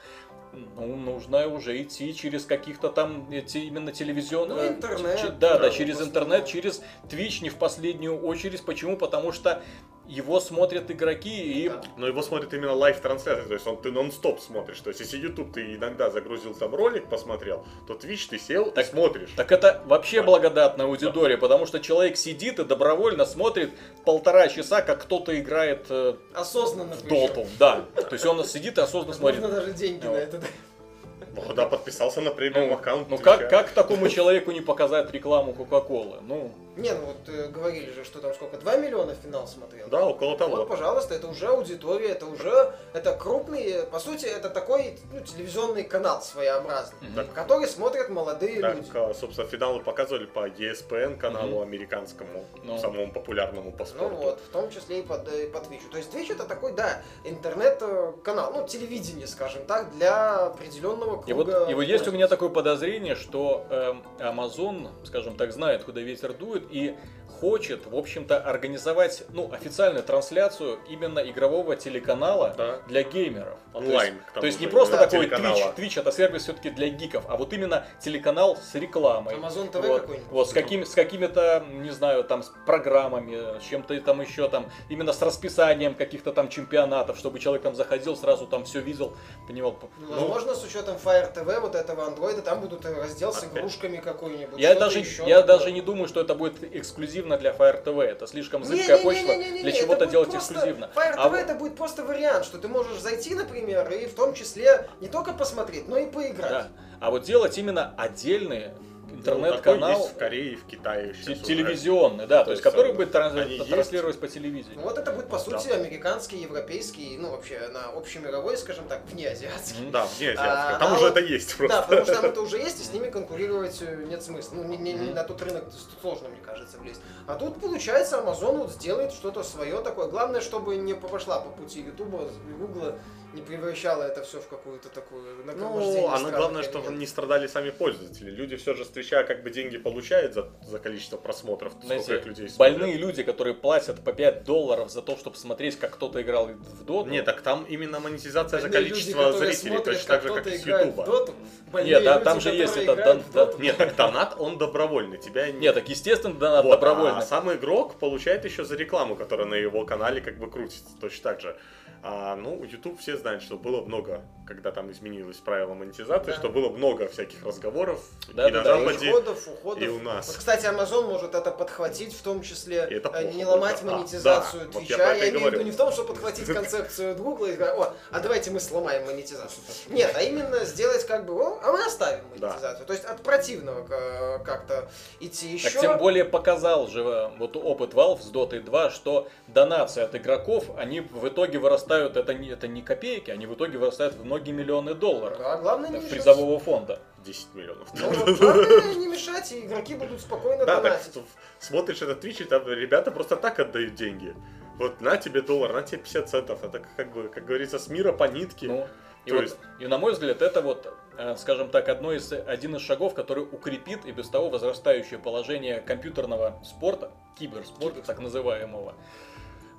[SPEAKER 1] Ну, нужно уже идти через каких-то там эти именно телевизионные...
[SPEAKER 3] Ну, интернет,
[SPEAKER 1] ч- да, да, через интернет, через Twitch не в последнюю очередь. Почему? Потому что его смотрят игроки и...
[SPEAKER 3] Да.
[SPEAKER 2] Но его смотрят именно лайв-трансляции, то есть он, ты нон-стоп смотришь. То есть если YouTube ты иногда загрузил там ролик, посмотрел, то Twitch ты сел
[SPEAKER 1] Так-
[SPEAKER 2] и смотришь.
[SPEAKER 1] Так это вообще
[SPEAKER 2] Да.
[SPEAKER 1] благодатная аудитория, потому что человек сидит и добровольно смотрит полтора часа, как кто-то играет э,
[SPEAKER 3] Осознанно
[SPEAKER 1] в доту. Да. То есть он сидит и осознанно смотрит.
[SPEAKER 3] Можно даже деньги на это дать.
[SPEAKER 2] Вот, да, подписался на премиум
[SPEAKER 1] Ну,
[SPEAKER 2] аккаунт.
[SPEAKER 1] ну как, как такому человеку не показать рекламу Кока-Колы? Ну,
[SPEAKER 3] Не, ну вот э, говорили же, что там сколько, 2 миллиона финал смотрел.
[SPEAKER 2] Да, около того.
[SPEAKER 3] Вот, пожалуйста, это уже аудитория, это уже, это крупный, по сути, это такой ну, телевизионный канал своеобразный,
[SPEAKER 1] Мгм.
[SPEAKER 3] который смотрят молодые
[SPEAKER 2] Так,
[SPEAKER 3] люди.
[SPEAKER 2] а, собственно, финалы показывали по ESPN каналу американскому,
[SPEAKER 1] Ну.
[SPEAKER 2] самому популярному по
[SPEAKER 3] Ну
[SPEAKER 2] спорту.
[SPEAKER 3] вот, в том числе и по, и по Twitch. То есть Twitch это такой, да, интернет-канал, ну, телевидение, скажем так, для определенного круга.
[SPEAKER 1] и вот, и вот есть у меня такое подозрение, что эм, Amazon, скажем так, знает, куда ветер дует, и хочет, в общем-то, организовать, ну, официальную трансляцию именно игрового телеканала
[SPEAKER 2] Да.
[SPEAKER 1] для геймеров.
[SPEAKER 2] Онлайн, к
[SPEAKER 1] То
[SPEAKER 2] тому
[SPEAKER 1] есть не просто
[SPEAKER 2] да,
[SPEAKER 1] такой. Twitch, Twitch это сервис все-таки для гиков, а вот именно телеканал с рекламой.
[SPEAKER 3] Amazon TV
[SPEAKER 1] вот,
[SPEAKER 3] какой-нибудь.
[SPEAKER 1] вот, с, какими, с какими-то, не знаю, там, с программами, с чем-то там еще там, именно с расписанием каких-то там чемпионатов, чтобы человек там заходил, сразу там все видел, понимал.
[SPEAKER 3] Ну, возможно, с учетом Fire TV, вот этого андроида, там будут раздел с
[SPEAKER 2] Опять.
[SPEAKER 3] игрушками какой-нибудь.
[SPEAKER 1] Я даже,
[SPEAKER 3] еще
[SPEAKER 1] я
[SPEAKER 3] такое.
[SPEAKER 1] даже не думаю, что это будет эксклюзивно для Fire TV. Это слишком зыбкая
[SPEAKER 3] не,
[SPEAKER 1] почва
[SPEAKER 3] не, не, не,
[SPEAKER 1] для чего-то делать
[SPEAKER 3] просто-
[SPEAKER 1] эксклюзивно.
[SPEAKER 3] Fire
[SPEAKER 1] А
[SPEAKER 3] TV это будет просто вариант, что ты можешь зайти, например, и в том числе не только посмотреть, но и поиграть.
[SPEAKER 1] Да. А вот делать именно отдельные интернет-канал
[SPEAKER 2] есть в Корее и в Китае сейчас уже.
[SPEAKER 1] телевизионный, да, то,
[SPEAKER 2] То
[SPEAKER 1] есть
[SPEAKER 2] есть,
[SPEAKER 1] который будет транс-
[SPEAKER 2] они есть.
[SPEAKER 1] транслировать по телевидению.
[SPEAKER 3] Ну, Вот это будет, по сути,
[SPEAKER 2] Да.
[SPEAKER 3] американский, европейский, ну, вообще, на общемировой, скажем так, внеазиатский.
[SPEAKER 2] Да, вне азиатская.
[SPEAKER 3] А,
[SPEAKER 2] Там
[SPEAKER 3] а
[SPEAKER 2] уже
[SPEAKER 3] вот-
[SPEAKER 2] это есть просто.
[SPEAKER 3] Да, потому что там это уже есть, и с ними конкурировать э, нет смысла. Ну, не, не- не на тот рынок сложно, мне кажется, влезть. А тут, получается, Amazon вот сделает что-то свое такое. Главное, чтобы не пошла по пути Ютуба и Гугла, не превращала это все в какую-то такую нагромождение
[SPEAKER 2] Ну, оно главное, чтобы
[SPEAKER 3] элементов.
[SPEAKER 2] не страдали сами пользователи. Люди все же с Твича как бы деньги получают за, за количество просмотров, сколько
[SPEAKER 1] Знаете,
[SPEAKER 2] их людей смотрят.
[SPEAKER 1] больные люди, которые платят по 5 долларов за то, чтобы смотреть, как кто-то играл в доту.
[SPEAKER 2] Нет, так там именно монетизация за
[SPEAKER 3] Больные люди,
[SPEAKER 2] количество
[SPEAKER 3] которые
[SPEAKER 2] зрителей,
[SPEAKER 3] смотрят,
[SPEAKER 2] точно так же, как и с Ютуба.
[SPEAKER 1] Нет, да,
[SPEAKER 3] люди,
[SPEAKER 1] там же есть этот дан-
[SPEAKER 3] доту.
[SPEAKER 2] Нет, так донат, он добровольный. Тебя не-
[SPEAKER 1] Нет, так естественно, да,
[SPEAKER 2] Вот,
[SPEAKER 1] добровольно.
[SPEAKER 2] А сам игрок получает еще за рекламу, которая на его канале как бы крутится точно так же. А, ну, YouTube все знают, что было много, когда там изменилось правило монетизации,
[SPEAKER 3] Да.
[SPEAKER 2] что было много всяких разговоров
[SPEAKER 1] Да,
[SPEAKER 2] и
[SPEAKER 1] да,
[SPEAKER 2] на
[SPEAKER 1] да,
[SPEAKER 3] И
[SPEAKER 2] Западе.
[SPEAKER 3] уходов, уходов.
[SPEAKER 2] и у нас.
[SPEAKER 3] Вот, кстати, Amazon может это подхватить, в том числе
[SPEAKER 2] И это
[SPEAKER 3] э,
[SPEAKER 2] плохо
[SPEAKER 3] не ломать
[SPEAKER 2] да.
[SPEAKER 3] монетизацию
[SPEAKER 2] Да, вот я
[SPEAKER 3] Твича.
[SPEAKER 2] про
[SPEAKER 3] я,
[SPEAKER 2] это и
[SPEAKER 3] имею в виду не в том, чтобы подхватить концепцию Гугла и сказать, о, а давайте мы сломаем монетизацию. Нет, а именно сделать как бы, о, а мы оставим
[SPEAKER 2] Да.
[SPEAKER 3] монетизацию. То есть от противного к- как-то идти еще.
[SPEAKER 1] Так тем более показал же э, вот опыт Valve с Dota 2, что донации от игроков, они в итоге вырастают, это не, это не копейки, они в итоге вырастают в многие миллионы долларов
[SPEAKER 3] Да, главное не
[SPEAKER 1] э,
[SPEAKER 3] мешать.
[SPEAKER 1] призового фонда.
[SPEAKER 2] 10 миллионов.
[SPEAKER 3] Ну, главное не мешать, и игроки будут спокойно
[SPEAKER 2] Да, так
[SPEAKER 3] донатить.
[SPEAKER 2] что смотришь этот Twitch, и там ребята просто так отдают деньги. Вот на тебе доллар, на тебе 50 центов. Это как бы, как говорится, с мира по нитке.
[SPEAKER 1] Ну, и,
[SPEAKER 2] То
[SPEAKER 1] вот,
[SPEAKER 2] есть-
[SPEAKER 1] и на мой взгляд, это вот, э, скажем так, одно из, один из шагов, который укрепит и без того возрастающее положение компьютерного спорта, киберспорта так называемого,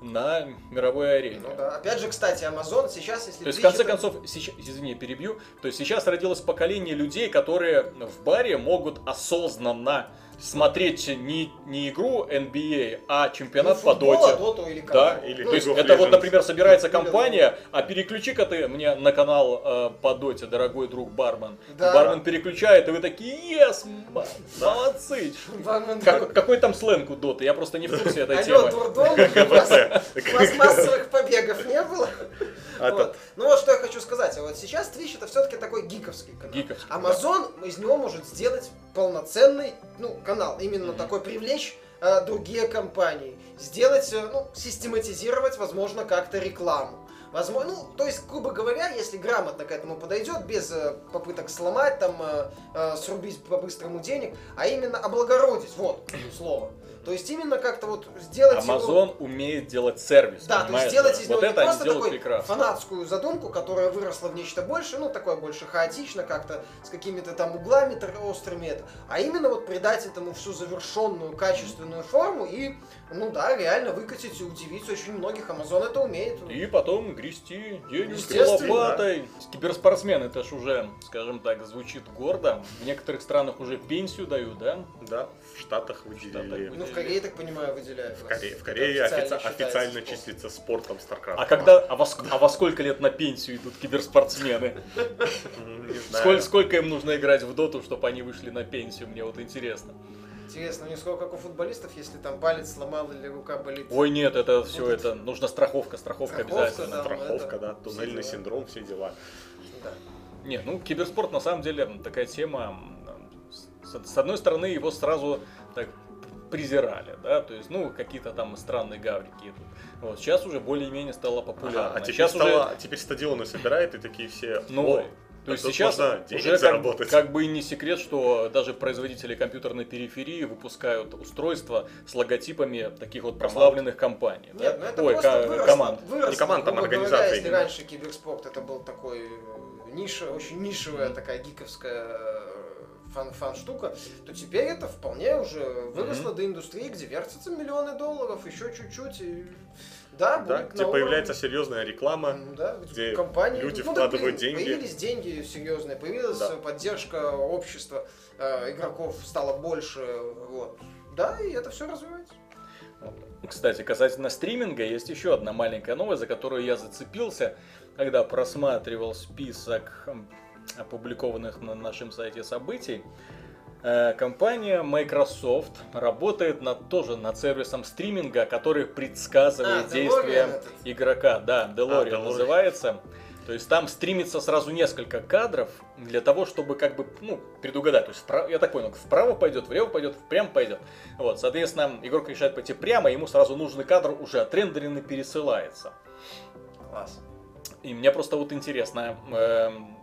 [SPEAKER 1] на мировой арене.
[SPEAKER 3] Ну да. Опять же, кстати, Amazon сейчас, если
[SPEAKER 1] То есть, в конце
[SPEAKER 3] это-
[SPEAKER 1] концов, сейчас, извини, перебью, то есть сейчас родилось поколение людей, которые в баре могут осознанно смотреть не, не игру NBA, а чемпионат
[SPEAKER 3] Ну,
[SPEAKER 1] по доте.
[SPEAKER 3] а доту или
[SPEAKER 1] Да,
[SPEAKER 3] как-то.
[SPEAKER 2] или
[SPEAKER 3] Ну,
[SPEAKER 1] То есть это вот, например, собирается компания, а переключи-ка ты мне на канал э, по доте, дорогой друг бармен.
[SPEAKER 3] Да.
[SPEAKER 1] Бармен переключает, и вы такие, ес,
[SPEAKER 2] Да.
[SPEAKER 1] молодцы.
[SPEAKER 3] Бармен-
[SPEAKER 1] Как- какой там сленг у доты? Я просто не в курсе этой
[SPEAKER 3] Алло,
[SPEAKER 1] темы.
[SPEAKER 3] дурдом, (laughs) у вас, у вас массовых побегов не было?
[SPEAKER 2] А
[SPEAKER 3] Вот. Ну вот что я хочу сказать. А вот сейчас Twitch это все-таки такой гиковский канал.
[SPEAKER 1] Гиковский,
[SPEAKER 3] Amazon из него может сделать полноценный ну, канал. Именно
[SPEAKER 1] Мгм.
[SPEAKER 3] такой привлечь э, другие компании. Сделать, э, ну, систематизировать, возможно, как-то рекламу. Возможно, ну, то есть, грубо говоря, если грамотно к этому подойдет, без э, попыток сломать, там, э, э, срубить по-быстрому денег, а именно облагородить, вот, слово. То есть, именно как-то вот сделать его-
[SPEAKER 1] Amazon умеет делать сервис,
[SPEAKER 3] да, то
[SPEAKER 1] понимаешь?
[SPEAKER 3] есть сделать из него
[SPEAKER 1] Вот
[SPEAKER 3] не
[SPEAKER 1] это
[SPEAKER 3] просто такой
[SPEAKER 1] прекрасно.
[SPEAKER 3] фанатскую задумку, которая выросла в нечто большее, ну, такое больше хаотично, как-то с какими-то там углами тр- острыми, это, а именно вот придать этому всю завершенную, качественную форму и, ну да, реально выкатить и удивить очень многих. Amazon это умеет.
[SPEAKER 1] И потом грести
[SPEAKER 3] Естественно,
[SPEAKER 1] лопатой. Киберспортсмен, это ж уже, скажем так, звучит гордо. В некоторых странах уже пенсию дают, да?
[SPEAKER 2] Да, в Штатах выделили.
[SPEAKER 3] Ну, в Корее, так понимаю, выделяют.
[SPEAKER 2] В. Корее, в Корее
[SPEAKER 3] официально
[SPEAKER 2] офици- официально
[SPEAKER 3] спортом.
[SPEAKER 2] числится спортом StarCraft.
[SPEAKER 1] А когда, а во, ск- а во сколько лет на пенсию идут киберспортсмены?
[SPEAKER 2] Знаю.
[SPEAKER 1] Сколько, сколько им нужно играть в доту, чтобы они вышли на пенсию? Мне вот интересно.
[SPEAKER 3] Интересно, не сколько как у футболистов, если там палец сломал или рука болит.
[SPEAKER 1] Ой, нет, это все,
[SPEAKER 3] Будет.
[SPEAKER 1] это нужна страховка, страховка
[SPEAKER 3] Страховка,
[SPEAKER 1] обязательно.
[SPEAKER 3] да.
[SPEAKER 2] Страховка,
[SPEAKER 3] это
[SPEAKER 2] да,
[SPEAKER 3] все
[SPEAKER 2] туннельный синдром, все дела.
[SPEAKER 3] Да.
[SPEAKER 1] Не, ну киберспорт на самом деле такая тема. С, с одной стороны, его сразу так презирали, да, то есть, ну, какие-то там странные гаврики идут. Вот, сейчас уже более-менее стало популярно.
[SPEAKER 2] Ага, а теперь,
[SPEAKER 1] сейчас
[SPEAKER 2] стало-
[SPEAKER 1] уже,
[SPEAKER 2] теперь стадионы собирают и такие все.
[SPEAKER 1] ну,
[SPEAKER 2] «Ой,
[SPEAKER 1] то есть сейчас
[SPEAKER 2] можно денег
[SPEAKER 1] уже как,
[SPEAKER 2] заработать.
[SPEAKER 1] как бы и не секрет, что даже производители компьютерной периферии выпускают устройства с логотипами таких вот прославленных компаний. да?
[SPEAKER 3] Нет, ну это
[SPEAKER 1] Ой,
[SPEAKER 3] просто выросло,
[SPEAKER 1] команд.
[SPEAKER 3] выросло.
[SPEAKER 2] Не команд, там организация
[SPEAKER 3] Если раньше киберспорт это был такой э, ниша, очень нишевая такая гиковская э, фан, фан штука, то теперь это вполне уже выросло до индустрии, где вертятся миллионы долларов, еще чуть-чуть. И... Да,
[SPEAKER 2] Да,
[SPEAKER 3] будет
[SPEAKER 2] где
[SPEAKER 3] на
[SPEAKER 2] появляется
[SPEAKER 3] уровне.
[SPEAKER 2] серьезная реклама.
[SPEAKER 3] Ну Да,
[SPEAKER 2] где
[SPEAKER 3] компании,
[SPEAKER 2] люди
[SPEAKER 3] ну, да,
[SPEAKER 2] вкладывают
[SPEAKER 3] блин,
[SPEAKER 2] деньги.
[SPEAKER 3] Появились деньги серьезные, появилась
[SPEAKER 2] Да.
[SPEAKER 3] поддержка общества, э, игроков стало больше. Вот. Да, и это все развивается.
[SPEAKER 1] Кстати, касательно стриминга, есть еще одна маленькая новость, за которую я зацепился, когда просматривал список опубликованных на нашем сайте событий. Э, Компания Microsoft работает над, тоже над сервисом стриминга, который предсказывает
[SPEAKER 3] А,
[SPEAKER 1] действия
[SPEAKER 3] DeLorean этот.
[SPEAKER 1] игрока. Да, DeLorean
[SPEAKER 2] DeLorean.
[SPEAKER 1] называется. То есть там стримится сразу несколько кадров для того, чтобы как бы, ну, предугадать. То есть, вправо- я так понял, вправо пойдет, влево пойдет, впрямь пойдет. Вот, соответственно, игрок решает пойти прямо, ему сразу нужный кадр уже отрендеренный пересылается.
[SPEAKER 3] Класс.
[SPEAKER 1] И мне просто вот интересно, эм,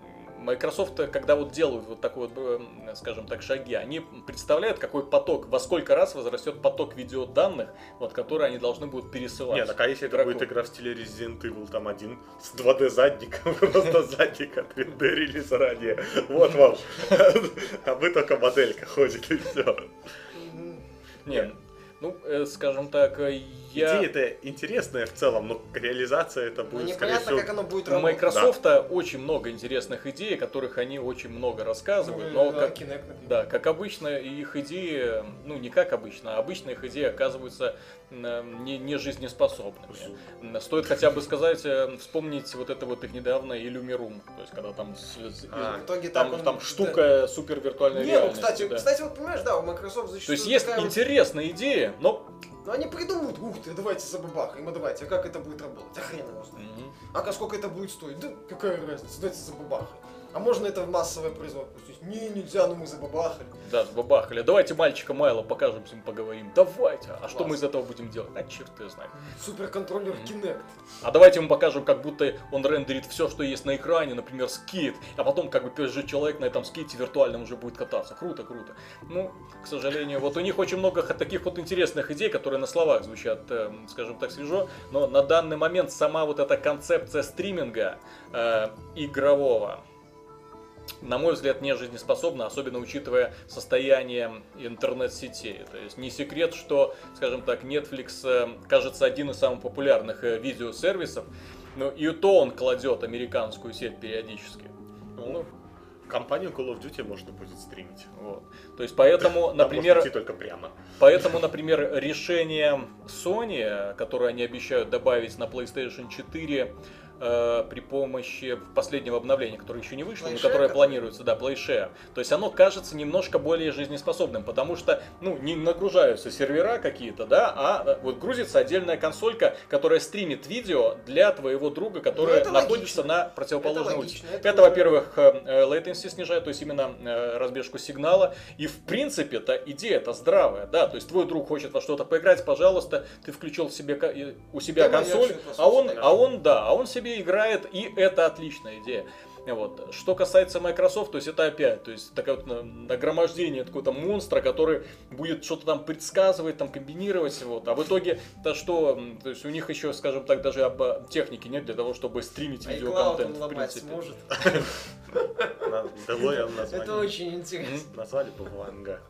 [SPEAKER 1] Microsoft, когда вот делают вот такой вот, эм, скажем так, шаги, они представляют, какой поток, во сколько раз возрастет поток видеоданных, вот, которые они должны будут пересылать.
[SPEAKER 2] Нет, так а если это
[SPEAKER 1] игроку?
[SPEAKER 2] будет игра в стиле Resident Evil там один с 2D задником, (laughs) просто задник отрендерили заранее. Вот вам. (laughs) А вы только моделька ходит и все.
[SPEAKER 3] М,
[SPEAKER 1] Не, ну, э, скажем так, э, я...
[SPEAKER 2] Идея-то интересная в целом, но реализация это
[SPEAKER 3] Ну,
[SPEAKER 2] будет, скорее
[SPEAKER 3] непонятно,
[SPEAKER 2] всего...
[SPEAKER 3] как оно будет
[SPEAKER 1] У
[SPEAKER 3] работать.
[SPEAKER 1] Microsoft очень много интересных идей, о которых они очень много рассказывают,
[SPEAKER 3] Ну,
[SPEAKER 1] но
[SPEAKER 3] да,
[SPEAKER 1] как,
[SPEAKER 3] Kinect, например.
[SPEAKER 1] да, как обычно, их идеи, ну не как обычно, а обычно их идеи оказываются м, не, не жизнеспособными. М, Стоит хотя бы сказать, э, вспомнить вот это вот их недавно Illumirum, то есть когда там,
[SPEAKER 2] А,
[SPEAKER 3] В итоге
[SPEAKER 1] там,
[SPEAKER 3] он-
[SPEAKER 1] там штука супер виртуальной
[SPEAKER 3] Не, ну, кстати,
[SPEAKER 1] да.
[SPEAKER 3] кстати, вот понимаешь, да, у Microsoft зачастую
[SPEAKER 1] То есть есть
[SPEAKER 3] такая вот-
[SPEAKER 1] интересные идеи, но...
[SPEAKER 3] Ну, они придумают, ух ты, давайте забабахаем, а давайте, а как это будет работать? А хрен его знает.
[SPEAKER 1] Мгм.
[SPEAKER 3] А сколько это будет стоить? Да какая разница, давайте забабахаем. А можно это в массовое производство? Не, нельзя, но мы забабахали.
[SPEAKER 1] Да, сбабахали. Давайте мальчика Майла покажем, с ним поговорим. Давайте. А что
[SPEAKER 3] Класс.
[SPEAKER 1] мы из этого будем делать? А черт его знает.
[SPEAKER 3] Суперконтроллер. Kinect.
[SPEAKER 1] А давайте ему покажем, как будто он рендерит все, что есть на экране, например, скейт, а потом как бы PSG человек на этом скейте виртуальном уже будет кататься. Круто, круто. Ну, к сожалению, вот у них очень много таких вот интересных идей, которые на словах звучат, э, скажем так, свежо, но на данный момент сама вот эта концепция стриминга э, игрового, на мой взгляд, не жизнеспособна, особенно учитывая состояние интернет-сетей. То есть не секрет, что, скажем так, Netflix э, кажется один из самых популярных э, видеосервисов, но и то он кладет американскую сеть периодически. Ну,
[SPEAKER 2] Компанию Call of Duty можно будет стримить.
[SPEAKER 1] вот. То есть поэтому, например,
[SPEAKER 2] идти только прямо.
[SPEAKER 1] Поэтому, например, решение Sony, которое они обещают добавить на PlayStation 4 э, при помощи последнего обновления, которое еще не вышло, но
[SPEAKER 3] PlayShare,
[SPEAKER 1] которое
[SPEAKER 3] которое?
[SPEAKER 1] планируется, да, PlayShare. То есть оно кажется немножко более жизнеспособным, потому что, ну, не нагружаются сервера какие-то, да, а э, вот грузится отдельная консолька, которая стримит видео для твоего друга, который
[SPEAKER 3] Ну, это
[SPEAKER 1] находится
[SPEAKER 3] логично.
[SPEAKER 1] на противоположной
[SPEAKER 3] Это
[SPEAKER 1] улице.
[SPEAKER 3] логично,
[SPEAKER 1] Это,
[SPEAKER 3] это
[SPEAKER 1] во-первых, э, latency снижает, то есть именно разбежку сигнала. И в принципе-то идея-то здравая, да, то есть твой друг хочет во что-то поиграть, пожалуйста, ты включил себе у себя
[SPEAKER 3] Демо
[SPEAKER 1] консоль, а он, а он, да, а он себе играет, и это отличная идея. Вот. Что касается Microsoft, то есть это опять, то есть такое вот на- нагромождение какого-то монстра, который будет что-то там предсказывать, там комбинировать, вот. А в итоге, то что, то есть у них еще, скажем так, даже об, э, техники нет для того, чтобы стримить
[SPEAKER 3] он
[SPEAKER 1] видеоконтент, в принципе.
[SPEAKER 3] сможет. (laughs) (laughs) Это очень интересно.
[SPEAKER 2] Назвали бы Ванга.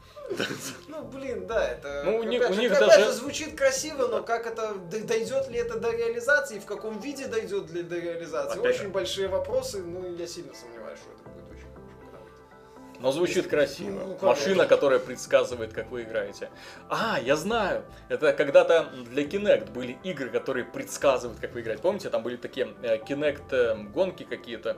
[SPEAKER 3] Ну, блин, да, это...
[SPEAKER 1] Ну, у них-
[SPEAKER 3] опять
[SPEAKER 1] у них
[SPEAKER 3] опять
[SPEAKER 1] даже-
[SPEAKER 3] же, звучит красиво, но как это... Дойдет ли это до реализации, в каком виде дойдет ли до реализации?
[SPEAKER 2] Опять
[SPEAKER 3] Очень
[SPEAKER 2] же.
[SPEAKER 3] большие вопросы, ну, я сильно сомневаюсь, что это будет очень круто.
[SPEAKER 1] Но звучит красиво.
[SPEAKER 3] Ну, конечно.
[SPEAKER 1] Машина, которая предсказывает, как вы играете. А, я знаю. Это когда-то для Kinect были игры, которые предсказывают, как вы играете. Помните, там были такие э, Kinect э, гонки какие-то,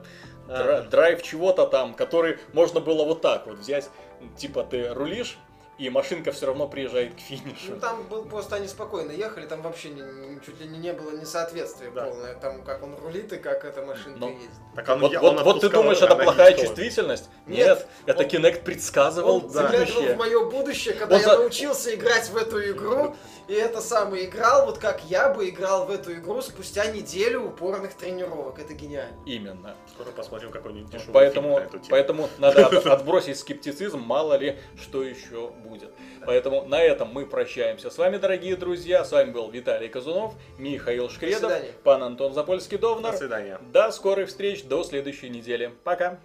[SPEAKER 2] Ага.
[SPEAKER 1] драйв чего-то там, который можно было вот так вот взять. Типа ты рулишь, и машинка все равно приезжает к
[SPEAKER 3] Ну
[SPEAKER 1] финишу.
[SPEAKER 3] там был просто они спокойно ехали, там вообще не- чуть ли не, не было несоответствия
[SPEAKER 2] Да.
[SPEAKER 3] полное, там как он рулит и как эта машинка
[SPEAKER 1] Ну,
[SPEAKER 3] ездит.
[SPEAKER 2] Так он,
[SPEAKER 1] Вот,
[SPEAKER 2] я-
[SPEAKER 1] вот,
[SPEAKER 2] он
[SPEAKER 1] вот ты думаешь, это плохая
[SPEAKER 2] не
[SPEAKER 1] чувствительность?
[SPEAKER 3] Нет,
[SPEAKER 1] Нет, это
[SPEAKER 3] он-
[SPEAKER 1] Kinect предсказывал
[SPEAKER 3] Он заглядывал в мое будущее, когда
[SPEAKER 1] Он
[SPEAKER 3] я
[SPEAKER 1] за-
[SPEAKER 3] научился играть в эту игру, и это самый играл, вот как я бы играл в эту игру спустя неделю упорных тренировок. Это гениально.
[SPEAKER 1] Именно.
[SPEAKER 2] Скоро посмотрим какой-нибудь дешевый
[SPEAKER 1] Поэтому,
[SPEAKER 2] фильм на эту тему.
[SPEAKER 1] поэтому надо от- (laughs) отбросить скептицизм, мало ли что еще будет. Поэтому на этом мы прощаемся с вами, дорогие друзья. С вами был Виталий Казунов, Михаил Шкредов, пан Антон Запольский-Довнар.
[SPEAKER 2] До свидания.
[SPEAKER 1] До скорых встреч, до следующей недели. Пока.